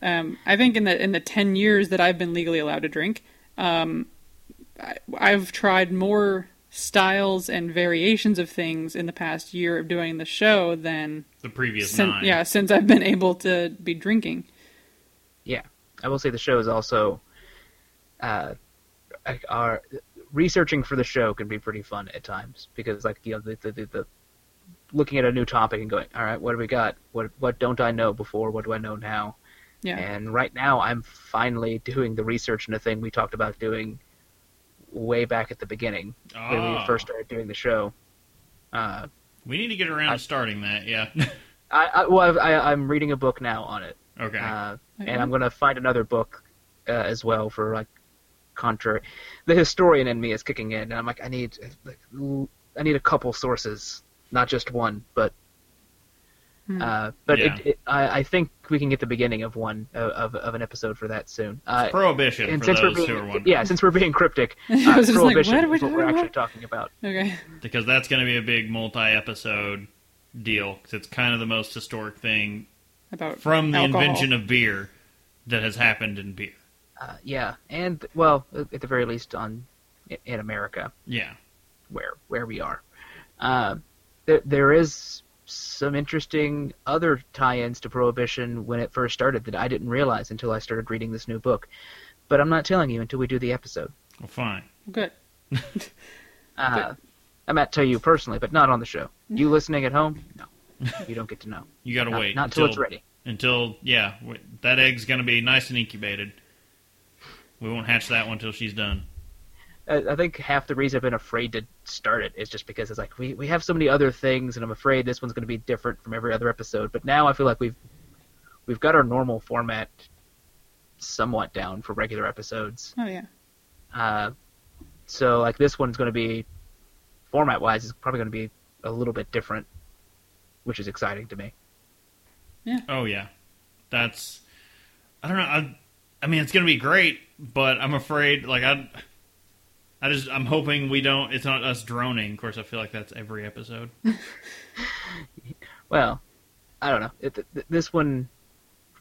Um, I think in the in the ten years that I've been legally allowed to drink, um, I, I've tried more styles and variations of things in the past year of doing the show than The previous nine. yeah since I've been able to be drinking. Yeah, I will say the show is also, uh, our researching for the show can be pretty fun at times because like you know the the, the, the looking at a new topic and going, all right, what do we got? What what don't I know before? What do I know now? Yeah. And right now, I'm finally doing the research into thing we talked about doing way back at the beginning when we Ah. first started doing the show. Uh, We need to get around I- to starting that. Yeah. I, I well, I've, I, I'm reading a book now on it. okay. Uh, and I'm going to find another book uh, as well for like contrary. The historian in me is kicking in, and I'm like, I need, like, l- I need a couple sources, not just one, but. Hmm. Uh, but Yeah. it, it, I, I think we can get the beginning of one of, of, of an episode for that soon. Uh, Prohibition and for since those we're who are being, wondering. yeah, since we're being cryptic, uh, I was just like, prohibition what we is what we're talking actually talking about. Okay. because that's going to be a big multi-episode deal. Because it's kind of the most historic thing About from the alcohol. invention of beer that has happened in beer. Uh, yeah, and well, at the very least, on in America. Yeah. where where we are. Uh, there there is some interesting other tie-ins to Prohibition when it first started that I didn't realize until I started reading this new book. But I'm not telling you until we do the episode. Well, fine. Good. Uh, I might tell you personally, but not on the show. You listening at home? No, you don't get to know. You got to Not, wait not until till it's ready. Until yeah, that egg's going to be nice and incubated. We won't hatch that one till she's done. I, I think half the reason I've been afraid to start it is just because it's like we, we have so many other things, and I'm afraid this one's going to be different from every other episode. But now I feel like we've we've got our normal format somewhat down for regular episodes. Oh yeah. Uh, so like this one's going to be format wise is probably going to be a little bit different, which is exciting to me. Yeah. Oh yeah, that's. I don't know. I, I mean, it's going to be great, but I'm afraid. Like I, I just I'm hoping we don't. It's not us droning. Of course, I feel like that's every episode. Well, I don't know. It, th- this one,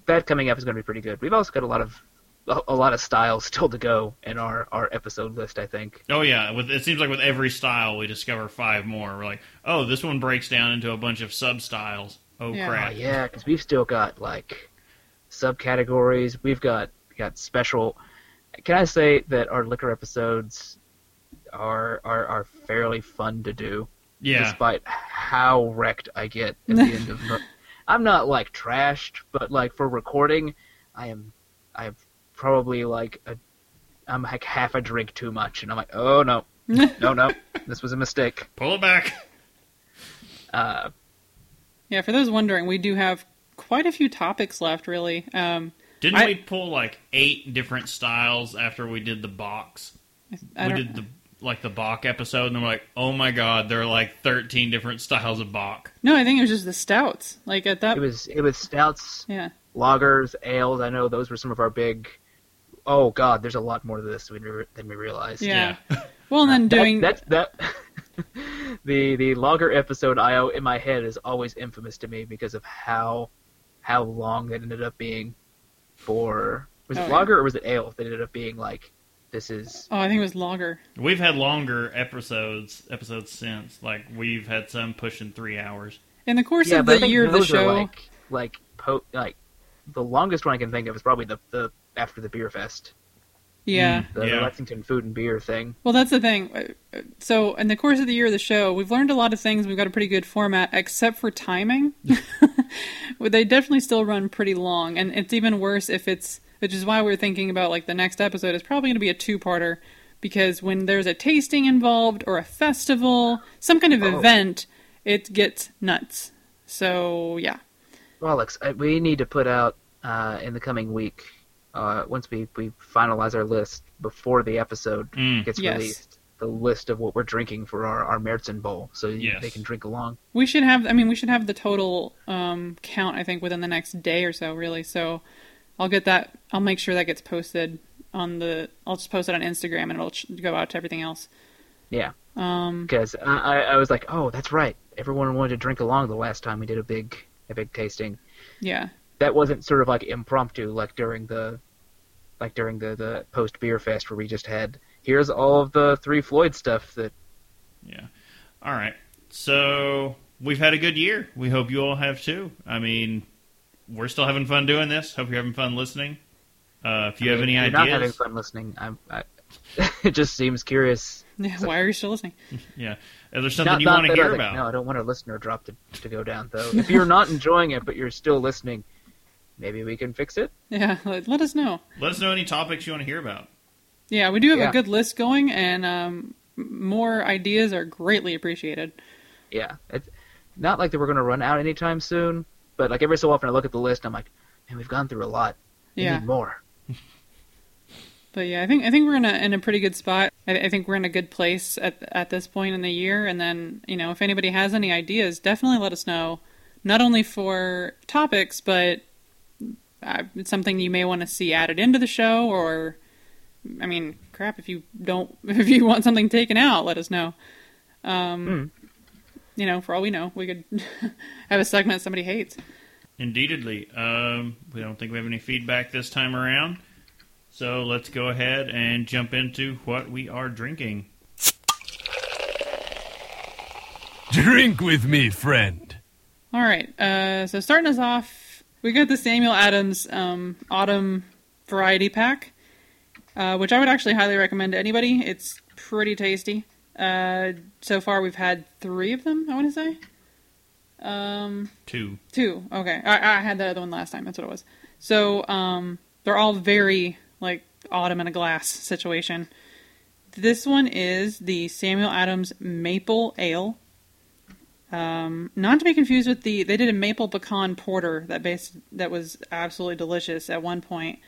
that coming up is going to be pretty good. We've also got a lot of a, a lot of styles still to go in our, our episode list. I think. Oh yeah, with it seems like with every style we discover five more. We're like, oh, this one breaks down into a bunch of sub styles. Oh Yeah. Oh, crap! yeah, because we've still got like subcategories. We've got got special. Can I say that our liquor episodes are are are fairly fun to do, Yeah, despite how wrecked I get at the end of. I'm not like trashed, but like for recording, I am. I'm probably like a. I'm like half a drink too much, and I'm like, oh no, no, no, this was a mistake. pull it back. Uh, Yeah, for those wondering, we do have quite a few topics left, really. Um, Didn't I- we pull like eight different styles after we did the box? I we did the like the Bock episode, and then we're like, oh my god, there are like thirteen different styles of Bock. no, I think it was just the stouts. Like at that, it was it was stouts, yeah, lagers, ales. I know those were some of our big. Oh God, there's a lot more to this than we, than we realized. yeah. Well, and then doing that, that's that. the the lager episode I in my head is always infamous to me because of how how long that ended up being. For was Oh, it yeah. or was it ale that ended up being like this is oh, I think it was longer We've had longer episodes episodes since. Like we've had some pushing three hours. In the course yeah, of the think year of the those are show, like like po- like the longest one I can think of is probably the the after the beer fest yeah. the Yeah. Lexington Food and Beer thing. Well, that's the thing. Uh, So, in the course of the year of the show, we've learned a lot of things. We've got a pretty good format, except for timing. Well, they definitely still run pretty long, and it's even worse if it's. Which is why we're thinking about like the next episode is probably going to be a two-parter, because when there's a tasting involved or a festival, some kind of Oh. event, it gets nuts. So yeah, Well, Alex, I- we need to put out uh, in the coming week uh, once we we finalize our list before the episode Mm. gets Yes. released. The list of what we're drinking for our our Märzen Bowl, so you- Yes. they can drink along. we should have. I mean, we should have the total um, count. I think within the next day or so, really. So I'll get that. I'll make sure that gets posted on the. I'll just post it on Instagram and it'll ch- go out to everything else. Yeah, Um, because I, I I was like, oh, that's right. Everyone wanted to drink along the last time we did a big a big tasting. yeah, that wasn't sort of like impromptu like during the like during the the post beer fest where we just had here's all of the three Floyd stuff that Yeah. All right. So we've had a good year. We hope you all have too. I mean, we're still having fun doing this. Hope you're having fun listening. Uh, if you I have mean, any if you're not having ideas, fun listening. I'm, I, it just seems curious. Yeah, why are you still listening? yeah, is there something Not- you not want to hear like, about, No, I don't want our listener drop to, to go down though. If you're not enjoying it, but you're still listening, maybe we can fix it. Yeah, let, let us know. let us know any topics you want to hear about. Yeah, we do have Yeah. a good list going, and um, more ideas are greatly appreciated. Yeah, it's not like that we're going to run out anytime soon, but like every so often I look at the list I'm like, man, we've gone through a lot. We Yeah. need more. But yeah, I think I think we're in a in a pretty good spot. I, I think we're in a good place at at this point in the year. And then you know, if anybody has any ideas, definitely let us know. Not only for topics, but uh, it's something you may want to see added into the show, or I mean, crap, if you don't, if you want something taken out, let us know. Um, You know, for all we know, we could have a segment somebody hates. Indeedly. Um, we don't think we have any feedback this time around. So let's go ahead and jump into what we are drinking. Drink with me, friend. All right. Uh, so starting us off, we got the Samuel Adams um, Autumn Variety Pack, uh, which I would actually highly recommend to anybody. It's pretty tasty. Uh, so far, we've had three of them. I want to say. Um, Two. Two. Okay. I, I had that other one last time. That's what it was. So um, they're all very like autumn in a glass situation. This one is the Samuel Adams Maple Ale. Um, not to be confused with the they did a maple pecan porter that base that was absolutely delicious at one point.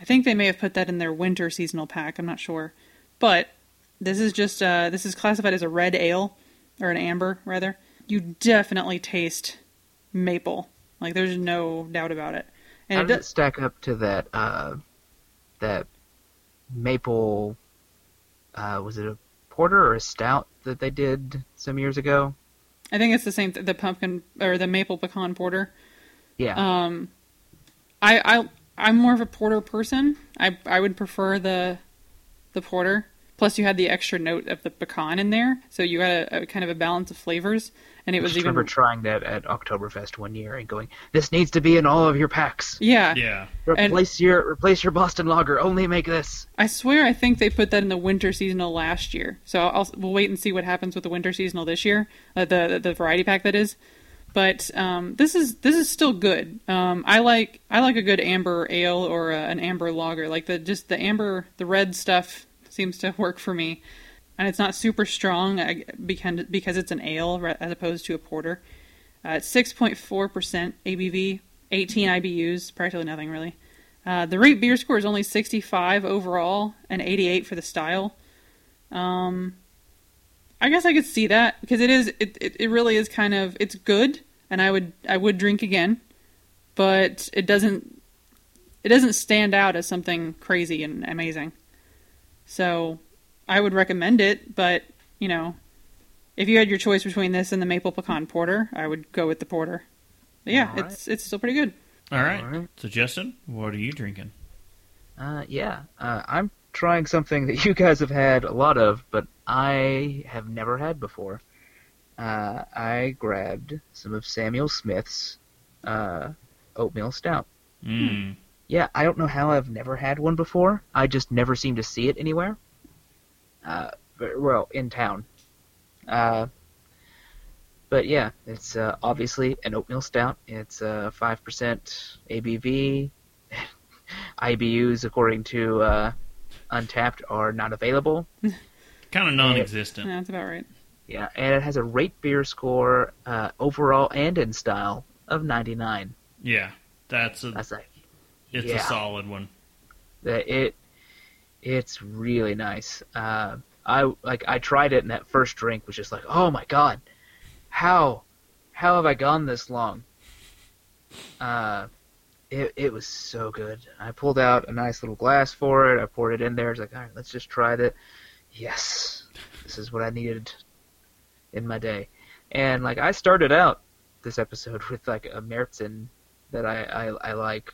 I think they may have put that in their winter seasonal pack. I'm not sure, but this is just uh, this is classified as a red ale or an amber rather. You definitely taste maple. Like there's no doubt about it. And How it does does, it stack up to that? Uh, that maple. Uh, was it a porter or a stout that they did some years ago? I think it's the same. Th- the pumpkin or the maple pecan porter. Yeah. Um, I I I'm more of a porter person. I I would prefer the the porter. Plus, you had the extra note of the pecan in there, so you had a, a kind of a balance of flavors, and it I was just even remember trying that at Oktoberfest one year and going, "This needs to be in all of your packs. yeah. Yeah. And- Replace your replace your Boston Lager. Only make this." I swear, I think they put that in the winter seasonal last year. So I'll we'll wait and see what happens with the winter seasonal this year, uh, the the variety pack that is. But um, this is this is still good. Um, I like I like a good amber ale or uh, an amber lager. Like the just the amber the red stuff seems to work for me, and it's not super strong because it's an ale as opposed to a porter. Uh, it's six point four percent ABV, eighteen IBUs, practically nothing really. Uh, the rate beer score is only 65 overall and 88 for the style. Um, I guess I could see that because it is it, it, it really is kind of it's good and I would I would drink again, but it doesn't it doesn't stand out as something crazy and amazing. So I would recommend it, but you know, if you had your choice between this and the maple pecan porter, I would go with the porter. But yeah, All right. it's it's still pretty good. All right. All right. So, Justin, what are you drinking? Uh, yeah, uh, I'm trying something that you guys have had a lot of, but I have never had before. Uh, I grabbed some of Samuel Smith's uh, oatmeal stout. Mm. Yeah, I don't know how I've never had one before. I just never seem to see it anywhere. Uh, but- well, in town. Uh, but yeah, it's uh, obviously an oatmeal stout. It's uh, 5% ABV. IBUs, according to uh, Untappd, are not available. Kind of non-existent. Yeah, that's about right. Yeah, and it has a rate beer score uh, overall and in style of 99. Yeah, that's a That's like it's yeah. a solid one. that it it's really nice. Uh, I like I tried it and that first drink was just like, oh my god, how how have I gone this long? Uh, it it was so good. I pulled out a nice little glass for it. I poured it in there. It's like, all right, let's just try it. Yes, this is what I needed in my day. And like I started out this episode with like a Märzen that I I, I like.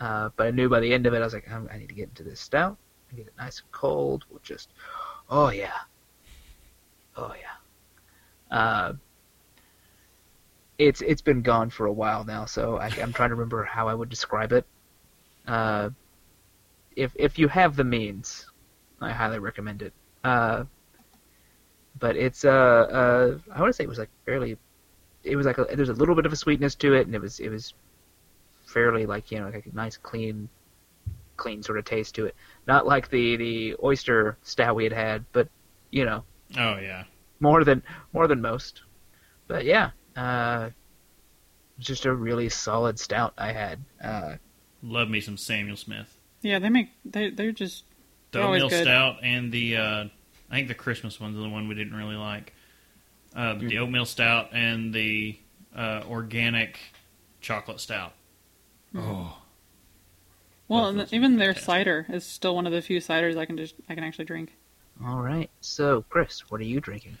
Uh, but I knew by the end of it, I was like, I'm, need to get into this stout. Get it nice and cold. With just, oh yeah, oh yeah. Uh, it's it's been gone for a while now, so I, I'm trying to remember how I would describe it. Uh, if if you have the means, I highly recommend it. Uh, but it's uh, uh I want to say it was like fairly, it was like a, there's a little bit of a sweetness to it, and it was it was fairly like you know like a nice clean, clean sort of taste to it. Not like the the oyster stout we had had, but you know Oh yeah. more than more than most. But yeah, uh, just a really solid stout I had. Uh, Love me some Samuel Smith. Yeah, they make they they're just The They're always oatmeal good. stout and the uh, I think the Christmas one's are the one we didn't really like. Uh, Mm. the oatmeal stout and the uh, organic chocolate stout. Oh, well, Both and even their cider is still one of the few ciders I can just I can actually drink. all right, so Chris, what are you drinking?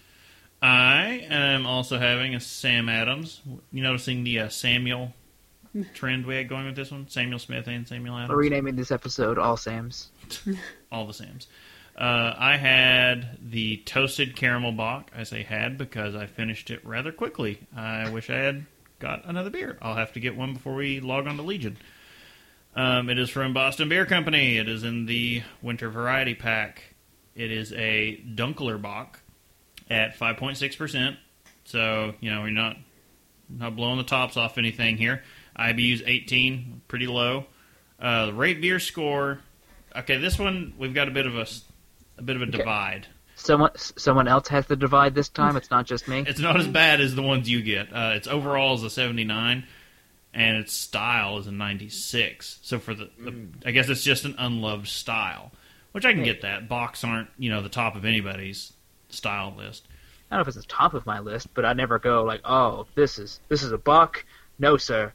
I am also having a Sam Adams. You noticing the uh, Samuel trend we had going with this one? Samuel Smith and Samuel Adams. We're renaming this episode All Sam's. all the Sams. Uh, I had the toasted caramel Bock. I say had because I finished it rather quickly. I wish I had got another beer. I'll have to get one before we log on to Legion. Um, it is from Boston Beer Company. It is in the winter variety pack. It is a Dunkler Bock at 5.6%. So, you know, we're not not blowing the tops off anything here. IBU's 18, pretty low. Uh, the RateBeer score. Okay, this one we've got a bit of a a bit of a Okay. divide. Someone someone else has the divide this time. It's not just me. It's not as bad as the ones you get. Uh, its overall is a 79, and its style is a 96. So for the, the I guess it's just an unloved style, which I can get that. Bocks aren't you know the top of anybody's style list. I don't know if it's the top of my list, but I never go like, oh, this is this is a buck. No, sir.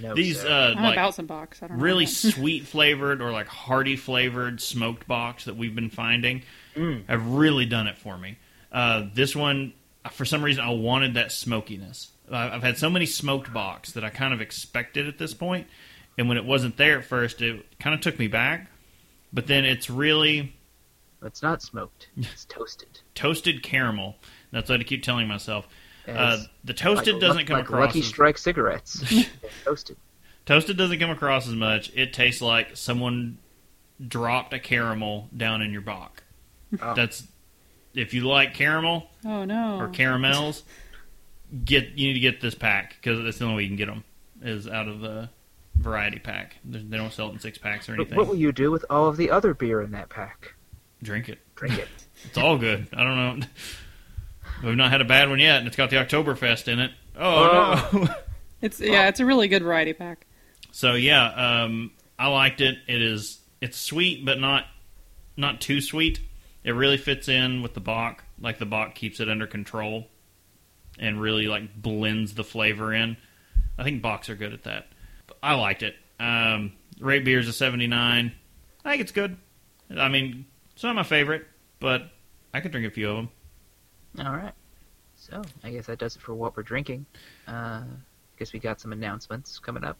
No, These sir. uh, I'm like about some bocks. I don't really about sweet flavored or like hearty flavored smoked bocks that we've been finding Mm. have really done it for me. Uh, this one, for some reason, I wanted that smokiness. I- I've had so many smoked bocks that I kind of expected at this point, and when it wasn't there at first, it kind of took me back. But then it's really it's not smoked. It's toasted. toasted caramel. That's what I keep telling myself. Uh, the toasted like- doesn't come like across Lucky as Strike cigarettes. Toasted. Toasted doesn't come across as much. It tastes like someone dropped a caramel down in your Bock. Oh. That's if you like caramel Oh no. or caramels, get you need to get this pack because that's the only way you can get them is out of the variety pack. They don't sell it in six packs or But anything. what will you do with all of the other beer in that pack? Drink it. Drink it. It's all good. I don't know. We've not had a bad one yet, and it's got the Oktoberfest in it. Oh, no. It's yeah, it's a really good variety pack. So yeah, um, I liked it. It is it's sweet, but not not too sweet. It really fits in with the Bock. Like the Bock keeps it under control, and really like blends the flavor in. I think Bocks are good at that. But I liked it. Um, RateBeer's a seventy nine. I think it's good. I mean, it's not my favorite, but I could drink a few of them. All right. So I guess that does it for what we're drinking. Uh, guess we got some announcements coming up.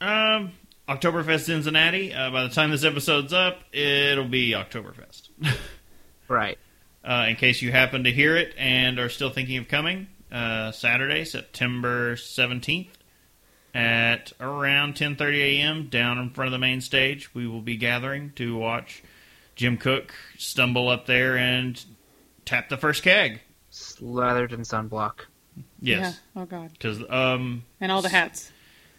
Um, Oktoberfest Cincinnati. Uh, by the time this episode's up, it'll be Oktoberfest. Right. Uh, in case you happen to hear it and are still thinking of coming, uh, Saturday, September 17th at around 10:30 a.m. down in front of the main stage, we will be gathering to watch Jim Cook stumble up there and tap the first keg. Slathered in sunblock. Yes, Yeah. Oh god. because um, And all the hats.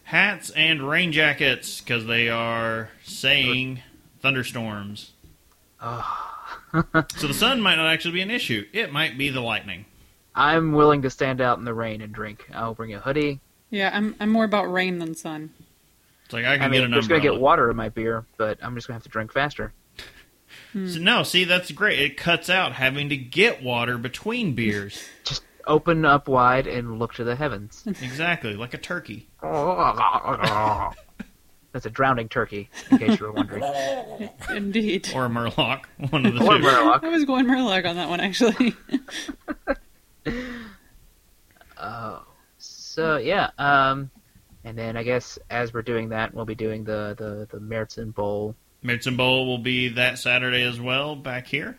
hats and rain jackets because they are saying thunderstorms. So the sun might not actually be an issue. It might be the lightning. I'm willing to stand out in the rain and drink. I'll bring a hoodie. Yeah, I'm I'm more about rain than sun. It's like I can I get mean, an there's gonna get water in my beer, but I'm just gonna have to drink faster. Hmm. So, no, see that's great. It cuts out having to get water between beers. Just open up wide and look to the heavens. exactly, like a turkey. That's a drowning turkey, in case you were wondering. Indeed. Or a murloc, one of the Or two. Murloc. I was going Murloc on that one actually. Oh, so yeah. Um, and then I guess as we're doing that, we'll be doing the the the Meritzen Bowl. Medicine Bowl will be that Saturday as well back here.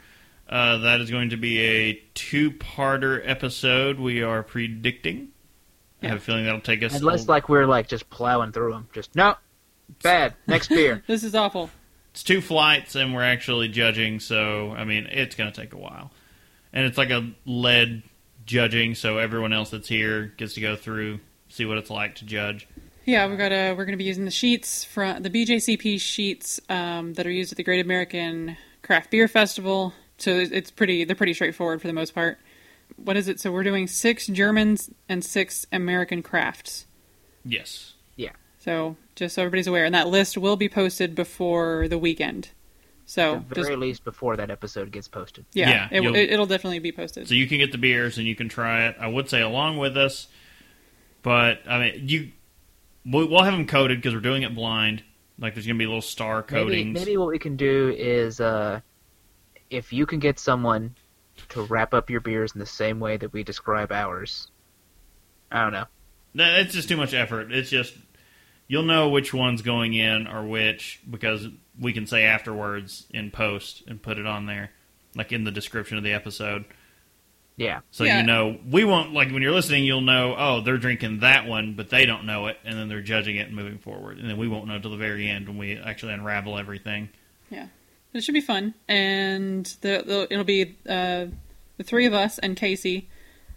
Uh, that is going to be a two-parter episode. We are predicting. I have a feeling that'll take us. Unless a- like we're like just plowing through them. Just no, bad. Next beer. This is awful. it's two flights, and we're actually judging. So I mean, it's going to take a while, and it's like a lead judging. So everyone else that's here gets to go through, see what it's like to judge. Yeah, we've got a, we're going to be using the sheets from the BJCP sheets um, that are used at the Great American Craft Beer Festival. So it's it's pretty they're pretty straightforward for the most part. What is it? So we're doing six Germans and six American crafts. Yes. So just so everybody's aware, and that list will be posted before the weekend. So At the just least before that episode gets posted. yeah, Yeah, it, you'll- it, it'll definitely be posted. So you can get the beers and you can try it. I would say along with us, but I mean you, we'll we'll have them coded because we're doing it blind. Like there's going to be little star Maybe, coatings. maybe what we can do is uh, if you can get someone to wrap up your beers in the same way that we describe ours. I don't know. That- It's just too much effort. It's just you'll know which one's going in or which because we can say afterwards in post and put it on there, like in the description of the episode. Yeah. So Yeah. you know we won't like when you're listening, you'll know oh they're drinking that one, but they don't know it, and then they're judging it and moving forward, and then we won't know till the very end when we actually unravel everything. Yeah, it should be fun, and the, the it'll be uh, the three of us and Casey,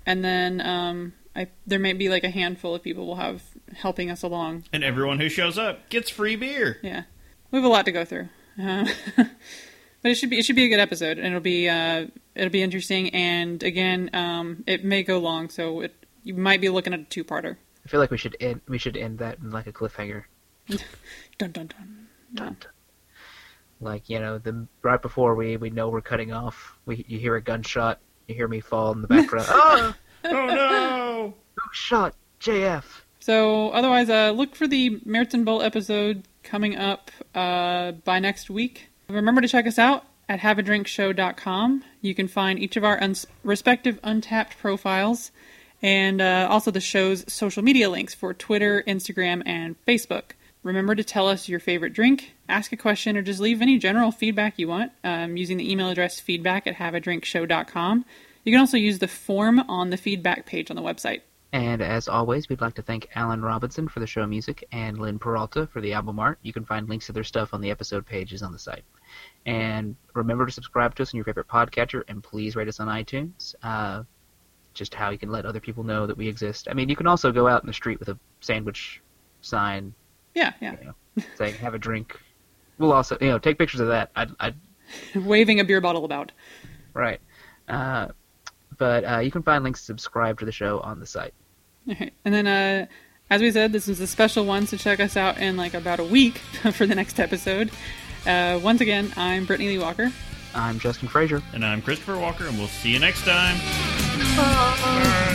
and then um, I there may be like a handful of people will have helping us along. And everyone who shows up gets free beer. Yeah, we have a lot to go through, uh, but it should be it should be a good episode, and it'll be uh, it'll be interesting. And again, um, it may go long, so it you might be looking at a two parter. I feel like we should end we should end that in like a cliffhanger. Dun dun dun. Dun, dun. Like, you know, the right before we, we know we're cutting off, we you hear a gunshot, you hear me fall in the background. oh, Oh no! who shot JF? So otherwise, uh, look for the Meriton Bowl episode coming up uh, by next week. Remember to check us out at haveadrinkshow.com. You can find each of our uns- respective Untappd profiles and uh, also the show's social media links for Twitter, Instagram, and Facebook. Remember to tell us your favorite drink, ask a question, or just leave any general feedback you want um, using the email address feedback at haveadrinkshow.com. You can also use the form on the feedback page on the website. And as always, we'd like to thank Alan Robinson for the show music and Lynn Peralta for the album art. You can find links to their stuff on the episode pages on the site. And remember to subscribe to us on your favorite podcatcher, and please rate us on iTunes. Uh, just how you can let other people know that we exist. I mean, you can also go out in the street with a sandwich sign Yeah, yeah. you know, saying "Have a drink." We'll also, you know, take pictures of that. I'd, I'd Waving a beer bottle about. right. Uh, but uh, you can find links to subscribe to the show on the site. Alright. And then, uh, as we said, this is a special one, so check us out in like about a week for the next episode. Uh, once again, I'm Brittany Lee Walker. I'm Justin Frazier. And I'm Christopher Walker, and we'll see you next time. Bye.